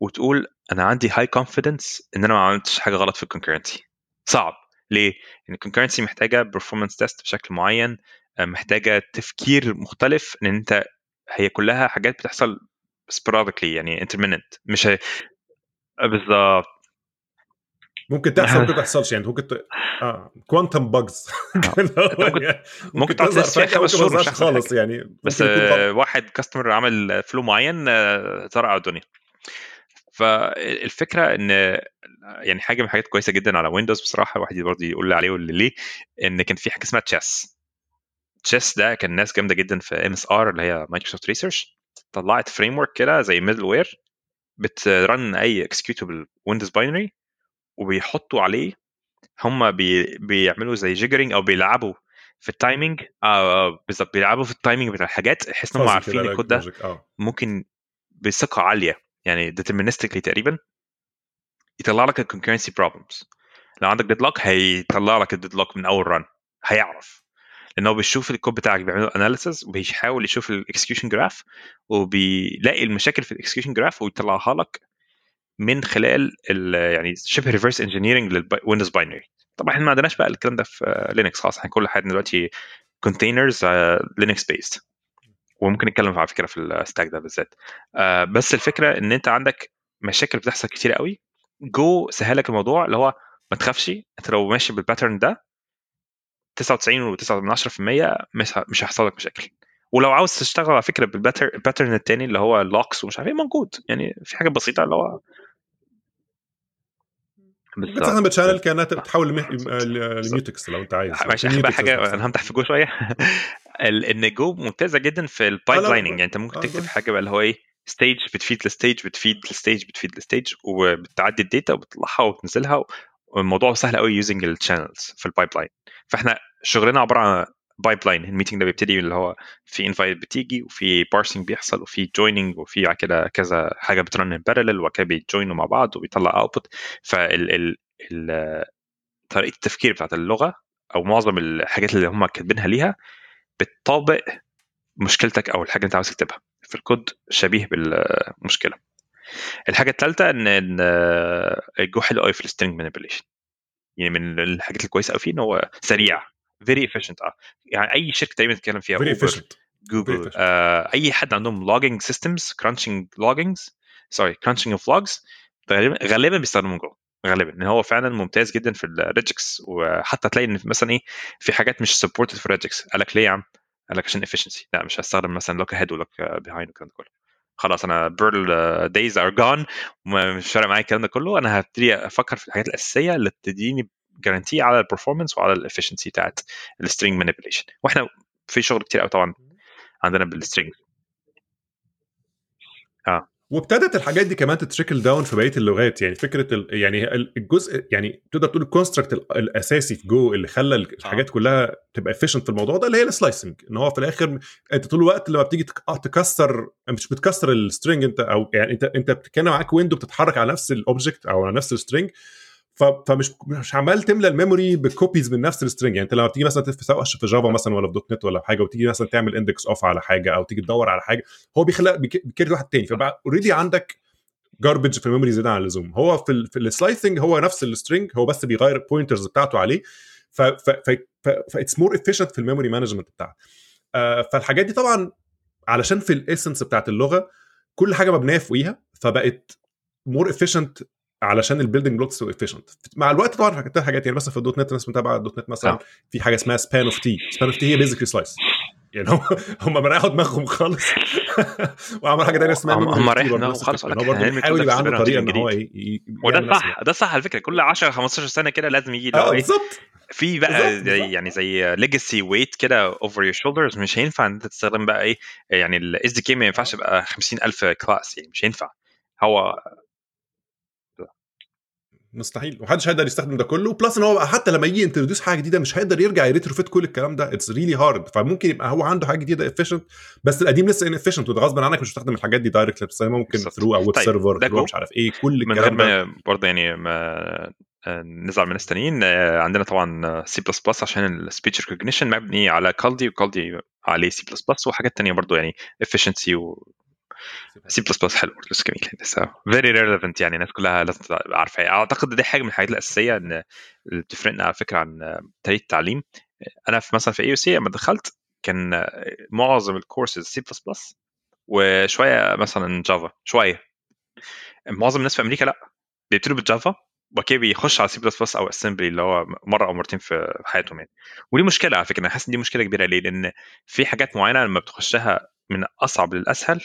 وتقول أنا عندي high confidence إن أنا ما عملتش حاجة غلط في ال concurrency صعب. ليه؟ لأن ال concurrency محتاجة performance test بشكل معين محتاجة تفكير مختلف إن أنت هي كلها حاجات بتحصل sporadically يعني intermittent مش هي... بالظبط. ممكن تحصل ممكن ما تحصلش يعني ممكن ت... آه [LAUGHS] [LAUGHS] quantum bugs ممكن ممكن تقعد test فيها خمس شهور مش خالص يعني. بس آه واحد customer عمل flow معين آه زرع الدنيا. فالفكرة إن يعني حاجة من الحاجات كويسة جدا على Windows بصراحة الواحد برضه يقول لي عليه واللي ليه إن كان في حاجة اسمها تشيس تشيس ده كان ناس جامدة جدا في MSR اللي هي Microsoft Research طلعت framework كده زي middleware بت run أي executable Windows binary وبيحطوا عليه هم بي بيعملوا زي jiggering أو بيلعبوا في ال timing آه بالظبط بيلعبوا في ال timing بتاع الحاجات بحيث إن هم عارفين الكود ده ممكن بثقة عالية يعني deterministically تقريبا يطلع لك ال concurrency problems لو عندك deadlock هيطلع لك ال deadlock من أول run هيعرف. لأن هو بيشوف الكود بتاعك بيعمل analysis وبيحاول يشوف ال execution graph وبيلاقي المشاكل في ال execution graph ويطلعها لك من خلال يعني شبه reverse engineering لل Windows binary طبعا إحنا ما عندناش بقى الكلام ده في Linux خلاص إحنا كل حاجة دلوقتي containers Linux based وممكن نتكلم على فكرة في ال stack ده بالذات. uh, بس الفكرة إن أنت عندك مشاكل بتحصل كتير قوي. جو سهلك الموضوع اللي هو ما تخافش أنت لو ماشي بال pattern ده 99.9% مش هيحصل لك مشاكل. ولو عاوز تشتغل على فكرة بال pattern التاني اللي هو ال locks ومش عارف إيه موجود. يعني في حاجة بسيطة اللي هو بتستخدم ال channel كأنها تحول ل mutex لو انت عايز. عشان حاجة أنا همدح في جو شوية. [LAUGHS] إن جو ممتازة جدا في ال pipelining يعني أنت ممكن تكتب حاجة بقى اللي هو إيه ستيج بتفيد لستيج بتفيد لستيج بتفيد لستيج وبتعدي ال data وبتطلعها وبتنزلها. والموضوع سهل قوي using ال channels في ال pipeline فإحنا شغلنا عبارة عن pipeline ال meeting ده بيبتدي اللي هو في invite بتيجي وفي parsing بيحصل وفي joining وفي كده كذا حاجة بت run in parallel وبعد كده بي join وا مع بعض وبيطلع output فال ال ال طريقة التفكير بتاعت اللغة أو معظم الحاجات اللي هم كاتبينها ليها بتطابق مشكلتك أو الحاجة اللي أنت عاوز تكتبها. في الكود شبيه بالمشكلة. الحاجة الثالثه إن الجو حلو قوي في ال string manipulation يعني من الحاجات الكويسة قوي فيه إن هو سريع. very efficient آه. يعني أي شركة تقريبا تتكلم فيها very efficient جوجل آه أي حد عندهم logging systems crunching loggings sorry crunching of logs غالبا بيستخدموا جو غالبا. إن هو فعلا ممتاز جدا في ال regex وحتى تلاقي إن مثلا إيه في حاجات مش supported في ال regex قال لك ليه يا عم؟ قال لك عشان efficiency لا مش هستخدم مثلا look ahead و look behind والكلام ده كله. خلاص أنا Perl days are gone مش فارق معايا الكلام ده كله. أنا هبتدي أفكر في الحاجات الأساسية اللي تديني guarantee على ال performance وعلى ال efficiency بتاعت ال string manipulation وإحنا في شغل كتير قوي طبعا عندنا بال string آه. وابتدت الحاجات دي كمان ت trickle down في بقية اللغات. يعني فكرة ال... يعني الجزء يعني تقدر تقول ال construct الأساسي في جو اللي خلى الحاجات كلها تبقى efficient في الموضوع ده اللي هي ال slicing إن هو في الآخر أنت طول الوقت لما بتيجي تكسر مش بتكسر ال string أنت أو يعني انت أنت كان معاك window بتتحرك على نفس ال object أو على نفس ال string فمش مش عمال تملى ال memory ب copies من نفس ال string يعني انت لما بتيجي مثلا سواء في Java مثلا ولا في .NET ولا حاجة وتيجي مثلا تعمل index of على حاجة أو تيجي تدور على حاجة هو بيخلق بيكرر واحد تاني. فبقى already عندك garbage في ال memory زياده عن اللزوم. هو في ال في ال slicing هو نفس ال string هو بس بيغير ال pointers بتاعته عليه. ف that's more efficient في ال memory management بتاعته آه فالحاجات دي طبعا علشان في ال essence بتاعت اللغة كل حاجة مبنية فوقيها فبقت more efficient علشان ال building blocks efficient مع الوقت طبعا حاجات حاجات يعني مثلا في ال .NET الناس متابعة ال .NET مثلا في حاجة اسمها Span of T Span of T هي basically slice يعني هم هم مريحوا دماغهم خالص. وعمل حاجة ثانية اسمها هم هم ريحوا دماغهم خالص [LAUGHS] هو برضه بيحاول يبقى عنده طريقه إن هو وده صح ده صح على فكرة. كل 10 15 سنة كده لازم يجي آه بالظبط. في بقى زي يعني زي legacy weight كده over your shoulders مش هينفع إن أنت تستخدم بقى إيه يعني ال SDK ما ينفعش يبقى 50000 class يعني مش هينفع. هو مستحيل. ومحدش هيقدر يستخدم ده كله. plus إن هو بقى حتى لما يجي introduce حاجة جديدة مش هيقدر يرجع ي retrofit كل الكلام ده. it's really hard فممكن يبقى هو عنده حاجة جديدة efficient بس القديم لسه inefficient وده غصب عنك مش هتستخدم الحاجات دي direct بس ممكن through أو ويب طيب، server. مش عارف إيه كل من غير الكلام ما برضه يعني ما نزعل من الناس تانيين آه، عندنا طبعا C++ عشان ال speech recognition مبني على Kaldi و Kaldi عليه سي بلس بلس وحاجات تانية برضه يعني efficiency و سي بلس. بلس حلو برضه جميل. very relevant يعني الناس كلها لازم عارفة. أعتقد دي حاجة من الحاجات الأساسية إن اللي بتفرقنا على فكرة عن طريقة التعليم. أنا في مثلا في EC لما دخلت كان معظم الكورسز سي بلس بلس وشوية مثلا Java شوية. معظم الناس في أمريكا لأ بيبتدوا بال Java وبعد بيخش على C++ أو assembly اللي هو مرة أو مرتين في حياتهم يعني. ودي مشكلة على فكرة أنا حاسس إن دي مشكلة كبيرة. ليه؟ لأن في حاجات معينة لما بتخشها من أصعب للأسهل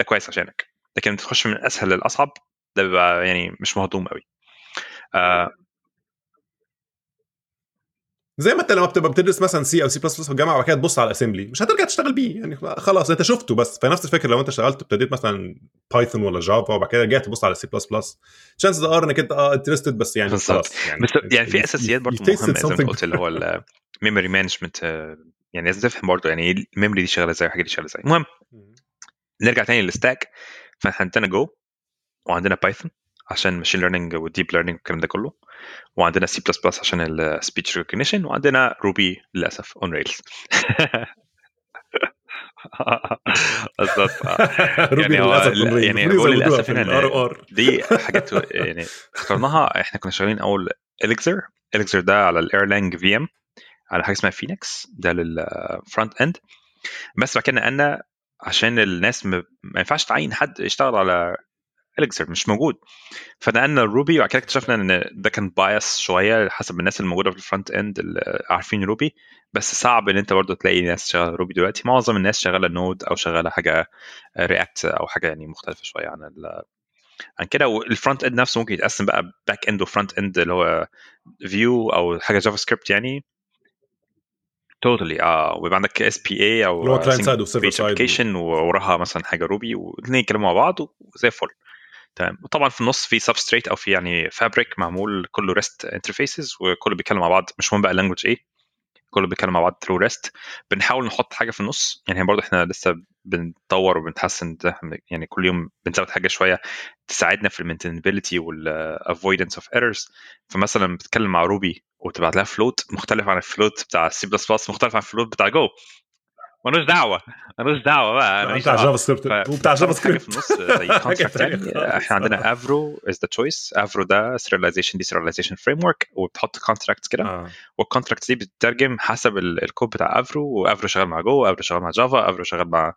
ده كويس عشانك. لكن تخش من الاسهل للأصعب ده بيبقى يعني مش مهضوم قوي آه. زي ما انت لما بتبقى بتدرس مثلا سي أو سي بلس بلس في الجامعة وبعد كده تبص على ال assembly مش هترجع تشتغل بيه يعني خلاص انت شفته بس. فنفس الفكرة لو انت اشتغلت ابتديت مثلا Python ولا Java وبعد كده رجعت تبص على سي بلس بلس تشانسز ار انك انت آه interested بس يعني. خلاص يعني بس يعني في أساسيات برضه مهمة زي ما قلت اللي هو ال memory management يعني لازم تفهم برضه يعني إيه ال memory دي شغالة إزاي والحاجة دي شغالة إزاي. المهم نرجع تاني لل stack فاحنا عندنا Go وعندنا Python عشان machine learning وال deep learning والكلام ده كله. وعندنا C++ عشان ال speech recognition وعندنا Ruby للأسف on Rails بالظبط يعني للأسف لا، يعني بقول في هنا دي حاجات يعني اخترناها. إحنا كنا شغالين أول Elixir Elixir ده على ال Erlang VM على حاجة اسمها فينيكس ده لل front end بس بعد كده نقلنا عشان الناس ما ينفعش تعين حد يشتغل على Elixir مش موجود. فنقلنا ال Ruby وبعد كده اكتشفنا إن ده كان bias شوية حسب الناس الموجودة في ال front end اللي عارفين Ruby بس صعب إن أنت برضه تلاقي ناس شغالة Ruby دلوقتي. معظم الناس شغالة Node أو شغالة حاجة React أو حاجة يعني مختلفة شوية عن ال عن كده. وال front end نفسه ممكن يتقسم بقى back end و front end اللي هو Vue أو حاجة JavaScript يعني. totally آه ويبقى عندك اس بي اي أو اللي هو client side وserver side. application ووراها مثلا حاجة Ruby والاثنين يتكلموا مع بعض وزي الفل. تمام. وطبعا في النص في substrate أو في يعني fabric معمول كله REST interfaces وكله بيتكلم مع بعض مش مهم بقى ال language إيه. كله بيتكلم مع بعض through REST بنحاول نحط حاجة في النص. يعني برضه إحنا لسه بنطور وبنحسن ده يعني كل يوم بنزود حاجة شوية تساعدنا في ال maintainability وال avoidance of errors فمثلا بتتكلم مع Ruby وتبعت لها float مختلف عن الفلوت بتاع السي بلس بلس مختلف عن ال float بتاع Go ملوش دعوة. ملوش دعوة بقى. ماليش بتاع. JavaScript وبتاع Java [LAUGHS] حاجة في سكريبت النص زي [LAUGHS] concept. إحنا عندنا Avro as the choice Avro ده serialization deserialization framework وبتحط contracts كده. آه. وال contracts دي بتترجم حسب ال- الكود بتاع Avro و Avro شغال مع Go Avro شغال مع Java Avro شغال مع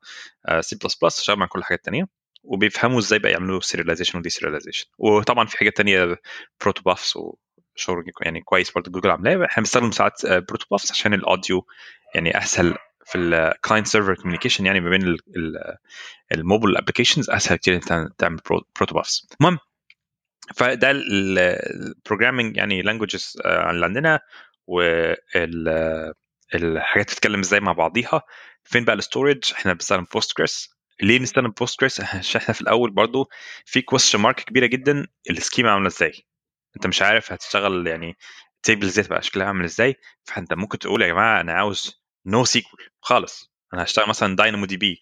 سي بلس بلس شغال مع كل الحاجات التانية وبيفهموا إزاي بقى يعملوا serialization و deserialization وطبعا في حاجات تانية Proto Bufs وشغل يعني كويس برضه. جوجل عاملاه إحنا بنستخدم ساعات Proto Bufs عشان ال audio يعني أسهل في ال client server communication يعني ما بين ال- ال- ال mobile applications أسهل كتير انت تعمل Proto Bufs المهم فده ال programming يعني languages اللي عندنا والحاجات بتتكلم إزاي مع بعضيها. فين بقى ال storage إحنا بنستخدم Postgres ليه نستخدم Postgres عشان إحنا في الأول برضو في question mark كبيرة جدا ال schema عاملة إزاي. أنت مش عارف هتشتغل يعني table إزاي تبقى شكلها عامل إزاي. فأنت ممكن تقول يا جماعة أنا عاوز NoSQL خالص. أنا هشتغل مثلا DynamoDB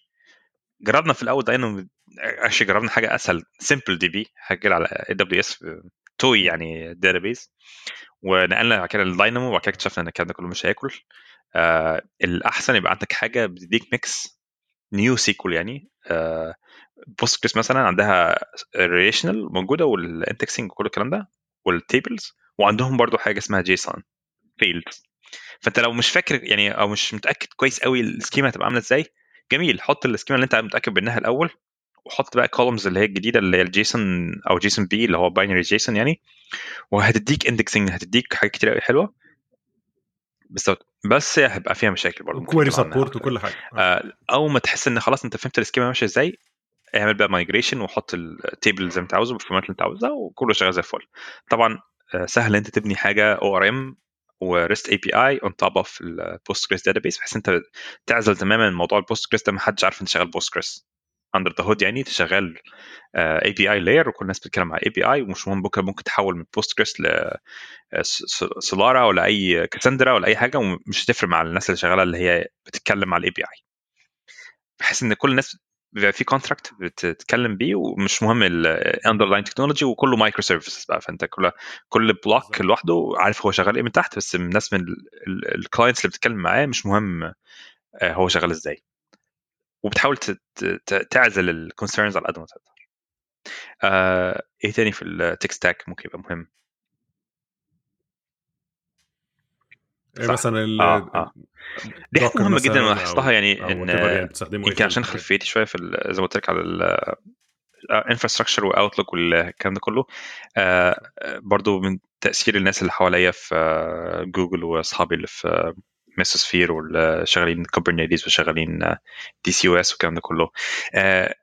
جربنا في الأول Dynamo actually جربنا حاجة أسهل. SimpleDB حاجة على AWS توي يعني database ونقلنا بعد كده للداينامو وبعد كده اكتشفنا إن الكلام ده كله مش هياكل. آه الأحسن يبقى عندك حاجة بتديك mix NewSQL يعني. آه Postgres مثلا عندها relational موجودة وال indexing وكل الكلام ده وال tables وعندهم برضو حاجة اسمها JSON fields فأنت لو مش فاكر يعني أو مش متأكد كويس قوي ال schema هتبقى عاملة إزاي جميل حط ال schema اللي أنت متأكد منها الأول وحط بقى columns اللي هي الجديدة اللي هي ال JSON أو JSONB اللي هو binary JSON يعني وهتديك indexing هتديك حاجات كتير قوي حلوة. بس بس هيبقى فيها مشاكل برضه query support وكل حاجة. آه اول ما تحس إن خلاص أنت فهمت ال schema ماشية إزاي اعمل بقى migration وحط ال table زي ما أنت عاوزه بال format اللي أنت عاوزها وكله شغال زي الفل. طبعا سهل أنت تبني حاجة ORM و REST API on top of ال Postgres database بحيث إنت تعزل تماما موضوع ال Postgres ده ما حدش عارف إنت شغال Postgres under the hood يعني أنت شغال API layer وكل الناس بتتكلم على API ومش مهم بكره ممكن تحول من Postgres ل Scylla ولا أي Cassandra ولا أي حاجة ومش هتفرق مع الناس اللي شغالة اللي هي بتتكلم على ال API بحيث إن كل الناس بيبقى في contract بتتكلم بيه ومش مهم ال underlying technology وكله microservices بقى. فأنت كل كل block لوحده عارف هو شغال إيه من تحت بس الناس من ال clients اللي بتتكلم معاه مش مهم هو شغال إزاي. وبتحاول تعزل ال concerns على قد ما تقدر. آه، إيه تاني في ال tech stack ممكن يبقى مهم؟ إيه مثلا ال آه آه. دي حاجة مهمة جدا أنا لاحظتها يعني إن بتستخدمه يمكن عشان خلفيتي شوية في زي ما قلت لك على ال infrastructure و Outlook والكلام ده كله. آه برضو من تأثير الناس اللي حواليا في جوجل وأصحابي اللي في ميسوسفير واللي شغالين Kubernetes وشغالين DC/OS والكلام ده كله. آه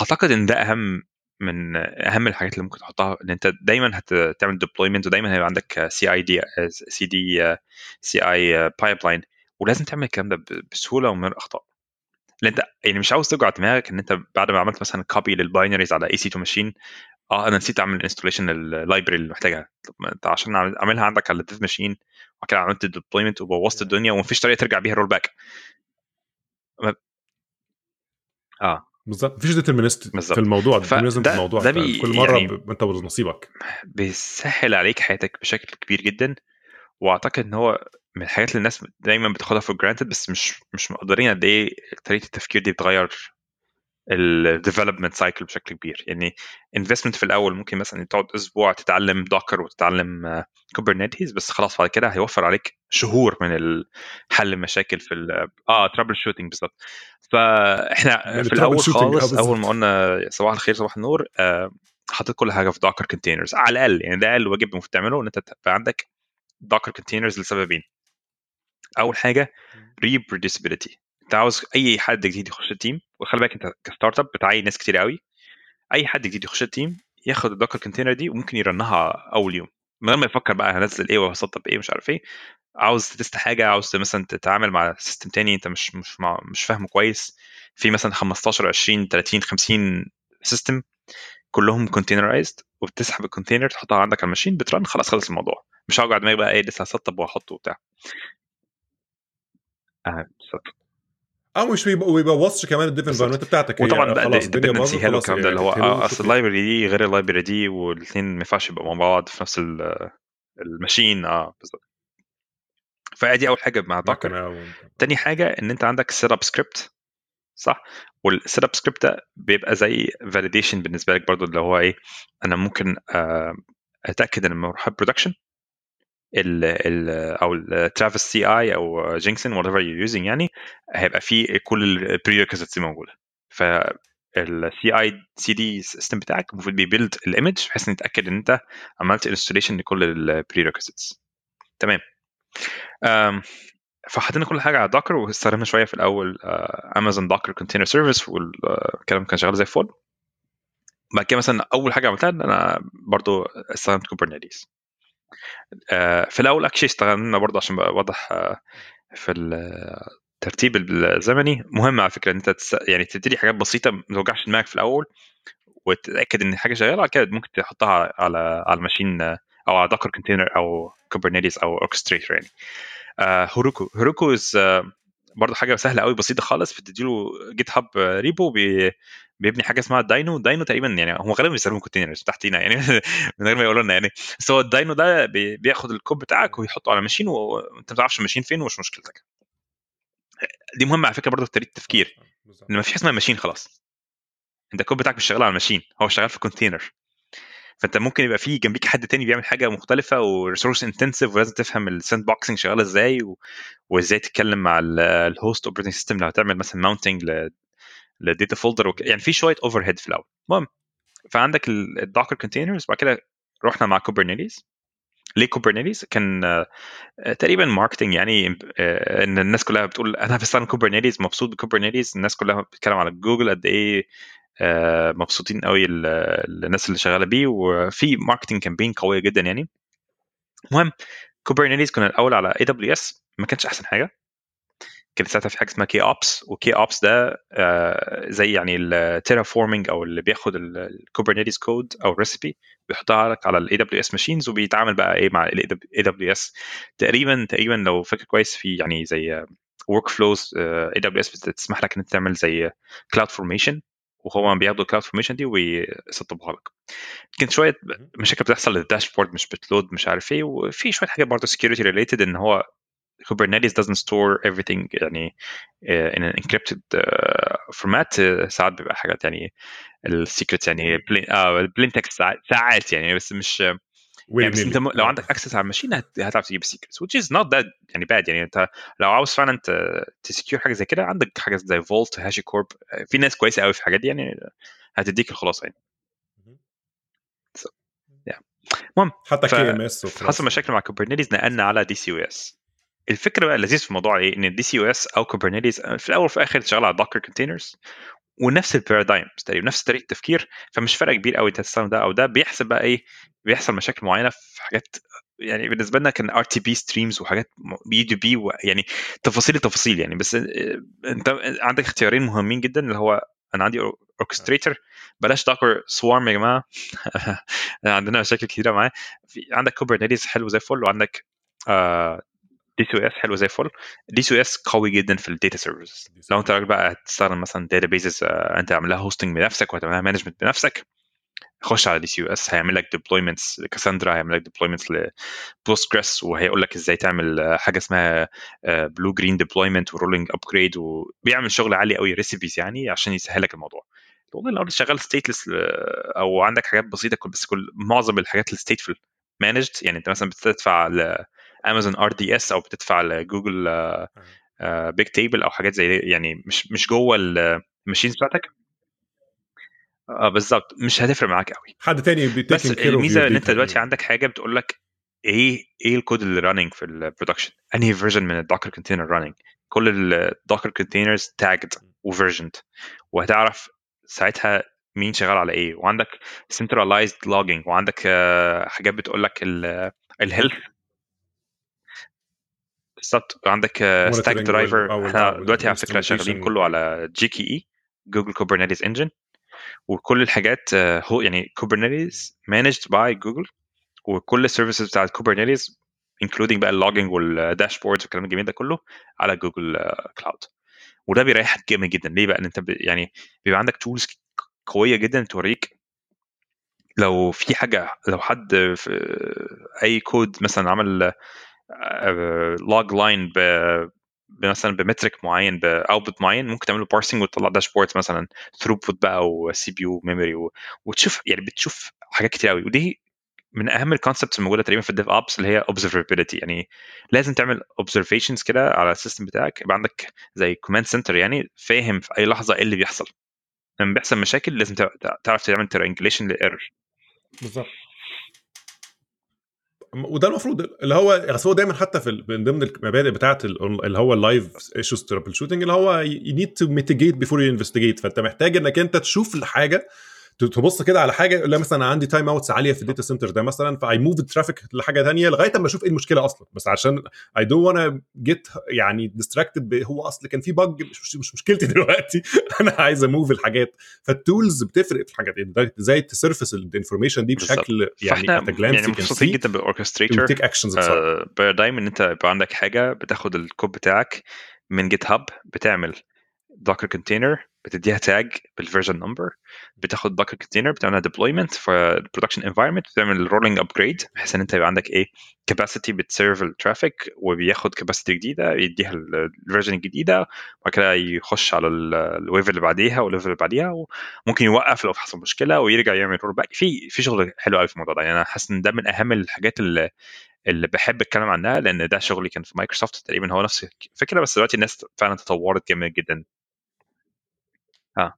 أعتقد إن ده أهم من أهم الحاجات اللي ممكن تحطها إن أنت دايما هتعمل deployment ودايما هيبقى عندك سي اي دي سي دي سي اي بايب لاين ولازم تعمل الكلام ده بسهولة ومن غير أخطاء. لأن أنت يعني مش عاوز توجع دماغك إن أنت بعد ما عملت مثلا copy لل binaries على EC2 machine آه أنا نسيت أعمل installation لل library اللي محتاجها. طب أنت عشان اعملها عندك على ال dev machine وبعد كده عملت deployment وبوظت الدنيا ومفيش طريقة ترجع بيها rollback آه. بالظبط. مفيش determinist في الموضوع. determinism في الموضوع ده بي كل مرة يعني ب... انت ونصيبك بيسهل عليك حياتك بشكل كبير جدا. واعتقد إن هو من الحاجات اللي الناس دايما بتاخدها for granted بس مش مش مقدرين قد إيه طريقة التفكير دي بتغير ال development cycle بشكل كبير. يعني investment في الأول ممكن مثلا تقعد أسبوع تتعلم Docker وتتعلم Kubernetes بس خلاص بعد كده هيوفر عليك شهور من حل المشاكل في آه troubleshooting بالظبط. فإحنا يعني في الأول آه، خالص. أول ما قلنا صباح الخير صباح النور آه حطيت كل حاجة في Docker containers على الأقل يعني ده أقل واجب المفروض تعمله إن أنت تبقى عندك Docker containers لسببين. أول حاجة reproducibility أنت عاوز أي حد جديد يخش ال team وخلي بالك أنت ك startup بتعين ناس كتير قوي أي حد جديد يخش ال team ياخد ال Docker container دي وممكن ي run ها أول يوم من غير ما يفكر بقى هنزل إيه وهسطب إيه مش عارف إيه عاوز test حاجة عاوز مثلا تتعامل مع system تاني أنت مش مش مع مش فاهمه كويس في مثلا 15 20 30 50 system كلهم containerized وبتسحب ال container تحطها عندك على ال machine بت run خلاص خلص الموضوع مش هوجع دماغي بقى إيه لسه هسطب واحطه وبتاع. بالظبط أو مش بيبقى ويبوظش كمان ال dev. environment بتاعتك. هي وطبعا بقى ال dependency خلاص الكلام ده اللي هو آه، أصل ال library دي غير ال library دي والاثنين ما ينفعش يبقوا مع بعض في نفس ال- ال machine. آه بالظبط. فأدي أول حاجة مع مكنه و- تاني حاجة إن أنت عندك setup script صح؟ وال setup script ده بيبقى زي validation بالنسبة لك برضو اللي هو إيه أنا ممكن آه، أتأكد إن أروح production ال ال أو ال Travis CI أو Jenkins or whatever you using يعني هيبقى فيه كل ال prerequisites موجودة. ف ال CI/CD system بتاعك المفروض بي build ال image بحيث نتاكد إن أنت عملت installation لكل ال prerequisites تمام. فحطينا كل حاجة على Docker واستخدمنا شوية في الأول Amazon Docker Container Service والكلام كان شغال زي الفل. بعد كده مثلا أول حاجة عملتها إن أنا برضو استخدمت Kubernetes في الأول actually استخدمنا برضو عشان واضح آه، في الترتيب الزمني. مهم على فكرة إن أنت تس... يعني تبتدي حاجات بسيطة ما توجعش دماغك في الأول وتتأكد إن الحاجة شغالة بعد كده ممكن تحطها على على ال machine آه، أو على Docker container أو Kubernetes أو orchestrator يعني. آه، Heroku Heroku is برضه حاجة سهلة قوي بسيطة خالص بتديله GitHub repo بي بيبني حاجة اسمها ال Dyno Dyno تقريبا يعني هم غالبا بيستخدموا containers تحتيها يعني [LAUGHS] من غير ما يقولوا لنا يعني. بس هو ال Dyno ده بي- بياخد الكود بتاعك ويحطه على machine وأنت ما تعرفش ال machine فين ومش مشكلتك. دي مهمة على فكرة برضه في طريقة التفكير بالظبط. إن ما فيش حاجة اسمها machine خلاص. أنت الكود بتاعك مش شغال على ال machine هو شغال في container فانت ممكن يبقى في جنبيك حد تاني بيعمل حاجة مختلفة و resource intensive ولازم تفهم ال sandboxing شغاله إزاي و... وازاي تتكلم مع ال host operating system لو هتعمل مثلا mounting لل data folder وك... يعني في شوية overhead في الأول. المهم فعندك ال Docker containers وبعد كده رحنا مع Kubernetes ليه Kubernetes كان آه، تقريبا marketing يعني آه، إن الناس كلها بتقول أنا بستخدم Kubernetes مبسوط ب Kubernetes الناس كلها بتتكلم على جوجل قد إيه مبسوطين قوي ال- الناس اللي شغالة بيه وفي marketing campaign قويه جدا يعني. المهم Kubernetes كنا الأول على AWS ما كانش أحسن حاجة. كان ساعتها في حاجة اسمها kOps و kOps ده آه، زي يعني ال Terraforming أو اللي بياخد ال Kubernetes code أو recipe بيحطها لك على ال AWS machines وبيتعامل بقى إيه مع ال AWS تقريبا تقريبا لو فاكر كويس في يعني زي workflows AWS بتسمح لك إن أنت تعمل زي CloudFormation وهو بياخدوا ال CloudFormation دي ويسطبوها لك. كان شوية مشاكل بتحصل لل dashboard مش بت load مش عارف إيه وفي شوية حاجات برضه security related إن هو Kubernetes doesn't store everything يعني uh, in an encrypted uh, format uh, ساعات بيبقى حاجات يعني ال secrets يعني plain text ساعات يعني بس مش يعني بس انت لو عندك access على ال machine هت- هتعرف تجيب ال secrets which is not that يعني bad يعني انت لو عاوز فعلا ت secure حاجة زي كده عندك حاجة زي Vault HashiCorp في ناس كويسة قوي في الحاجات دي يعني هتديك الخلاصة يعني. So, yeah. المهم حتى KMS حصل مشاكل مع Kubernetes نقلنا على DC/OS الفكرة بقى اللذيذ في الموضوع إيه؟ إن ال DC/OS أو Kubernetes في الأول وفي الآخر شغال على Docker containers ونفس ال paradigm تقريبا نفس طريقة التفكير فمش فرق كبير قوي تستخدم ده أو ده. بيحصل بقى إيه؟ بيحصل مشاكل معينة في حاجات يعني بالنسبة لنا كان RTP streams وحاجات بي UDP يعني تفاصيل التفاصيل يعني. بس آه، أنت عندك اختيارين مهمين جدا اللي هو أنا عندي orchestrator بلاش Docker Swarm يا جماعة. [LAUGHS] عندنا مشاكل كتيرة معاه. عندك Kubernetes حلو زي الفل وعندك DC/OS حلو زي الفل. DC/OS قوي جدا في ال data services لو انت راجل بقى هتستخدم مثلا databases انت عامل لها hosting بنفسك وهتعمل لها management بنفسك خش على DC/OS هيعمل لك deployments ل Cassandra هيعمل لك deployments ل Postgres وهيقول لك إزاي تعمل آه، حاجة اسمها blue green deployment و rolling upgrade وبيعمل شغل عالي قوي recipes يعني عشان يسهل لك الموضوع. والله لو انت شغال stateless أو عندك حاجات بسيطة بس كل معظم الحاجات ال stateful managed يعني انت مثلا بتدفع لأمازون RDS أو بتدفع ل Google Bigtable أو حاجات زي دي يعني مش مش جوه ال machines بتاعتك؟ آه بالظبط مش هتفرق معاك قوي حد تاني بس الميزة إن أنت. دلوقتي عندك حاجة بتقول لك إيه إيه الكود اللي running في ال production أنهي version من ال Docker container running كل ال Docker containers tagged و versioned وهتعرف ساعتها مين شغال على إيه. وعندك centralized logging وعندك آه، حاجات بتقول لك ال health بالظبط وعندك Stackdriver إحنا دلوقتي على فكرة شغالين. كله على GKE Google Kubernetes Engine وكل الحاجات آه، هو يعني Kubernetes managed by Google وكل ال services بتاعت Kubernetes including بقى ال logging وال dashboards والكلام الجميل ده كله على جوجل Cloud وده بيريحك جامد جدا. ليه بقى؟ إن أنت يعني بيبقى عندك tools قوية جدا توريك لو في حاجة لو حد في أي كود مثلا عمل log line مثلا ب metric معين ب output معين ممكن تعمل له parsing وتطلع dashboards مثلا throughput بقى و CPU memory وتشوف يعني بتشوف حاجات كتير قوي ودي من أهم ال concepts الموجودة تقريبا في ال DevOps اللي هي observability. يعني لازم تعمل observations كده على ال system بتاعك. يبقى عندك زي command center يعني فاهم في أي لحظة إيه اللي بيحصل. لما بيحصل مشاكل لازم تع- تعرف تعمل translation لل error بالظبط. وده المفروض اللي هو أصل هو دايما حتى في من ضمن المبادئ بتاعه ال- اللي هو ال live issues troubleshooting اللي هو you need to mitigate before you investigate فأنت محتاج إنك أنت تشوف الحاجة تبص كده على حاجة لا مثلا عندي timeouts عالية في ال data center ده مثلا ف I move ال traffic لحاجة ثانية لغاية أما أشوف إيه المشكلة أصلا. بس عشان I don't وأنا get يعني distracted هو أصل كان في bug مش, مش, مش مشكلتي [LAUGHS] دلوقتي. أنا عايز a move الحاجات. فال tools بتفرق في الحاجات. دي إزاي ت surface ال information دي. بشكل يعني glance يعني مبسوطين جدا بال orchestrator و take actions paradigm إن أنت يبقى عندك حاجة بتاخد الكود بتاعك من GitHub بتعمل Docker container بتديها tag بال version number بتاخد Docker container بتعملها deployment في ال production environment بتعمل rolling upgrade بحيث إن أنت يبقى عندك إيه capacity بت serve ال traffic وبياخد capacity جديدة يديها ال version الجديدة وبعد كده يخش على ال wave اللي بعديها وال level اللي بعديها وممكن يوقف لو حصل مشكلة ويرجع يعمل roll back في في شغل حلو قوي في الموضوع ده. يعني أنا حاسس إن ده من أهم الحاجات اللي اللي بحب أتكلم عنها لأن ده شغلي كان في مايكروسوفت تقريبا هو نفس الفكرة بس دلوقتي الناس فعلا تطورت جامد جدا. آه.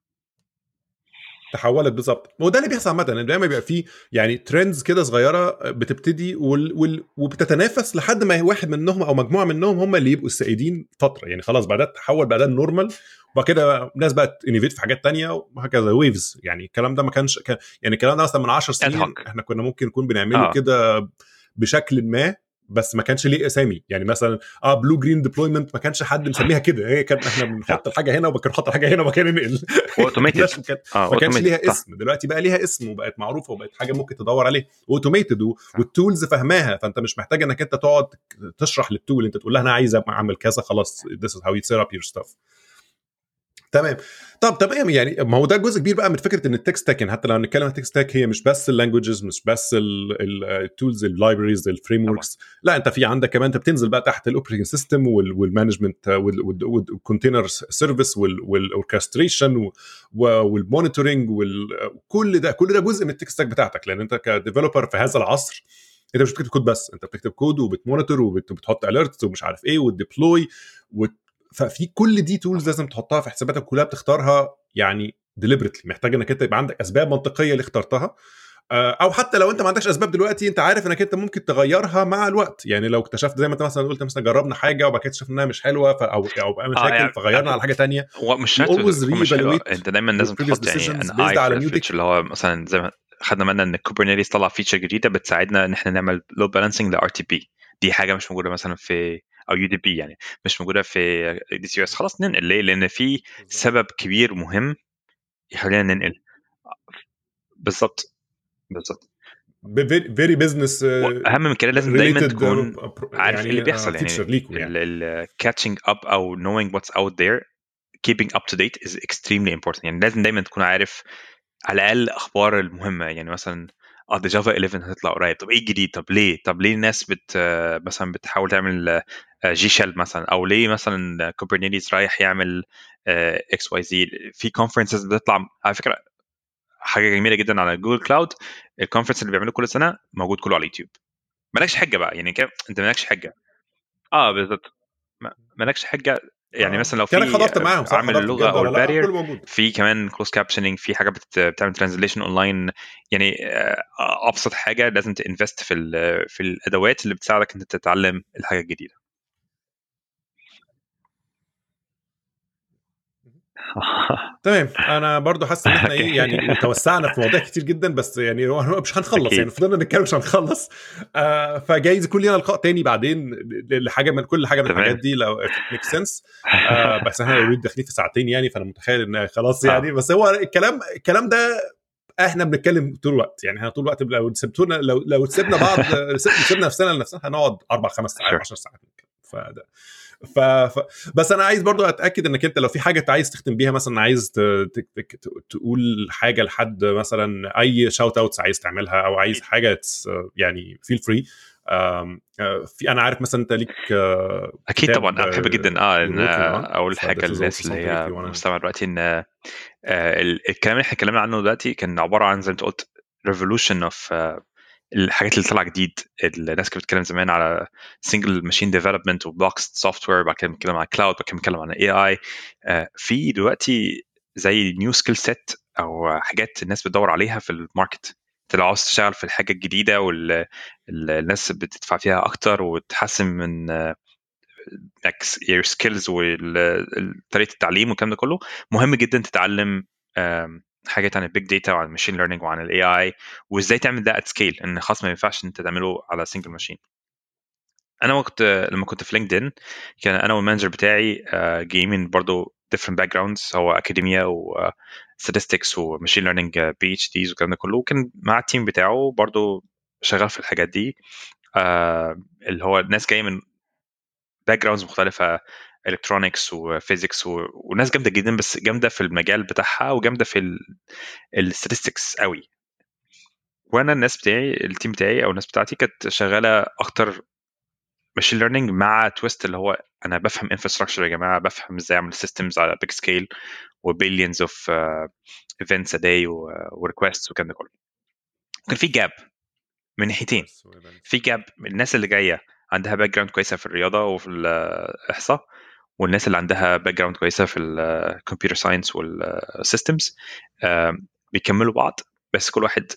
تحولت بالظبط وده اللي بيحصل عامه إن دايما بيبقى فيه يعني trends كده صغيرة بتبتدي وال... وال... وبتتنافس لحد ما واحد منهم أو مجموعة منهم هم اللي يبقوا السائدين فترة. يعني خلاص بعدها تحول بعدها ال normal وبعد كده الناس بقت innovate في حاجات تانية وهكذا waves يعني الكلام ده ما كانش كان يعني الكلام ده مثلا من 10 سنين إحنا كنا ممكن نكون بنعمله آه. كده بشكل ما. بس ما كانش ليه أسامي. يعني مثلا آه blue green deployment ما كانش حد مسميها كده. هي كان إحنا بنحط الحاجة هنا وبكره نحط الحاجة هنا وبكره ننقل. [LAUGHS] automated ما كانش ليها اسم. دلوقتي بقى ليها اسم وبقت معروفة وبقت حاجة ممكن تدور عليه automated وال tools فاهماها. فأنت مش محتاج إنك أنت تقعد تشرح لل tool أنت تقول لها أنا عايز أعمل كذا خلاص this is how you set up your stuff. تمام. طب تمام يعني ما هو ده جزء كبير بقى من فكرة إن ال tech stack يعني حتى لو هنتكلم عن ال tech stack هي مش بس ال languages مش بس ال tools ال libraries ال frameworks لا أنت في عندك كمان أنت بتنزل بقى تحت ال operating system وال management وال container service وال orchestration وال monitoring وكل ده كل ده جزء من ال tech stack بتاعتك. لأن أنت ك developer في هذا العصر أنت مش بتكتب كود بس أنت بتكتب code وبت monitor وبتحط alerts ومش عارف إيه وت deploy ففي كل دي tools لازم تحطها في حساباتك كلها بتختارها يعني deliberately محتاج انك انت يبقى عندك أسباب منطقية اللي اخترتها. أو حتى لو انت ما عندكش أسباب دلوقتي انت عارف انك انت ممكن تغيرها مع الوقت. يعني لو اكتشفت زي ما انت مثلا قلت مثلا جربنا حاجة وبعد كده اكتشفنا إنها مش حلوة ف... أو أو بقى مشاكل آه يعني فغيرنا على حاجة ثانية هو مش شرط مش حلوة. انت دايما لازم تحط يعني an eye على اللي هو مثلا زي ما خدنا بالنا إن كوبرنيتيز طلع فيتشر جديدة بتساعدنا إن إحنا نعمل لود بالانسنج لار تي بي دي حاجة مش موجودة مثلا في أو يو دي بي يعني مش موجودة في دي سي اس خلاص ننقل. ليه؟ لأن في سبب كبير مهم يخلينا ننقل. بالظبط بالظبط فيري بزنس أهم من كده لازم دايما تكون عارف يعني اللي بيحصل. يعني الكاتشنج اب أو knowing what's out there keeping up to date is extremely important. يعني لازم دايما تكون عارف على الاقل أخبار المهمة. يعني مثلا آه دي جافا 11 هتطلع قريب. طب إيه الجديد؟ طب ليه؟ طب ليه الناس بت مثلا بتحاول تعمل JShell مثلا؟ أو ليه مثلا كوبرنيتيز رايح يعمل XYZ؟ في conferences بتطلع على فكرة حاجة جميلة جدا على جوجل كلاود ال conference اللي بيعملوه كل سنة موجود كله على اليوتيوب. مالكش حجة بقى يعني أنت مالكش حجة. آه بالظبط مالكش حجة. يعني مثلا لو في حضرت معاهم صح؟ عامل اللغة أو ال barrier في كمان closed captioning في حاجة بتعمل translation online يعني أبسط حاجة لازم ت invest في في الأدوات اللي بتساعدك أنت تتعلم الحاجة الجديدة. [LAUGHS] تمام. أنا برضو حاسس إن إحنا [LAUGHS] إيه يعني توسعنا في مواضيع كتير جدا بس يعني مش هنخلص. يعني فضلنا نتكلم مش هنخلص. آه فجايز يكون لنا لقاء تاني بعدين لحاجة من كل حاجة من الحاجات دي لو make sense [LAUGHS] آه بس إحنا already داخلين في ساعتين يعني فأنا متخيل إن خلاص يعني. بس هو الكلام الكلام ده إحنا بنتكلم طول الوقت. يعني إحنا طول الوقت لو سبتونا لو لو سيبنا بعض سيبنا نفسنا لنفسنا هنقعد أربع خمس ساعات 10 ساعات فده. ف... ف... بس أنا عايز برضو أتأكد إنك أنت لو في حاجة أنت عايز تختم بيها مثلا عايز ت... ت... ت... تقول حاجة لحد مثلا أي shout outs عايز تعملها أو عايز حاجة يعني feel free في أنا عارف مثلا أنت ليك أكيد طبعا أنا بحب جدا آه إن أقول حاجة للناس اللي هي مستمع دلوقتي إن الكلام اللي إحنا اتكلمنا عنه دلوقتي كان عبارة عن زي ما أنت قلت revolution of الحاجات اللي طالعة جديد. الناس كانت بتتكلم زمان على single machine development و blocks software بعد كده بنتكلم على cloud بعد كده بنتكلم على AI في دلوقتي زي new skill set أو حاجات الناس بتدور عليها في ال market. انت لو عاوز تشتغل في الحاجة الجديدة والناس بتدفع فيها أكتر وتحسن من your skills وطريقه التعليم والكلام ده كله مهم جدا تتعلم حاجات عن ال big data وعن ال machine learning وعن ال AI وإزاي تعمل ده at scale إن خلاص ما ينفعش أنت تعمله على single machine أنا وقت لما كنت في لينكدين كان أنا وال manager بتاعي جايين من برضه different backgrounds هو اكاديميا و statistics و machine learning PhDs والكلام ده كله وكان مع ال team بتاعه برضه شغال في الحاجات دي اللي هو الناس جاية من backgrounds مختلفة electronics و physics و... وناس جامدة جدا بس جامدة في المجال بتاعها وجامدة في ال statistics قوي. وأنا الناس بتاعي ال team بتاعي أو الناس بتاعتي كانت شغالة أكتر machine learning مع twist اللي هو أنا بفهم infrastructure يا جماعة بفهم إزاي أعمل systems على big scale و billions of events a day و request والكلام ده كله. كان في gap من ناحيتين. في gap الناس اللي جاية عندها background كويسة في الرياضة وفي الاحصاء والناس اللي عندها background كويسة في ال computer science وال systems بيكملوا بعض بس كل واحد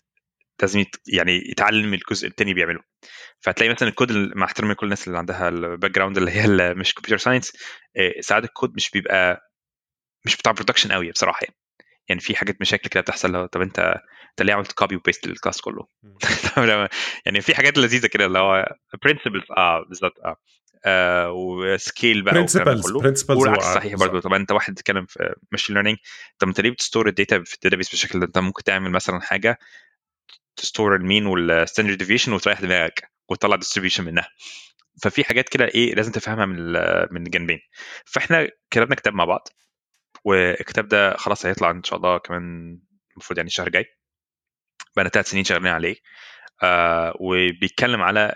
لازم. يعني يتعلم الجزء التاني بيعمله. فهتلاقي مثلا الكود مع احترامي كل الناس اللي عندها ال background اللي هي اللي مش computer science ساعات الكود مش بيبقى مش بتاع production قوي بصراحة يعني. يعني في حاجات مشاكل كده بتحصل لو طب أنت أنت ليه عملت copy و paste لل class كله؟ [LAUGHS] يعني في حاجات لذيذة كده اللي هو principles آه بالظبط آه. آه وسكيل بقى برنسبلز برنسبلز والعكس صحيح برضه. طبعا أنت واحد بتتكلم في machine learning طب أنت ليه بت store ال data في ال database بالشكل ده؟ أنت ممكن تعمل مثلا حاجة ت store ال mean وال standard deviation وتريح دماغك وتطلع distribution منها. ففي حاجات كده إيه لازم تفهمها من من الجانبين. فإحنا كتبنا كتاب مع بعض والكتاب ده خلاص هيطلع إن شاء الله كمان المفروض يعني الشهر الجاي. بقى ثلاث سنين شغالين عليه. آه وبيتكلم على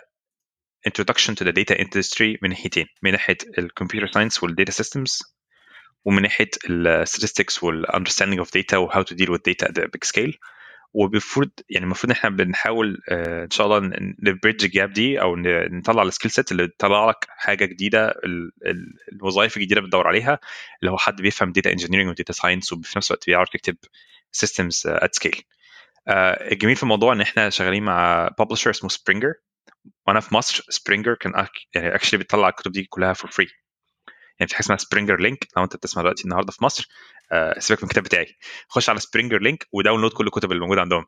introduction to the data industry من ناحيتين. من ناحية ال computer science وال data systems ومن ناحية ال statistics وال understanding of data و how to deal with data at a big scale. وبالمفروض يعني المفروض إحنا بنحاول آه إن شاء الله ن bridge ال gap دي أو نطلع ال skill set اللي تطلع لك حاجة جديدة الوظائف الجديدة بتدور عليها. اللي هو حد بيفهم data engineering و data science وفي نفس الوقت بيعرف يكتب systems at scale الجميل في الموضوع إن إحنا شغالين مع publisher اسمه Springer وأنا في مصر Springer كان يعني actually بيطلع الكتب دي كلها for free يعني في حاجة اسمها SpringerLink لو انت بتسمع دلوقتي النهارده في مصر آه سيبك من الكتاب بتاعي. خش على SpringerLink و download كل الكتب اللي موجودة عندهم.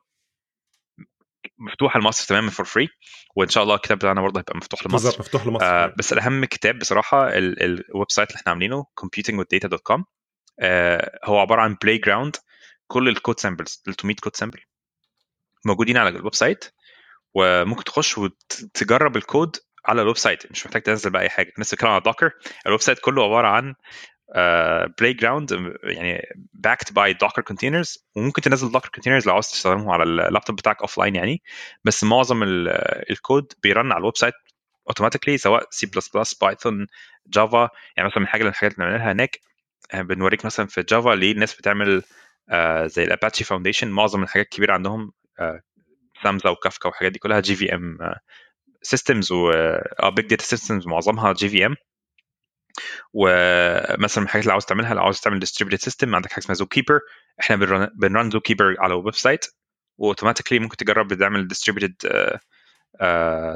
مفتوحة لمصر تماما for free وإن شاء الله الكتاب بتاعنا برضه هيبقى مفتوح لمصر. بالظبط مفتوح لمصر آه بس الأهم كتاب بصراحة ال website اللي إحنا عاملينه computingwithdata.com آه هو عبارة عن playground كل ال code samples 300 code sample موجودين على ال website. وممكن تخش وتجرب الكود على ال website مش محتاج تنزل بقى أي حاجة. الناس بتتكلم على Docker ال website كله عبارة عن play uh, ground يعني backed by Docker containers وممكن تنزل Docker containers لو عاوز تستخدمهم على اللابتوب بتاعك offline يعني. بس معظم ال code بي run على ال website automatically سواء C++ Python Java يعني مثلا من حاجة من الحاجات اللي بنعملها هناك بنوريك مثلا في Java ليه الناس بتعمل uh, زي ال Apache Foundation معظم الحاجات الكبيرة عندهم Samza و Kafka والحاجات دي كلها JVM systems و big data systems معظمها JVM ومثلا من الحاجات اللي عاوز تعملها لو عاوز تعمل distributed system عندك حاجة اسمها ZooKeeper إحنا بن run ZooKeeper على ال website و automatically ممكن تجرب تعمل distributed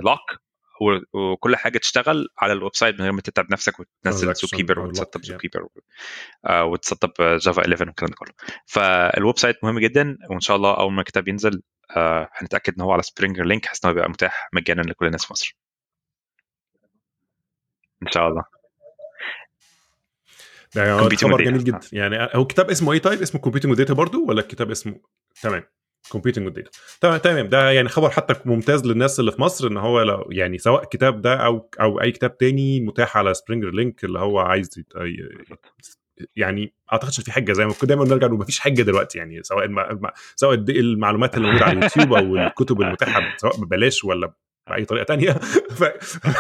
lock وكل حاجة تشتغل على ال website من غير ما تتعب نفسك وتنزل ZooKeeper وتسطب ZooKeeper وتسطب Java 11 والكلام ده كله. فال website مهم جدا وإن شاء الله أول ما الكتاب ينزل آه هنتأكد إن هو على SpringerLink بحيث إن هو يبقى متاح مجانا لكل الناس في مصر. إن شاء الله. يعني خبر جميل جدا يعني هو كتاب اسمه إيه طيب؟ اسمه Computing with Data برضو ولا الكتاب اسمه؟ تمام. Computing with Data تمام تمام. ده يعني خبر حتى ممتاز للناس اللي في مصر إن هو لو يعني سواء الكتاب ده أو أو أي كتاب تاني متاح على SpringerLink اللي هو عايز يعني أعتقدش في حاجة زي ما كنا دايما نرجع ما فيش حاجة دلوقتي يعني سواء الم... سواء المعلومات اللي موجودة على اليوتيوب أو الكتب المتاحة سواء ببلاش ولا بأي طريقة تانية. [LAUGHS] ف...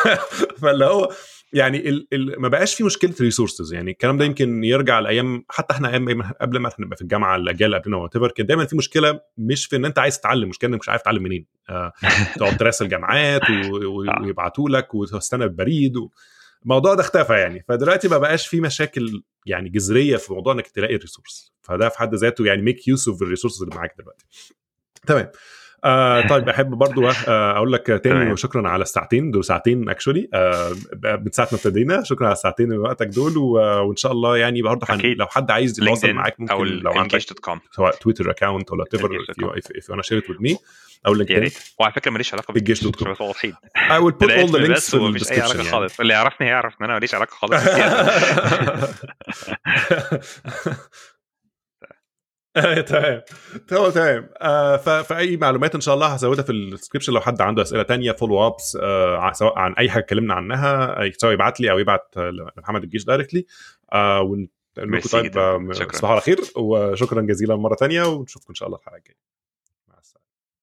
[LAUGHS] فاللي هو يعني ال... ال... ما بقاش في مشكلة resources يعني الكلام ده يمكن يرجع لأيام حتى إحنا أيام قبل ما إحنا نبقى في الجامعة الأجيال قبلنا what كان دايما في مشكلة مش في إن أنت عايز تتعلم مشكله انك مش عارف تتعلم منين. آه... تقعد تراسل جامعات و... [LAUGHS] ويبعتوا لك وتستنى ببريد و... الموضوع ده اختفى يعني. فدلوقتي ما بقاش في مشاكل يعني جذرية في موضوع إنك تلاقي ال resource فده في حد ذاته يعني make use of ال resources اللي معاك دلوقتي. تمام. آه طيب أحب برضو آه أقول لك تاني شكرا على الساعتين دول ساعتين actually آه من ساعة ما ابتدينا شكرا على الساعتين من وقتك دول وإن شاء الله يعني برضه حن... لو حد عايز يتواصل معاك ممكن أو لو عندك سواء Twitter account ولا you wanna share it with me أو LinkedIn وعلى فكرة ماليش علاقة بالجيش dot com واضحين. I will put [LAUGHS] all the links في أي علاقة خالص. اللي يعرفني هيعرف إن أنا ماليش علاقة خالص. [LAUGHS] [LAUGHS] [LAUGHS] تمام. تمام تمام. آه فأي معلومات إن شاء الله هزودها في ال description لو حد عنده أسئلة تانية follow-ups آه سواء عن أي حاجة اتكلمنا عنها سواء يبعت لي أو يبعت لمحمد الجيش directly آه ونقول طيب تصبحوا على خير وشكرا جزيلا مرة تانية ونشوفكم إن شاء الله الحلقة الجاية.